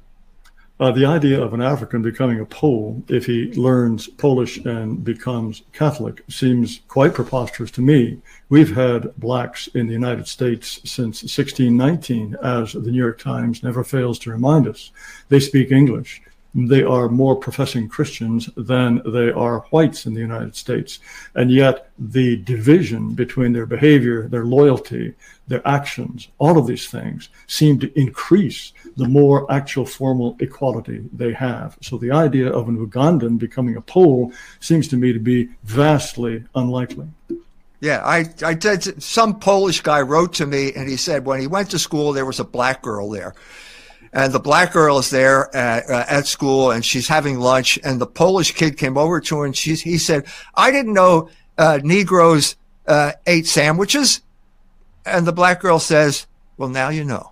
Uh, the idea of an African becoming a Pole if he learns Polish and becomes Catholic seems quite preposterous to me. We've had blacks in the United States since 1619, as the New York Times never fails to remind us. They speak English they are more professing Christians than they are whites in the United States. And yet the division between their behavior, their loyalty, their actions, all of these things seem to increase the more actual formal equality they have. So the idea of an Ugandan becoming a Pole seems to me to be vastly unlikely. Yeah, I, I did. Some Polish guy wrote to me and he said when he went to school, there was a black girl there and the black girl is there at, uh, at, school and she's having lunch and the polish kid came over to her and she's, he said i didn't know uh, negroes uh, ate sandwiches. And the black girl says well now you know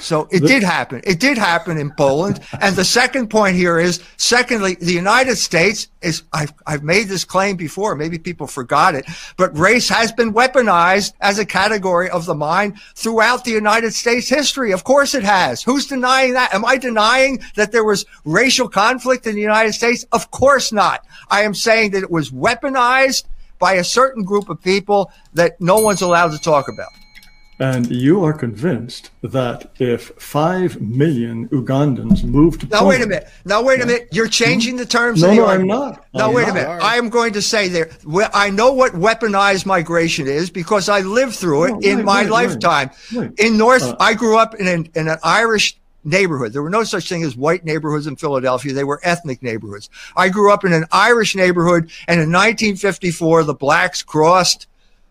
So it did happen. It did happen in Poland. And the second point here is, secondly, the United States is, I've, I've made this claim before. Maybe people forgot it, but race has been weaponized as a category of the mind throughout the United States history. Of course it has. Who's denying that? Am I denying that there was racial conflict in the United States? Of course not. I am saying that it was weaponized by a certain group of people that no one's allowed to talk about. And you are convinced that if 5 million Ugandans moved to Now, Poland, wait a minute. Now, wait a minute. You're changing the terms No, the no, I'm not. No, I'm wait a not. minute. I am going to say there, I know what weaponized migration is because I lived through it No, in my lifetime. In North, Uh, I grew up in an, in an Irish neighborhood. There were no such thing as white neighborhoods in Philadelphia. They were ethnic neighborhoods. I grew up in an Irish neighborhood, and in 1954, the blacks crossed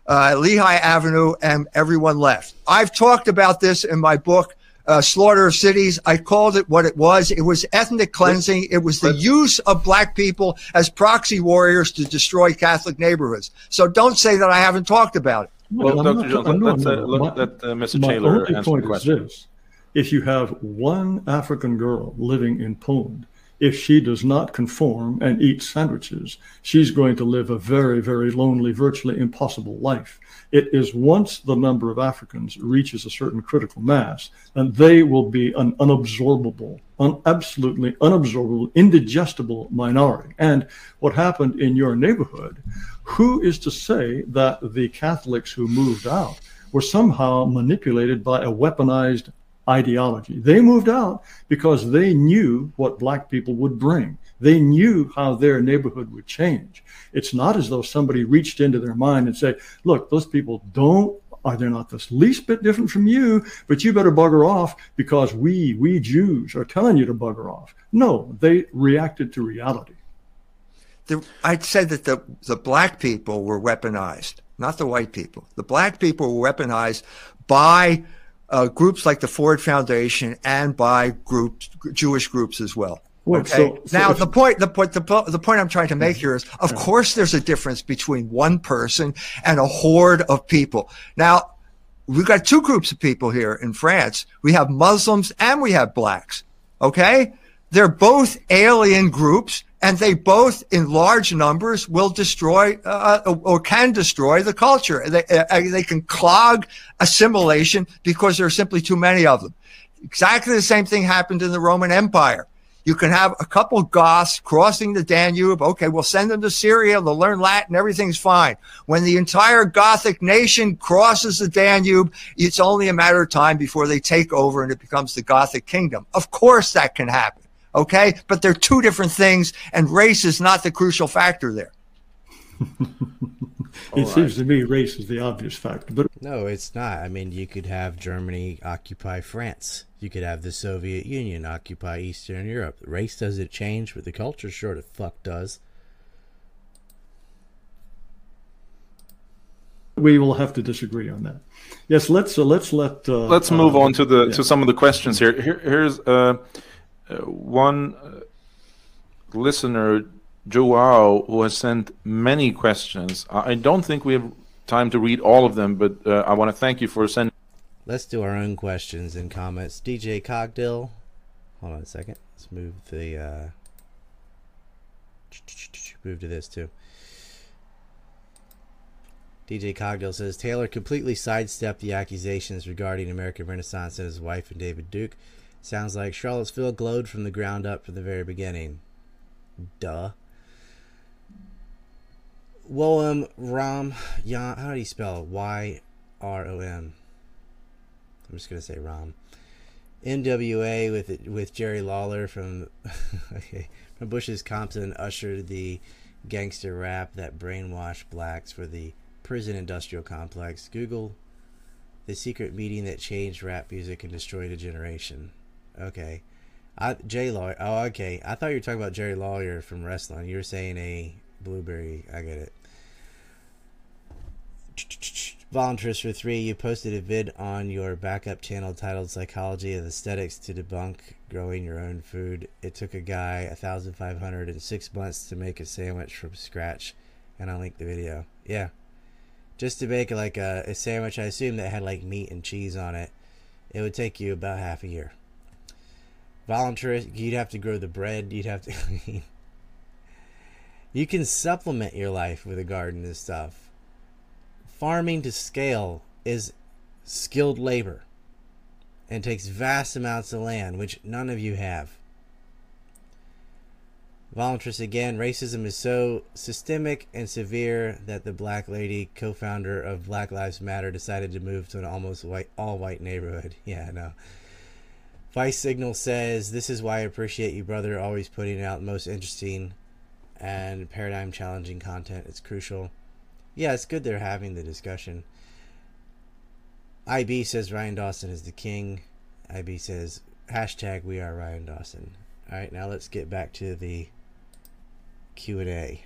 uh, Lehigh Avenue, and everyone left. I've talked about this in my book, uh, Slaughter of Cities. I called it what it was. It was ethnic cleansing. It was the use of black people as proxy warriors to destroy Catholic neighborhoods. So don't say that I haven't talked about it. Well, I'm Dr. not- Jones, I'm not- let's, uh, no, let, my- let uh, Mr. My Taylor only answer point is this. If you have one African girl living in Poland, if she does not conform and eat sandwiches, she's going to live a very, very lonely, virtually impossible life. It is once the number of Africans reaches a certain critical mass, and they will be an unabsorbable, un- absolutely unabsorbable, indigestible minority. And what happened in your neighborhood, who is to say that the Catholics who moved out were somehow manipulated by a weaponized ideology. They moved out because they knew what black people would bring. They knew how their neighborhood would change. It's not as though somebody reached into their mind and said, look, those people don't are they're not the least bit different from you, but you better bugger off because we, we Jews are telling you to bugger off. No, they reacted to reality. The, I'd say that the, the black people were weaponized, not the white people. The black people were weaponized by uh, groups like the Ford Foundation and by groups, Jewish groups as well. Okay. so- so now the point, the point, the, the point I'm trying to make here is, of course, there's a difference between one person and a horde of people. Now, we've got two groups of people here in France. We have Muslims and we have blacks. Okay. They're both alien groups and they both in large numbers will destroy uh, or can destroy the culture. They, uh, they can clog assimilation because there are simply too many of them. Exactly the same thing happened in the Roman Empire. You can have a couple Goths crossing the Danube. Okay, we'll send them to Syria. They'll learn Latin. Everything's fine. When the entire Gothic nation crosses the Danube, it's only a matter of time before they take over and it becomes the Gothic kingdom. Of course that can happen. Okay, but they're two different things and race is not the crucial factor there. it seems to me race is the obvious factor, but No, it's not. I mean, you could have Germany occupy France. You could have the Soviet Union occupy Eastern Europe. Race doesn't change, but the culture sure the fuck does. we will have to disagree on that. Yes, let's uh, let's let uh, Let's move uh, on to the yeah. to some of the questions here. here here's uh, one uh, listener, Joao, who has sent many questions. I I don't think we have time to read all of them, but uh, I want to thank you for sending. Let's do our own questions and comments. DJ Cogdill. Hold on a second. Let's move the uh move to this too. DJ Cogdill says Taylor completely sidestepped the accusations regarding American Renaissance and his wife and David Duke. Sounds like Charlottesville glowed from the ground up from the very beginning. Duh. Willem Rom Yan how do you spell it? Y R O M. I'm just gonna say Rom. NWA with with Jerry Lawler from okay, from Bush's Compton ushered the gangster rap that brainwashed blacks for the prison industrial complex. Google the secret meeting that changed rap music and destroyed a generation. Okay. I Jay Lawyer. Oh, okay. I thought you were talking about Jerry Lawyer from wrestling. You were saying a blueberry. I get it. Volunteers for three, you posted a vid on your backup channel titled Psychology of Aesthetics to debunk growing your own food. It took a guy 1,500 and six months to make a sandwich from scratch, and I linked the video. Yeah. Just to make like a, a sandwich, I assume that had like meat and cheese on it. It would take you about half a year. Voluntarist, you'd have to grow the bread. You'd have to. you can supplement your life with a garden and stuff. Farming to scale is skilled labor and takes vast amounts of land, which none of you have. Voluntarist again, racism is so systemic and severe that the black lady, co founder of Black Lives Matter, decided to move to an almost white, all white neighborhood. Yeah, i no. Vice Signal says, This is why I appreciate you, brother, always putting out most interesting and paradigm challenging content. It's crucial. Yeah, it's good they're having the discussion. IB says Ryan Dawson is the king. IB says, hashtag we are Ryan Dawson. All right, now let's get back to the Q&A.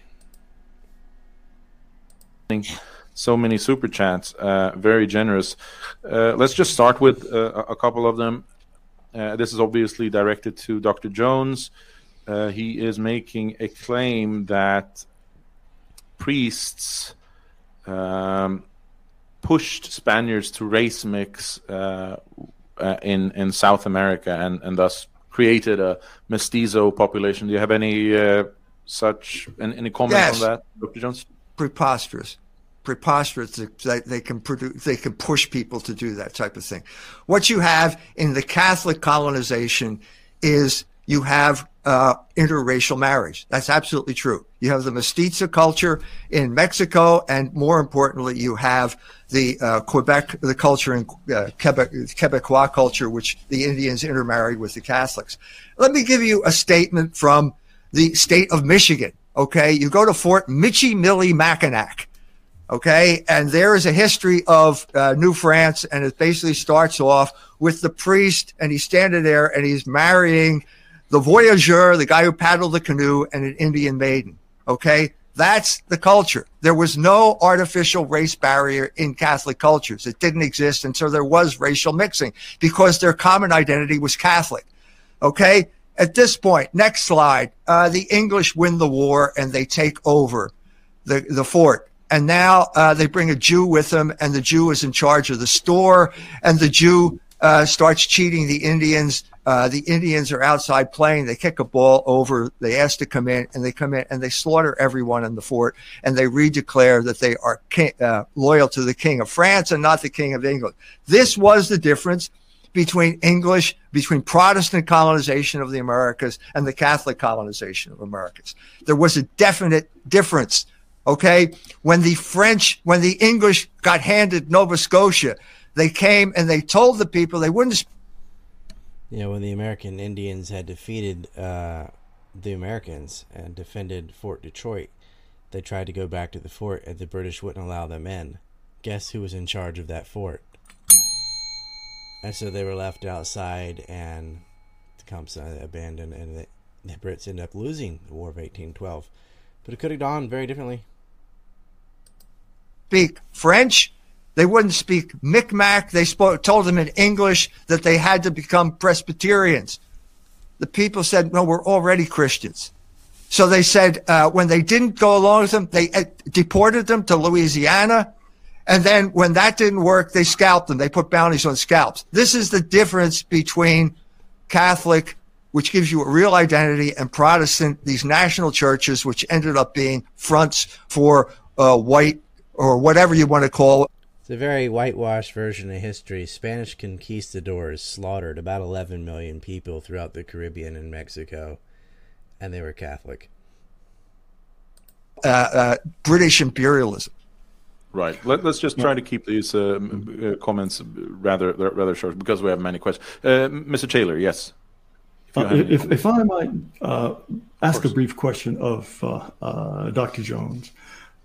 So many super chats, uh, very generous. Uh, let's just start with uh, a couple of them. Uh, this is obviously directed to Dr. Jones. Uh, he is making a claim that priests um, pushed Spaniards to race mix uh, in in South America and and thus created a mestizo population. Do you have any such any comment yes. on that, Dr. Jones? Preposterous. Preposterous that they can produce, they can push people to do that type of thing. What you have in the Catholic colonization is you have uh, interracial marriage. That's absolutely true. You have the mestizo culture in Mexico, and more importantly, you have the uh, Quebec, the culture in uh, Quebec, Quebecois culture, which the Indians intermarried with the Catholics. Let me give you a statement from the state of Michigan. Okay. You go to Fort Michilimackinac. Okay. And there is a history of uh, New France. And it basically starts off with the priest and he's standing there and he's marrying the voyageur, the guy who paddled the canoe and an Indian maiden. Okay. That's the culture. There was no artificial race barrier in Catholic cultures. It didn't exist. And so there was racial mixing because their common identity was Catholic. Okay. At this point, next slide, uh, the English win the war and they take over the, the fort. And now uh, they bring a Jew with them, and the Jew is in charge of the store, and the Jew uh, starts cheating the Indians. Uh, the Indians are outside playing. They kick a ball over. They ask to come in, and they come in and they slaughter everyone in the fort, and they redeclare that they are king, uh, loyal to the King of France and not the King of England. This was the difference between English, between Protestant colonization of the Americas and the Catholic colonization of Americas. There was a definite difference. Okay. When the French, when the English got handed Nova Scotia, they came and they told the people they wouldn't. Yeah, when the American Indians had defeated uh, the Americans and defended Fort Detroit, they tried to go back to the fort and the British wouldn't allow them in. Guess who was in charge of that fort? and so they were left outside, and Tecumseh abandoned, and the, the Brits ended up losing the War of 1812. But it could have gone very differently. Speak French. They wouldn't speak Micmac. They spoke, told them in English that they had to become Presbyterians. The people said, "No, we're already Christians." So they said uh, when they didn't go along with them, they uh, deported them to Louisiana and then when that didn't work, they scalped them. They put bounties on scalps. This is the difference between Catholic, which gives you a real identity, and Protestant, these national churches, which ended up being fronts for uh, white or whatever you want to call it. It's a very whitewashed version of history. Spanish conquistadors slaughtered about 11 million people throughout the Caribbean and Mexico, and they were Catholic. Uh, uh, British imperialism. Right. Let, us just try to keep these uh, uh, comments rather rather short because we have many questions. Uh, Mr. Taylor, yes. If, uh, if, if, I might uh, ask a brief question of uh, Dr. Jones.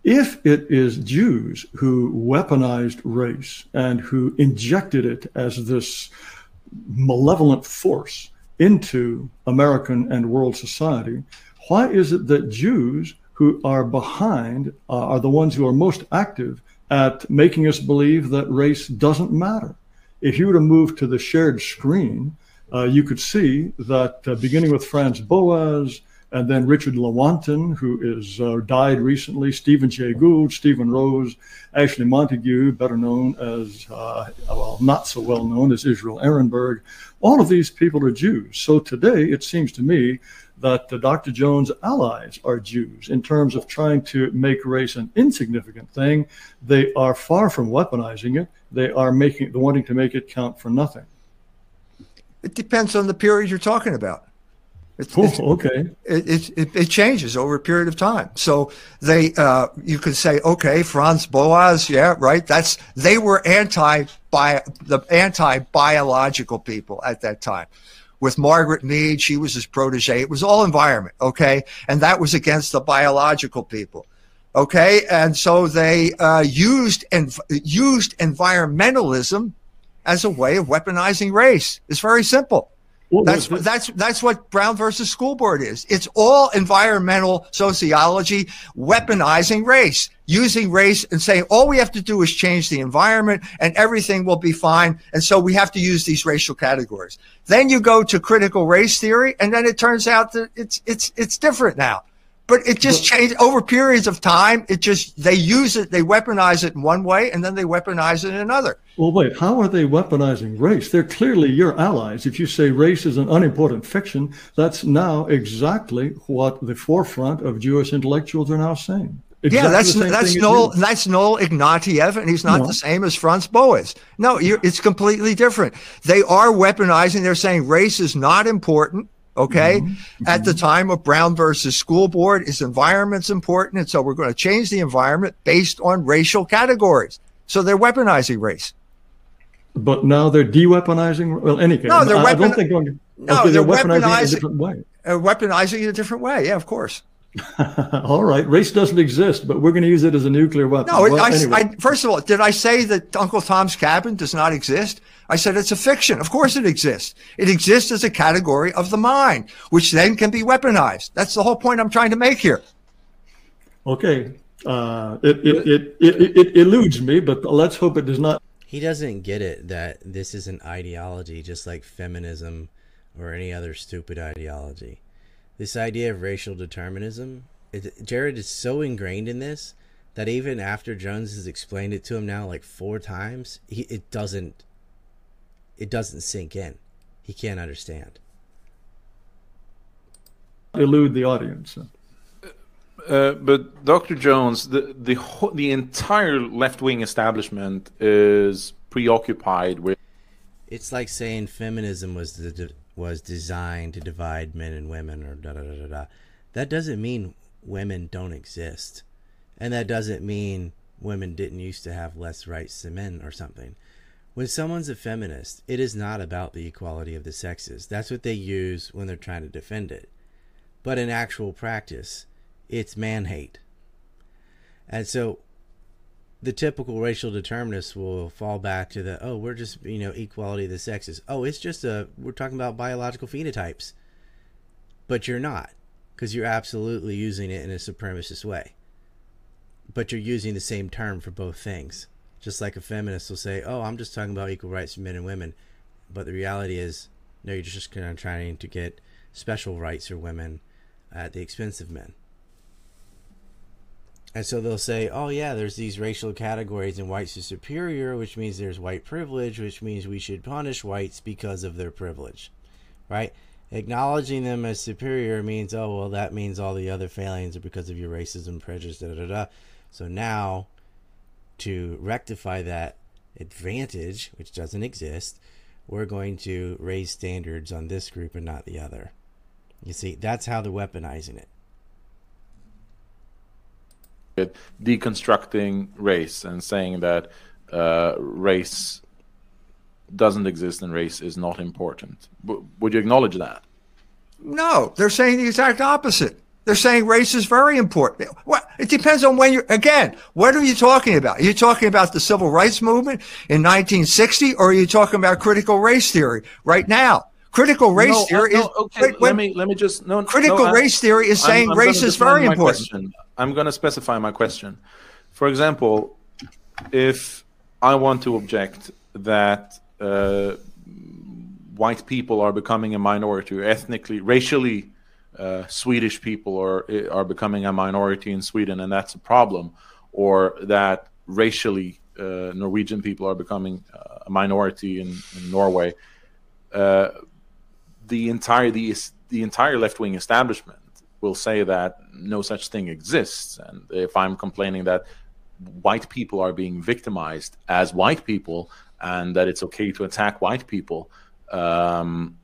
If it is Jews who weaponized race and who injected it as this malevolent force into American and world society, why is it that Jews who are behind uh, are the ones who are most active at making us believe that race doesn't matter. If you were to move to the shared screen, uh, you could see that uh, beginning with Franz Boas and then Richard Lewontin, who is uh, died recently, Stephen Jay Gould, Stephen Rose, Ashley Montagu, better known as, uh, well, not so well known as Israel Ehrenberg. All of these people are Jews. So today, it seems to me that uh, Dr. Jones' allies are Jews in terms of trying to make race an insignificant thing. They are far from weaponizing it. They are making wanting to make it count for nothing. It depends on the period you're talking about. It's, oh, it's, okay. It, it, it, changes over a period of time. So they, uh, you could say, okay, Franz Boas, yeah, right. That's they were anti bio, the anti biological people at that time. With Margaret Mead, she was his protege. It was all environment, okay, and that was against the biological people, okay. And so they uh, used and used environmentalism as a way of weaponizing race. It's very simple. Well, that's that's that's what Brown versus School Board is. It's all environmental sociology weaponizing race, using race and saying all we have to do is change the environment and everything will be fine. And so we have to use these racial categories. Then you go to critical race theory, and then it turns out that it's it's it's different now. But it just changed over periods of time. It just they use it, they weaponize it in one way, and then they weaponize it in another. Well, wait, how are they weaponizing race? They're clearly your allies. If you say race is an unimportant fiction, that's now exactly what the forefront of Jewish intellectuals are now saying. Exactly yeah, that's that's Noel that's Noel Ignatiev, and he's not no. the same as Franz Boas. No, it's completely different. They are weaponizing. They're saying race is not important. Okay. Mm-hmm. At the mm-hmm. time of Brown versus School Board, is environment's important. And so we're going to change the environment based on racial categories. So they're weaponizing race. But now they're de-weaponizing. Well, any case, no, they're weapon- I don't think going, no, they're, they're weaponizing, weaponizing in a different way. Uh, weaponizing in a different way. Yeah, of course. all right, race doesn't exist, but we're going to use it as a nuclear weapon. No, well, I, anyway. I, first of all, did I say that Uncle Tom's Cabin does not exist? I said it's a fiction. Of course it exists. It exists as a category of the mind, which then can be weaponized. That's the whole point I'm trying to make here. Okay. Uh, it, it, it, it, it eludes me, but let's hope it does not. He doesn't get it that this is an ideology just like feminism or any other stupid ideology. This idea of racial determinism, it, Jared is so ingrained in this that even after Jones has explained it to him now like four times, he, it doesn't it doesn't sink in. He can't understand. Elude the audience. Uh, but Dr. Jones, the the the entire left wing establishment is preoccupied with. It's like saying feminism was the, was designed to divide men and women, or da da da da da. That doesn't mean women don't exist, and that doesn't mean women didn't used to have less rights than men or something. When someone's a feminist, it is not about the equality of the sexes. That's what they use when they're trying to defend it. But in actual practice, it's man hate. And so the typical racial determinists will fall back to the oh we're just you know equality of the sexes. Oh it's just a we're talking about biological phenotypes. But you're not because you're absolutely using it in a supremacist way. But you're using the same term for both things. Just like a feminist will say, "Oh, I'm just talking about equal rights for men and women," but the reality is, no, you're just kind of trying to get special rights for women at the expense of men. And so they'll say, "Oh yeah, there's these racial categories, and whites are superior, which means there's white privilege, which means we should punish whites because of their privilege." Right? Acknowledging them as superior means, "Oh, well, that means all the other failings are because of your racism, prejudice, da da da." So now to rectify that advantage, which doesn't exist, we're going to raise standards on this group and not the other. You see, that's how they're weaponizing it. Deconstructing race and saying that uh, race doesn't exist and race is not important. W- would you acknowledge that? No, they're saying the exact opposite. They're saying race is very important. What, it depends on when you're, again, what are you talking about? Are you talking about the civil rights movement in 1960 or are you talking about critical race theory right now? Critical race no, theory no, is. Okay, wait, let me let me just no. Critical no, race theory is saying I'm, I'm race is very important. Question. I'm going to specify my question. For example, if I want to object that uh, white people are becoming a minority, ethnically, racially uh, Swedish people are are becoming a minority in Sweden, and that's a problem, or that racially uh, Norwegian people are becoming uh, a minority in, in Norway. The entire the the entire left wing establishment will say that no such thing exists, and if I'm complaining that white people are being victimized as white people and that it's okay to attack white people. Um,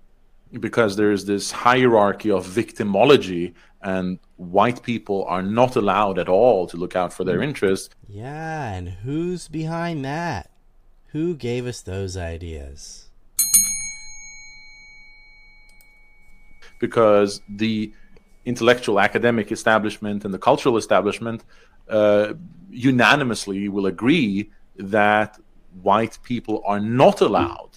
because there's this hierarchy of victimology and white people are not allowed at all to look out for their interests. Yeah, and who's behind that? Who gave us those ideas? Because the intellectual academic establishment and the cultural establishment uh, unanimously will agree that white people are not allowed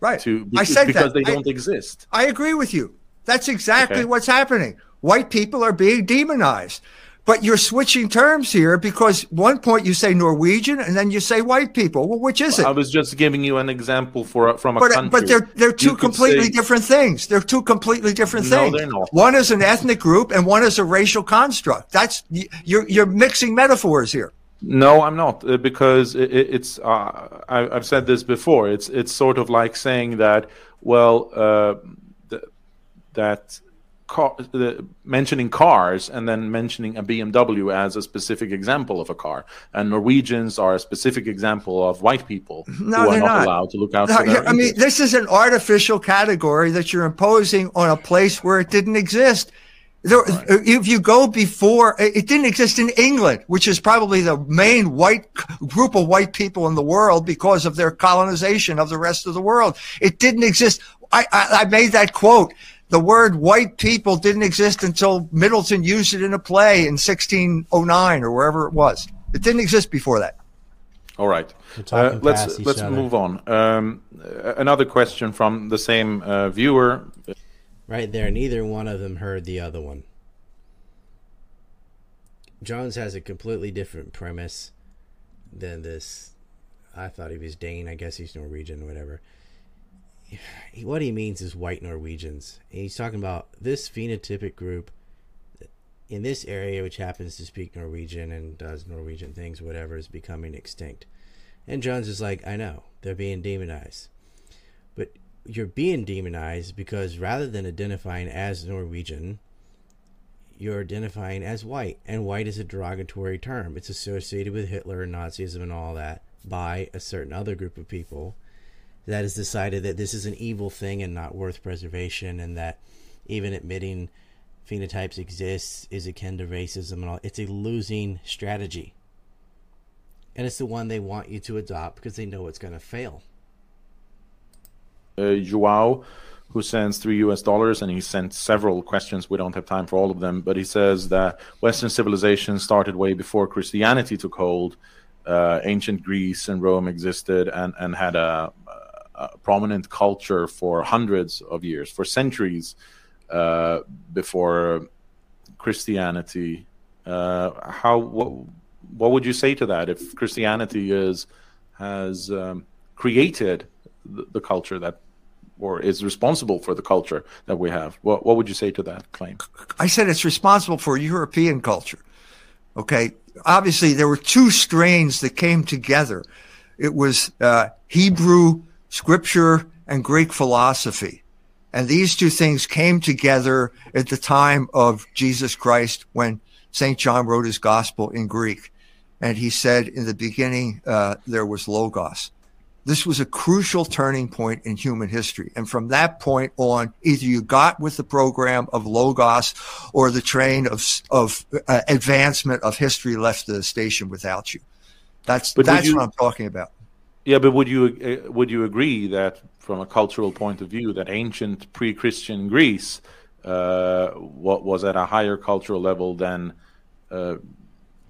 Right. to I said because that. they I- don't exist. I agree with you. That's exactly Okay. what's happening. White people are being demonized. But you're switching terms here because one point you say Norwegian and then you say white people. Well, which is it? I was just giving you an example for from a but country. but they're they're two You completely say- different things. They're two completely different No, things. they're not. One is an ethnic group and one is a racial construct. That's you're you're mixing metaphors here. No, I'm not uh, because it, it, it's. Uh, I, I've said this before. It's it's sort of like saying that. Well, uh, th- that car, the, mentioning cars and then mentioning a BMW as a specific example of a car, and Norwegians are a specific example of white people No, who are not, not. allowed to look out No, for their I mean, this is an artificial category that you're imposing on a place where it didn't exist. There, If you go before, it didn't exist in England, which is probably the main white group of white people in the world because of their colonization of the rest of the world. It didn't exist. I, I, I made that quote. The word white people didn't exist until Middleton used it in a play in 1609 or wherever it was. It didn't exist before that. All right. Uh, let's let's other. move on. Um, another question from the same uh, viewer. Right there, neither one of them heard the other one. Jones has a completely different premise than this. I thought he was Dane. I guess he's Norwegian, or whatever. What he means is white Norwegians. He's talking about this phenotypic group in this area, which happens to speak Norwegian and does Norwegian things, whatever, is becoming extinct. And Jones is like, I know, they're being demonized. But you're being demonized because rather than identifying as Norwegian, you're identifying as white. And white is a derogatory term. It's associated with Hitler and Nazism and all that by a certain other group of people that has decided that this is an evil thing and not worth preservation and that even admitting phenotypes exist is akin to racism and all. It's a losing strategy. And it's the one they want you to adopt because they know it's going to fail. uh, Joao, who sends three US dollars, and he sent several questions. We don't have time for all of them, but he says that Western civilization started way before Christianity took hold. Uh, ancient Greece and Rome existed and, and had a, prominent culture for hundreds of years, for centuries uh, before Christianity. Uh, how what, what would you say to that if Christianity is has um, created the, the culture that or is responsible for the culture that we have. What, what would you say to that claim? I said it's responsible for European culture. Okay. Obviously, there were two strains that came together. It was uh, Hebrew scripture and Greek philosophy. And these two things came together at the time of Jesus Christ when St. John wrote his gospel in Greek. And he said, in the beginning, uh, there was Logos. This was a crucial turning point in human history. And from that point on, either you got with the program of Logos or the train of, of uh, advancement of history left the station without you. That's, But that's you- what I'm talking about. Yeah, but would you uh, would you agree that from a cultural point of view that ancient pre-Christian Greece uh, what was at a higher cultural level than uh,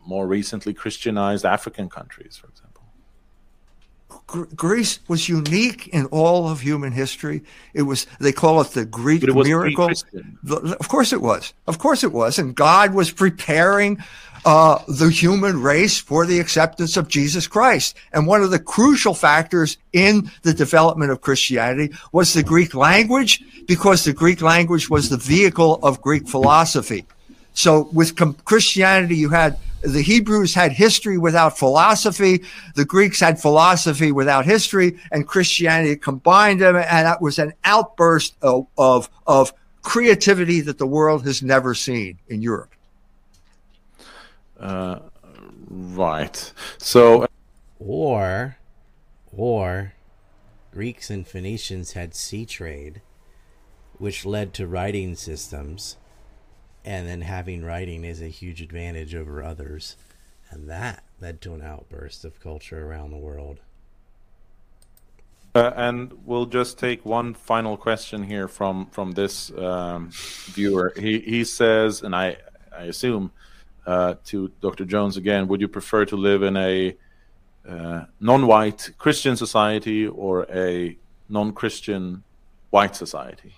more recently Christianized African countries, for example? Greece was unique in all of human history. It was they call it the Greek it was miracle. The- Of course it was. Of course it was. And God was preparing uh, the human race for the acceptance of Jesus Christ. And one of the crucial factors in the development of Christianity was the Greek language, because the Greek language was the vehicle of Greek philosophy. So with com- Christianity, you had the Hebrews had history without philosophy. The Greeks had philosophy without history, and Christianity combined them, and that was an outburst of of, of creativity that the world has never seen in Europe. Uh, right. So Or, or, Greeks and Phoenicians had sea trade, which led to writing systems, and then having writing is a huge advantage over others, and that led to an outburst of culture around the world. Uh, and we'll just take one final question here from from this um, viewer. He he says, and I I assume uh, to Dr. Jones again, would you prefer to live in a uh, non-white Christian society or a non-Christian white society?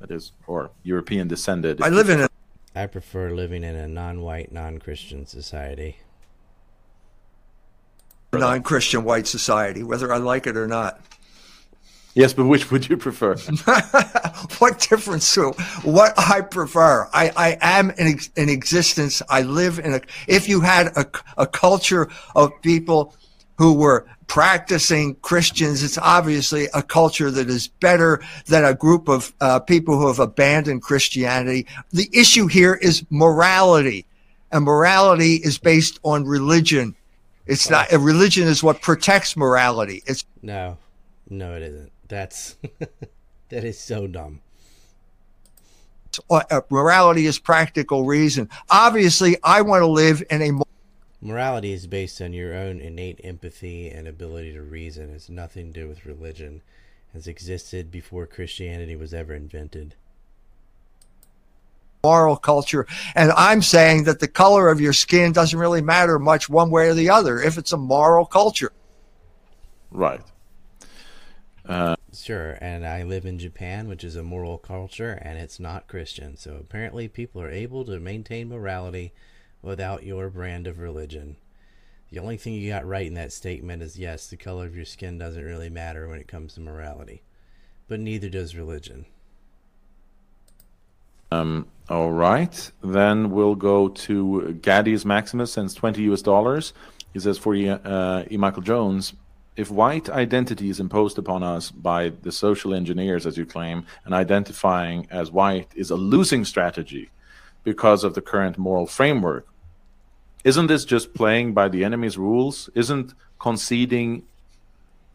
That is, or European descended. I live in a I prefer living in a non-white, non-Christian society. non-Christian white society, whether I like it or not. Yes, but which would you prefer? what difference so what I prefer? I, I am in, ex- in existence. I live in a, if you had a, a culture of people who were practicing Christians, it's obviously a culture that is better than a group of uh, people who have abandoned Christianity. The issue here is morality and morality is based on religion. It's not, a religion is what protects morality. It's No, no, it isn't. That's that is so dumb. uh, morality is practical reason. Obviously, I want to live in a mo- Morality is based on your own innate empathy and ability to reason. It's nothing to do with religion. Has existed before Christianity was ever invented. moral culture. And I'm saying that the color of your skin doesn't really matter much one way or the other if it's a moral culture. right. Sure, and I live in Japan, which is a moral culture, and it's not Christian. So apparently, people are able to maintain morality without your brand of religion. The only thing you got right in that statement is yes, the color of your skin doesn't really matter when it comes to morality, but neither does religion. Um, all right. Then we'll go to Gaddy's Maximus sends 20 US dollars. He says for E. Uh, e. Michael Jones, if white identity is imposed upon us by the social engineers, as you claim, and identifying as white is a losing strategy because of the current moral framework, isn't this just playing by the enemy's rules? Isn't conceding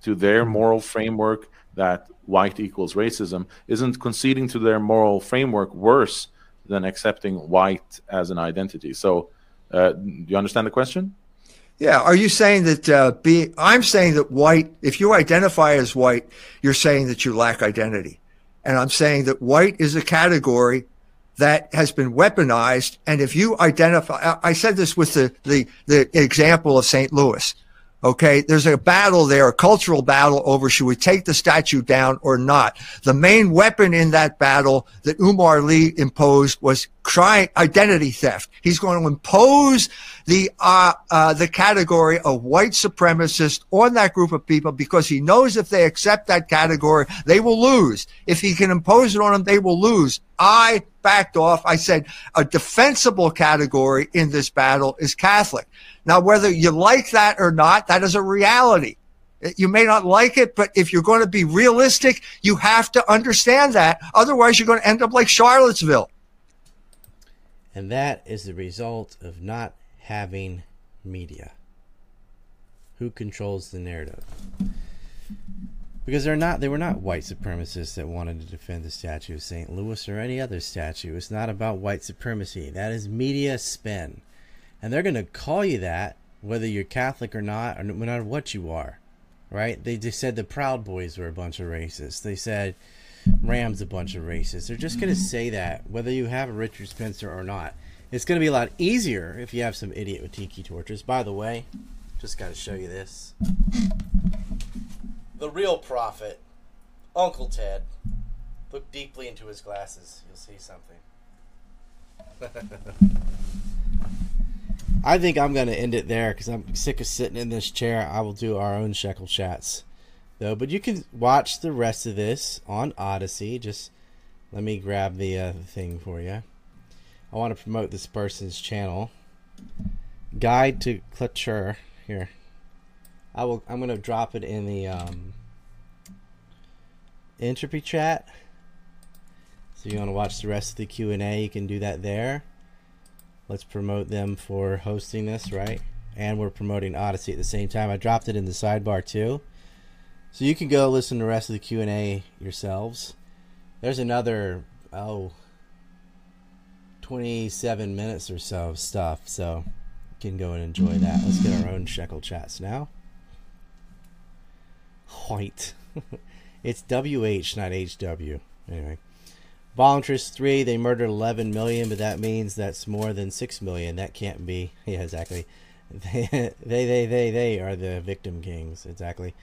to their moral framework that white equals racism isn't conceding to their moral framework worse than accepting white as an identity. So, uh, do you understand the question? Yeah. Are you saying that uh, be? I'm saying that white. If you identify as white, you're saying that you lack identity, and I'm saying that white is a category that has been weaponized. And if you identify, I I said this with the the the example of St. Louis. Okay, there's a battle there, a cultural battle over should we take the statue down or not. The main weapon in that battle that Umar Lee imposed was try identity theft. He's going to impose the uh, uh, the category of white supremacist on that group of people because he knows if they accept that category, they will lose. If he can impose it on them, they will lose. I backed off. I said a defensible category in this battle is Catholic. Now, whether you like that or not, that is a reality. Eh, you may not like it, but if you're going to be realistic, you have to understand that. Otherwise, you're going to end up like Charlottesville. And that is the result of not having media. Who controls the narrative? Because they're not they were not white supremacists that wanted to defend the statue of St. Louis or any other statue. It's not about white supremacy. That is media spin. And they're gonna call you that whether you're Catholic or not, or no matter what you are. Right? They just said the Proud Boys were a bunch of racists. They said Ram's a bunch of racists. They're just going to say that whether you have a Richard Spencer or not. It's going to be a lot easier if you have some idiot with tiki torches. By the way, just got to show you this. the real prophet, Uncle Ted. Look deeply into his glasses. You'll see something. I think I'm going to end it there because I'm sick of sitting in this chair. I will do our own Shekel chats, though. But you can watch the rest of this on Odysee. Just let me grab the uh, thing for you. I want to promote this person's channel. Guide to Culture. Here, I will. I'm going to drop it in the um, entropy chat. So you want to watch the rest of the Q and A? You can do that there. Let's promote them for hosting this, right? And we're promoting Odysee at the same time. I dropped it in the sidebar too, so you can go listen to the rest of the Q and A yourselves. There's another oh 27 minutes or so of stuff, so you can go and enjoy that. Let's get our own Shekel chats now. White. it's WH, not HW. Anyway. Voluntarist 3, they murdered 11 million, but that means that's more than 6 million. That can't be. Yeah, exactly. They, they, they, they, they are the victim kings. Exactly.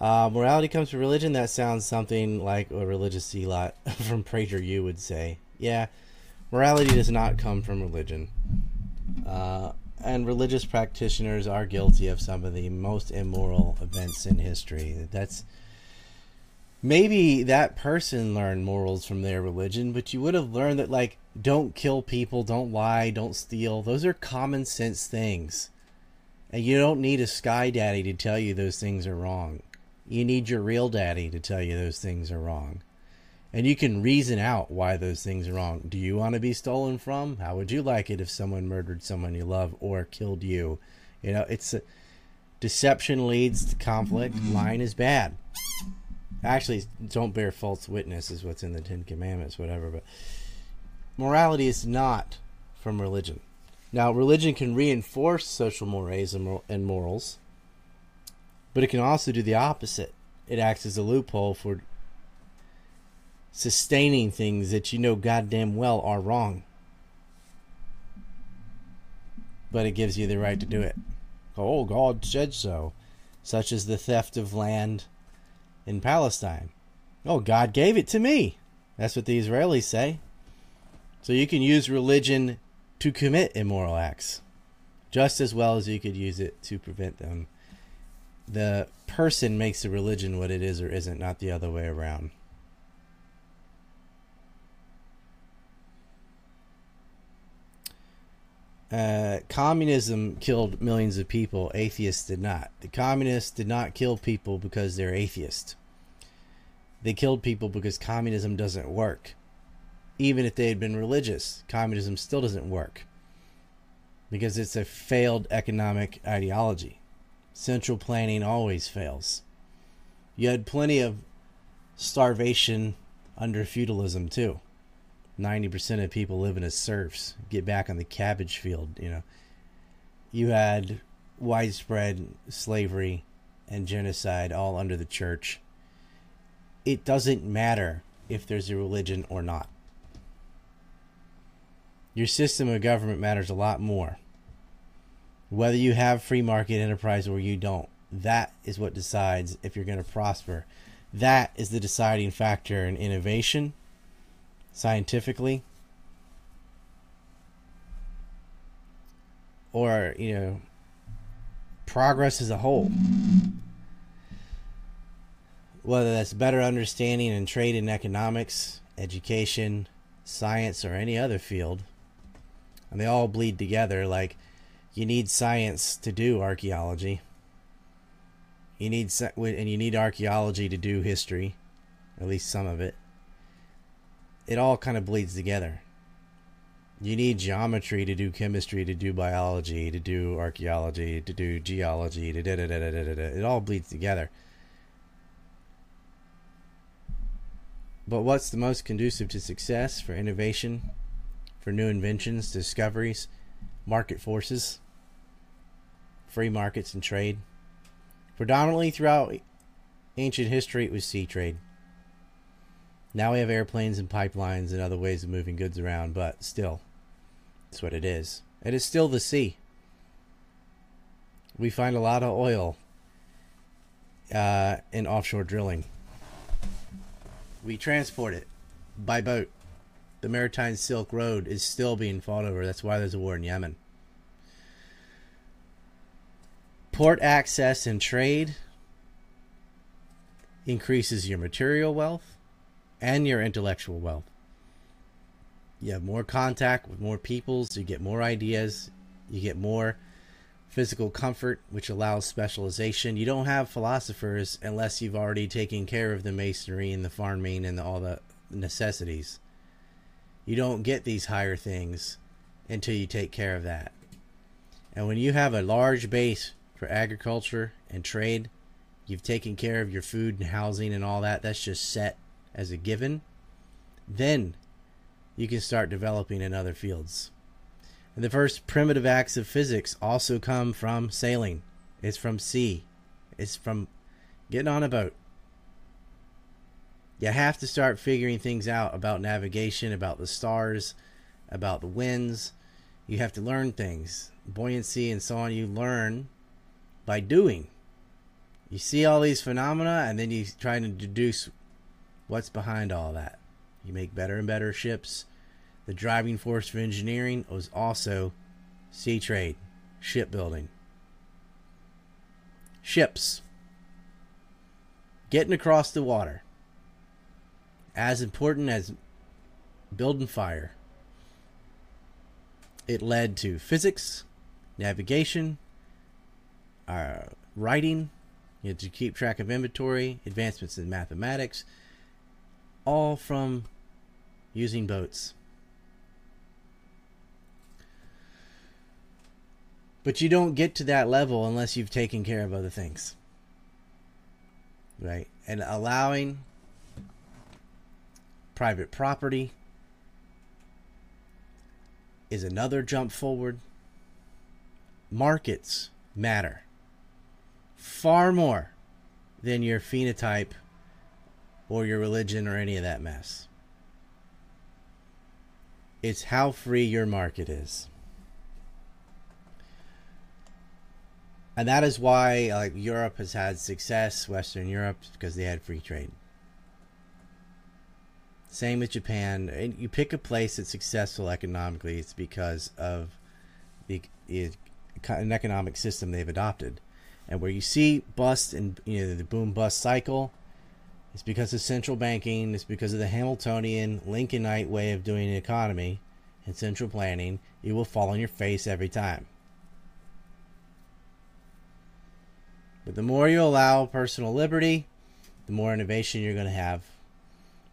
Uh, morality comes from religion. That sounds something like a religious zealot from PragerU would say. Yeah, morality does not come from religion. Uh, and religious practitioners are guilty of some of the most immoral events in history. That's maybe that person learned morals from their religion, but you would have learned that, like, don't kill people, don't lie, don't steal. Those are common sense things. And you don't need a sky daddy to tell you those things are wrong. You need your real daddy to tell you those things are wrong. And you can reason out why those things are wrong. Do you want to be stolen from? How would you like it if someone murdered someone you love or killed you? You know, it's a, deception leads to conflict. Lying is bad. Actually, don't bear false witness is what's in the Ten Commandments, whatever. But morality is not from religion. Now, religion can reinforce social mores and morals, but it can also do the opposite. It acts as a loophole for sustaining things that you know goddamn well are wrong. But it gives you the right to do it. Oh, God said so. Such as the theft of land in Palestine. Oh, God gave it to me. That's what the Israelis say. So you can use religion to commit immoral acts just as well as you could use it to prevent them. The person makes the religion what it is or isn't, not the other way around. Uh, communism killed millions of people. Atheists did not. The communists did not kill people because they're atheists. They killed people because communism doesn't work. Even if they had been religious, communism still doesn't work because it's a failed economic ideology. Central planning always fails. You had plenty of starvation under feudalism too. 90% of people living as serfs get back on the cabbage field, you know. You had widespread slavery and genocide all under the church. It doesn't matter if there's a religion or not. Your system of government matters a lot more. Whether you have free market enterprise or you don't, that is what decides if you're going to prosper. That is the deciding factor in innovation scientifically? Or you know progress as a whole? Whether that's better understanding in trade and economics education science or any other field and they all bleed together like you need science to do archaeology. You need and you need archaeology to do history at least some of it it all kind of bleeds together. You need geometry to do chemistry, to do biology, to do archaeology, to do geology, to da da da da da da. It all bleeds together. But what's the most conducive to success for innovation, for new inventions, discoveries, market forces, free markets, and trade? Predominantly throughout ancient history, it was sea trade. Now we have airplanes and pipelines and other ways of moving goods around, but still, it's what it is. It is still the sea. We find a lot of oil uh, in offshore drilling. We transport it by boat. The Maritime Silk Road is still being fought over. That's why there's a war in Yemen. Port access and trade increases your material wealth and your intellectual wealth. You have more contact with more peoples, you get more ideas, you get more physical comfort, which allows specialization. You don't have philosophers unless you've already taken care of the masonry and the farming and the, all the necessities. You don't get these higher things until you take care of that. And when you have a large base for agriculture and trade, you've taken care of your food and housing and all that, that's just set as a given, then you can start developing in other fields. And the first primitive acts of physics also come from sailing. It's from sea. It's from getting on a boat. You have to start figuring things out about navigation, about the stars, about the winds. You have to learn things, buoyancy and so on. You learn by doing. You see all these phenomena and then you try to deduce what's behind all that. You make better and better ships. The driving force for engineering was also sea trade, shipbuilding. Ships. Getting across the water. As important as building fire. It led to physics, navigation, uh, writing, you know, to keep track of inventory, advancements in mathematics, all from using boats. But you don't get to that level unless you've taken care of other things. Right? And allowing private property is another jump forward. Markets matter far more than your phenotype or your religion or any of that mess. It's how free your market is. And that is why like Europe has had success, Western Europe, because they had free trade. Same with Japan. You pick a place that's successful economically, it's because of the an economic system they've adopted. And where you see bust and you know the boom bust cycle, it's because of central banking. It's because of the Hamiltonian Lincolnite way of doing the economy and central planning. It will fall on your face every time. But the more you allow personal liberty, the more innovation you're going to have.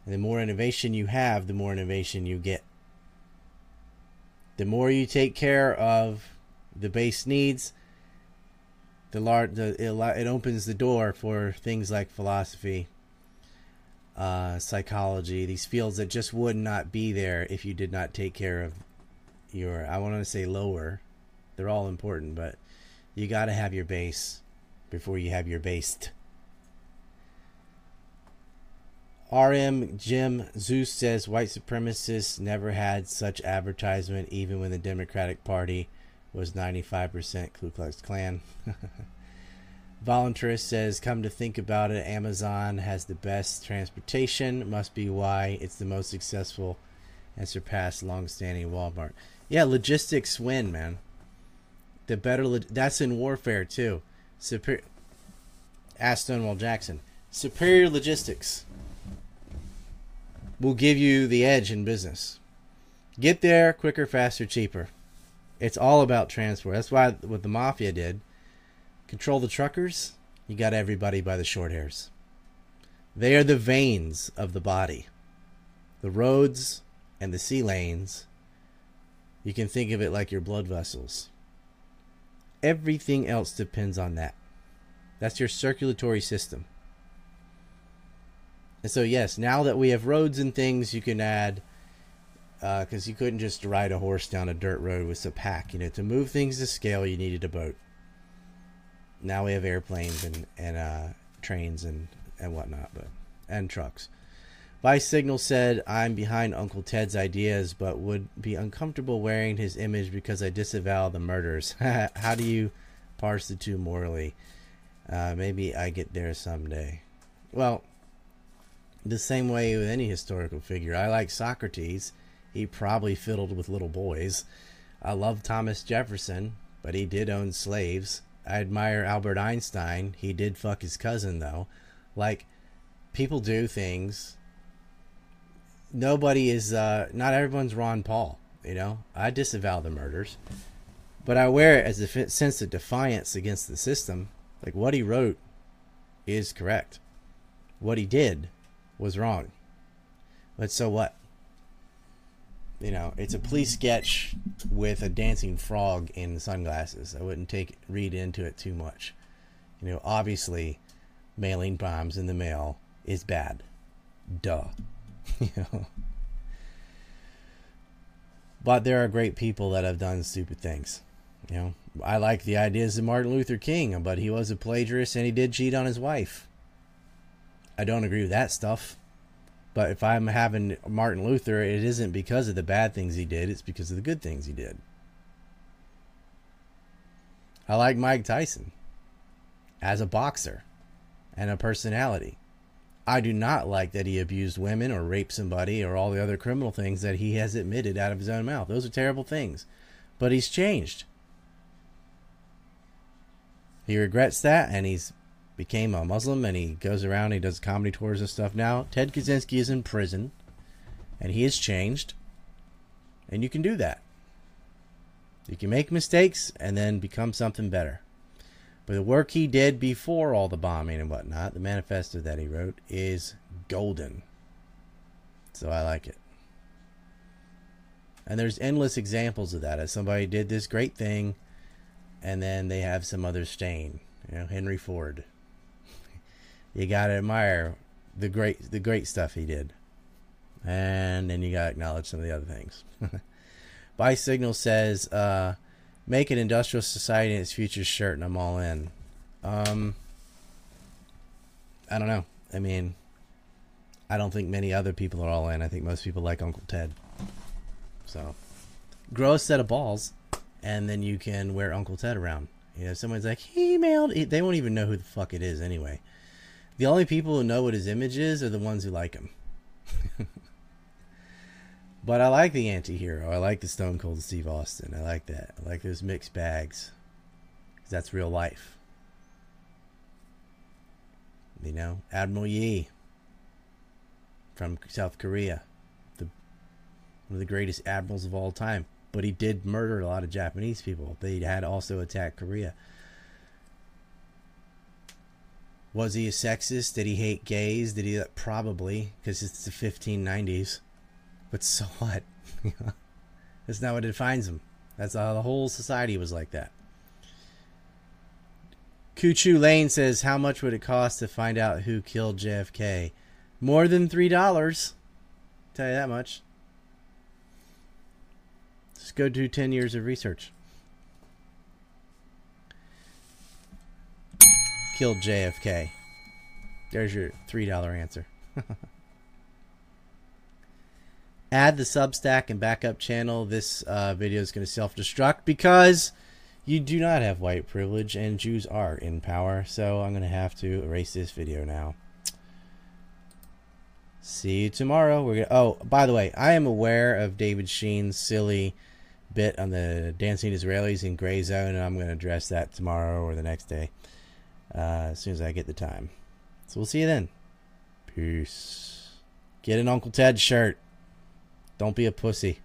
And the more innovation you have, the more innovation you get. The more you take care of the base needs, the large the, it, it opens the door for things like philosophy, uh, psychology, these fields that just would not be there if you did not take care of your. I want to say lower. They're all important, but you got to have your base before you have your based. RM Jim Zeus says white supremacists never had such advertisement, even when the Democratic Party was 95% Ku Klux Klan. Voluntarist says, come to think about it, Amazon has the best transportation. Must be why it's the most successful and surpassed long-standing Walmart. Yeah, logistics win, man. The better lo- that's in warfare too. Superior. Ask Stonewall Jackson. Superior logistics will give you the edge in business. Get there quicker, faster, cheaper. It's all about transport. That's why what the mafia did. Control the truckers. You got everybody by the short hairs. They are the veins of the body. The roads and the sea lanes. You can think of it like your blood vessels. Everything else depends on that. That's your circulatory system. And so, yes, now that we have roads and things, you can add, because uh, you couldn't just ride a horse down a dirt road with a pack. You know, to move things to scale, you needed a boat. Now we have airplanes and and uh, trains and and whatnot, but and trucks. Vice Signal said, "I'm behind Uncle Ted's ideas, but would be uncomfortable wearing his image because I disavow the murders. How do you parse the two morally?" Uh, maybe I get there someday. Well, the same way with any historical figure. I like Socrates. He probably fiddled with little boys. I love Thomas Jefferson, but he did own slaves. I admire Albert Einstein. He did fuck his cousin, though. Like, people do things. Nobody is, uh, not everyone's Ron Paul, you know? I disavow the murders. But I wear it as a sense of defiance against the system. Like, what he wrote is correct. What he did was wrong. But so what? You know, it's a police sketch with a dancing frog in sunglasses. I wouldn't take read into it too much. You know, obviously, mailing bombs in the mail is bad. Duh. you know. But there are great people that have done stupid things. You know, I like the ideas of Martin Luther King, but he was a plagiarist and he did cheat on his wife. I don't agree with that stuff. But if I'm having Martin Luther, it isn't because of the bad things he did, it's because of the good things he did. I like Mike Tyson as a boxer and a personality. I do not like that he abused women or raped somebody or all the other criminal things that he has admitted out of his own mouth. Those are terrible things. But he's changed. He regrets that and he's became a Muslim and he goes around and he does comedy tours and stuff now. Ted Kaczynski is in prison and he has changed. And you can do that. You can make mistakes and then become something better. But the work he did before all the bombing and whatnot, the manifesto that he wrote, is golden. So I like it. And there's endless examples of that. As somebody did this great thing, and then they have some other stain. You know, Henry Ford you gotta admire the great the great stuff he did, and then you gotta acknowledge some of the other things. By Signal says, uh, "Make an industrial society in its future shirt, and I'm all in." Um, I don't know. I mean, I don't think many other people are all in. I think most people like Uncle Ted. So, grow a set of balls, and then you can wear Uncle Ted around. You know, someone's like, he mailed. They won't even know who the fuck it is anyway. The only people who know what his image is are the ones who like him. but I like the anti-hero. I like the Stone Cold Steve Austin. I like that. I like those mixed bags. Cause That's real life. You know, Admiral Yi from South Korea, the one of the greatest admirals of all time. But he did murder a lot of Japanese people. They had also attacked Korea. Was he a sexist? Did he hate gays? Did he probably because it's the 1590s? But so what? That's not what defines him. That's how the whole society was like that. Kuchu Lane says, "How much would it cost to find out who killed JFK? More than three dollars. Tell you that much. Just go do ten years of research." Killed JFK? There's your $3 answer. Add the Substack and backup channel. This uh, video is going to self destruct because you do not have white privilege and Jews are in power. So I'm going to have to erase this video now. See you tomorrow. We're gonna. Oh, by the way, I am aware of David Sheen's silly bit on the dancing Israelis in Grayzone, and I'm going to address that tomorrow or the next day uh, as soon as I get the time. So we'll see you then. Peace. Get an Uncle Ted shirt. Don't be a pussy.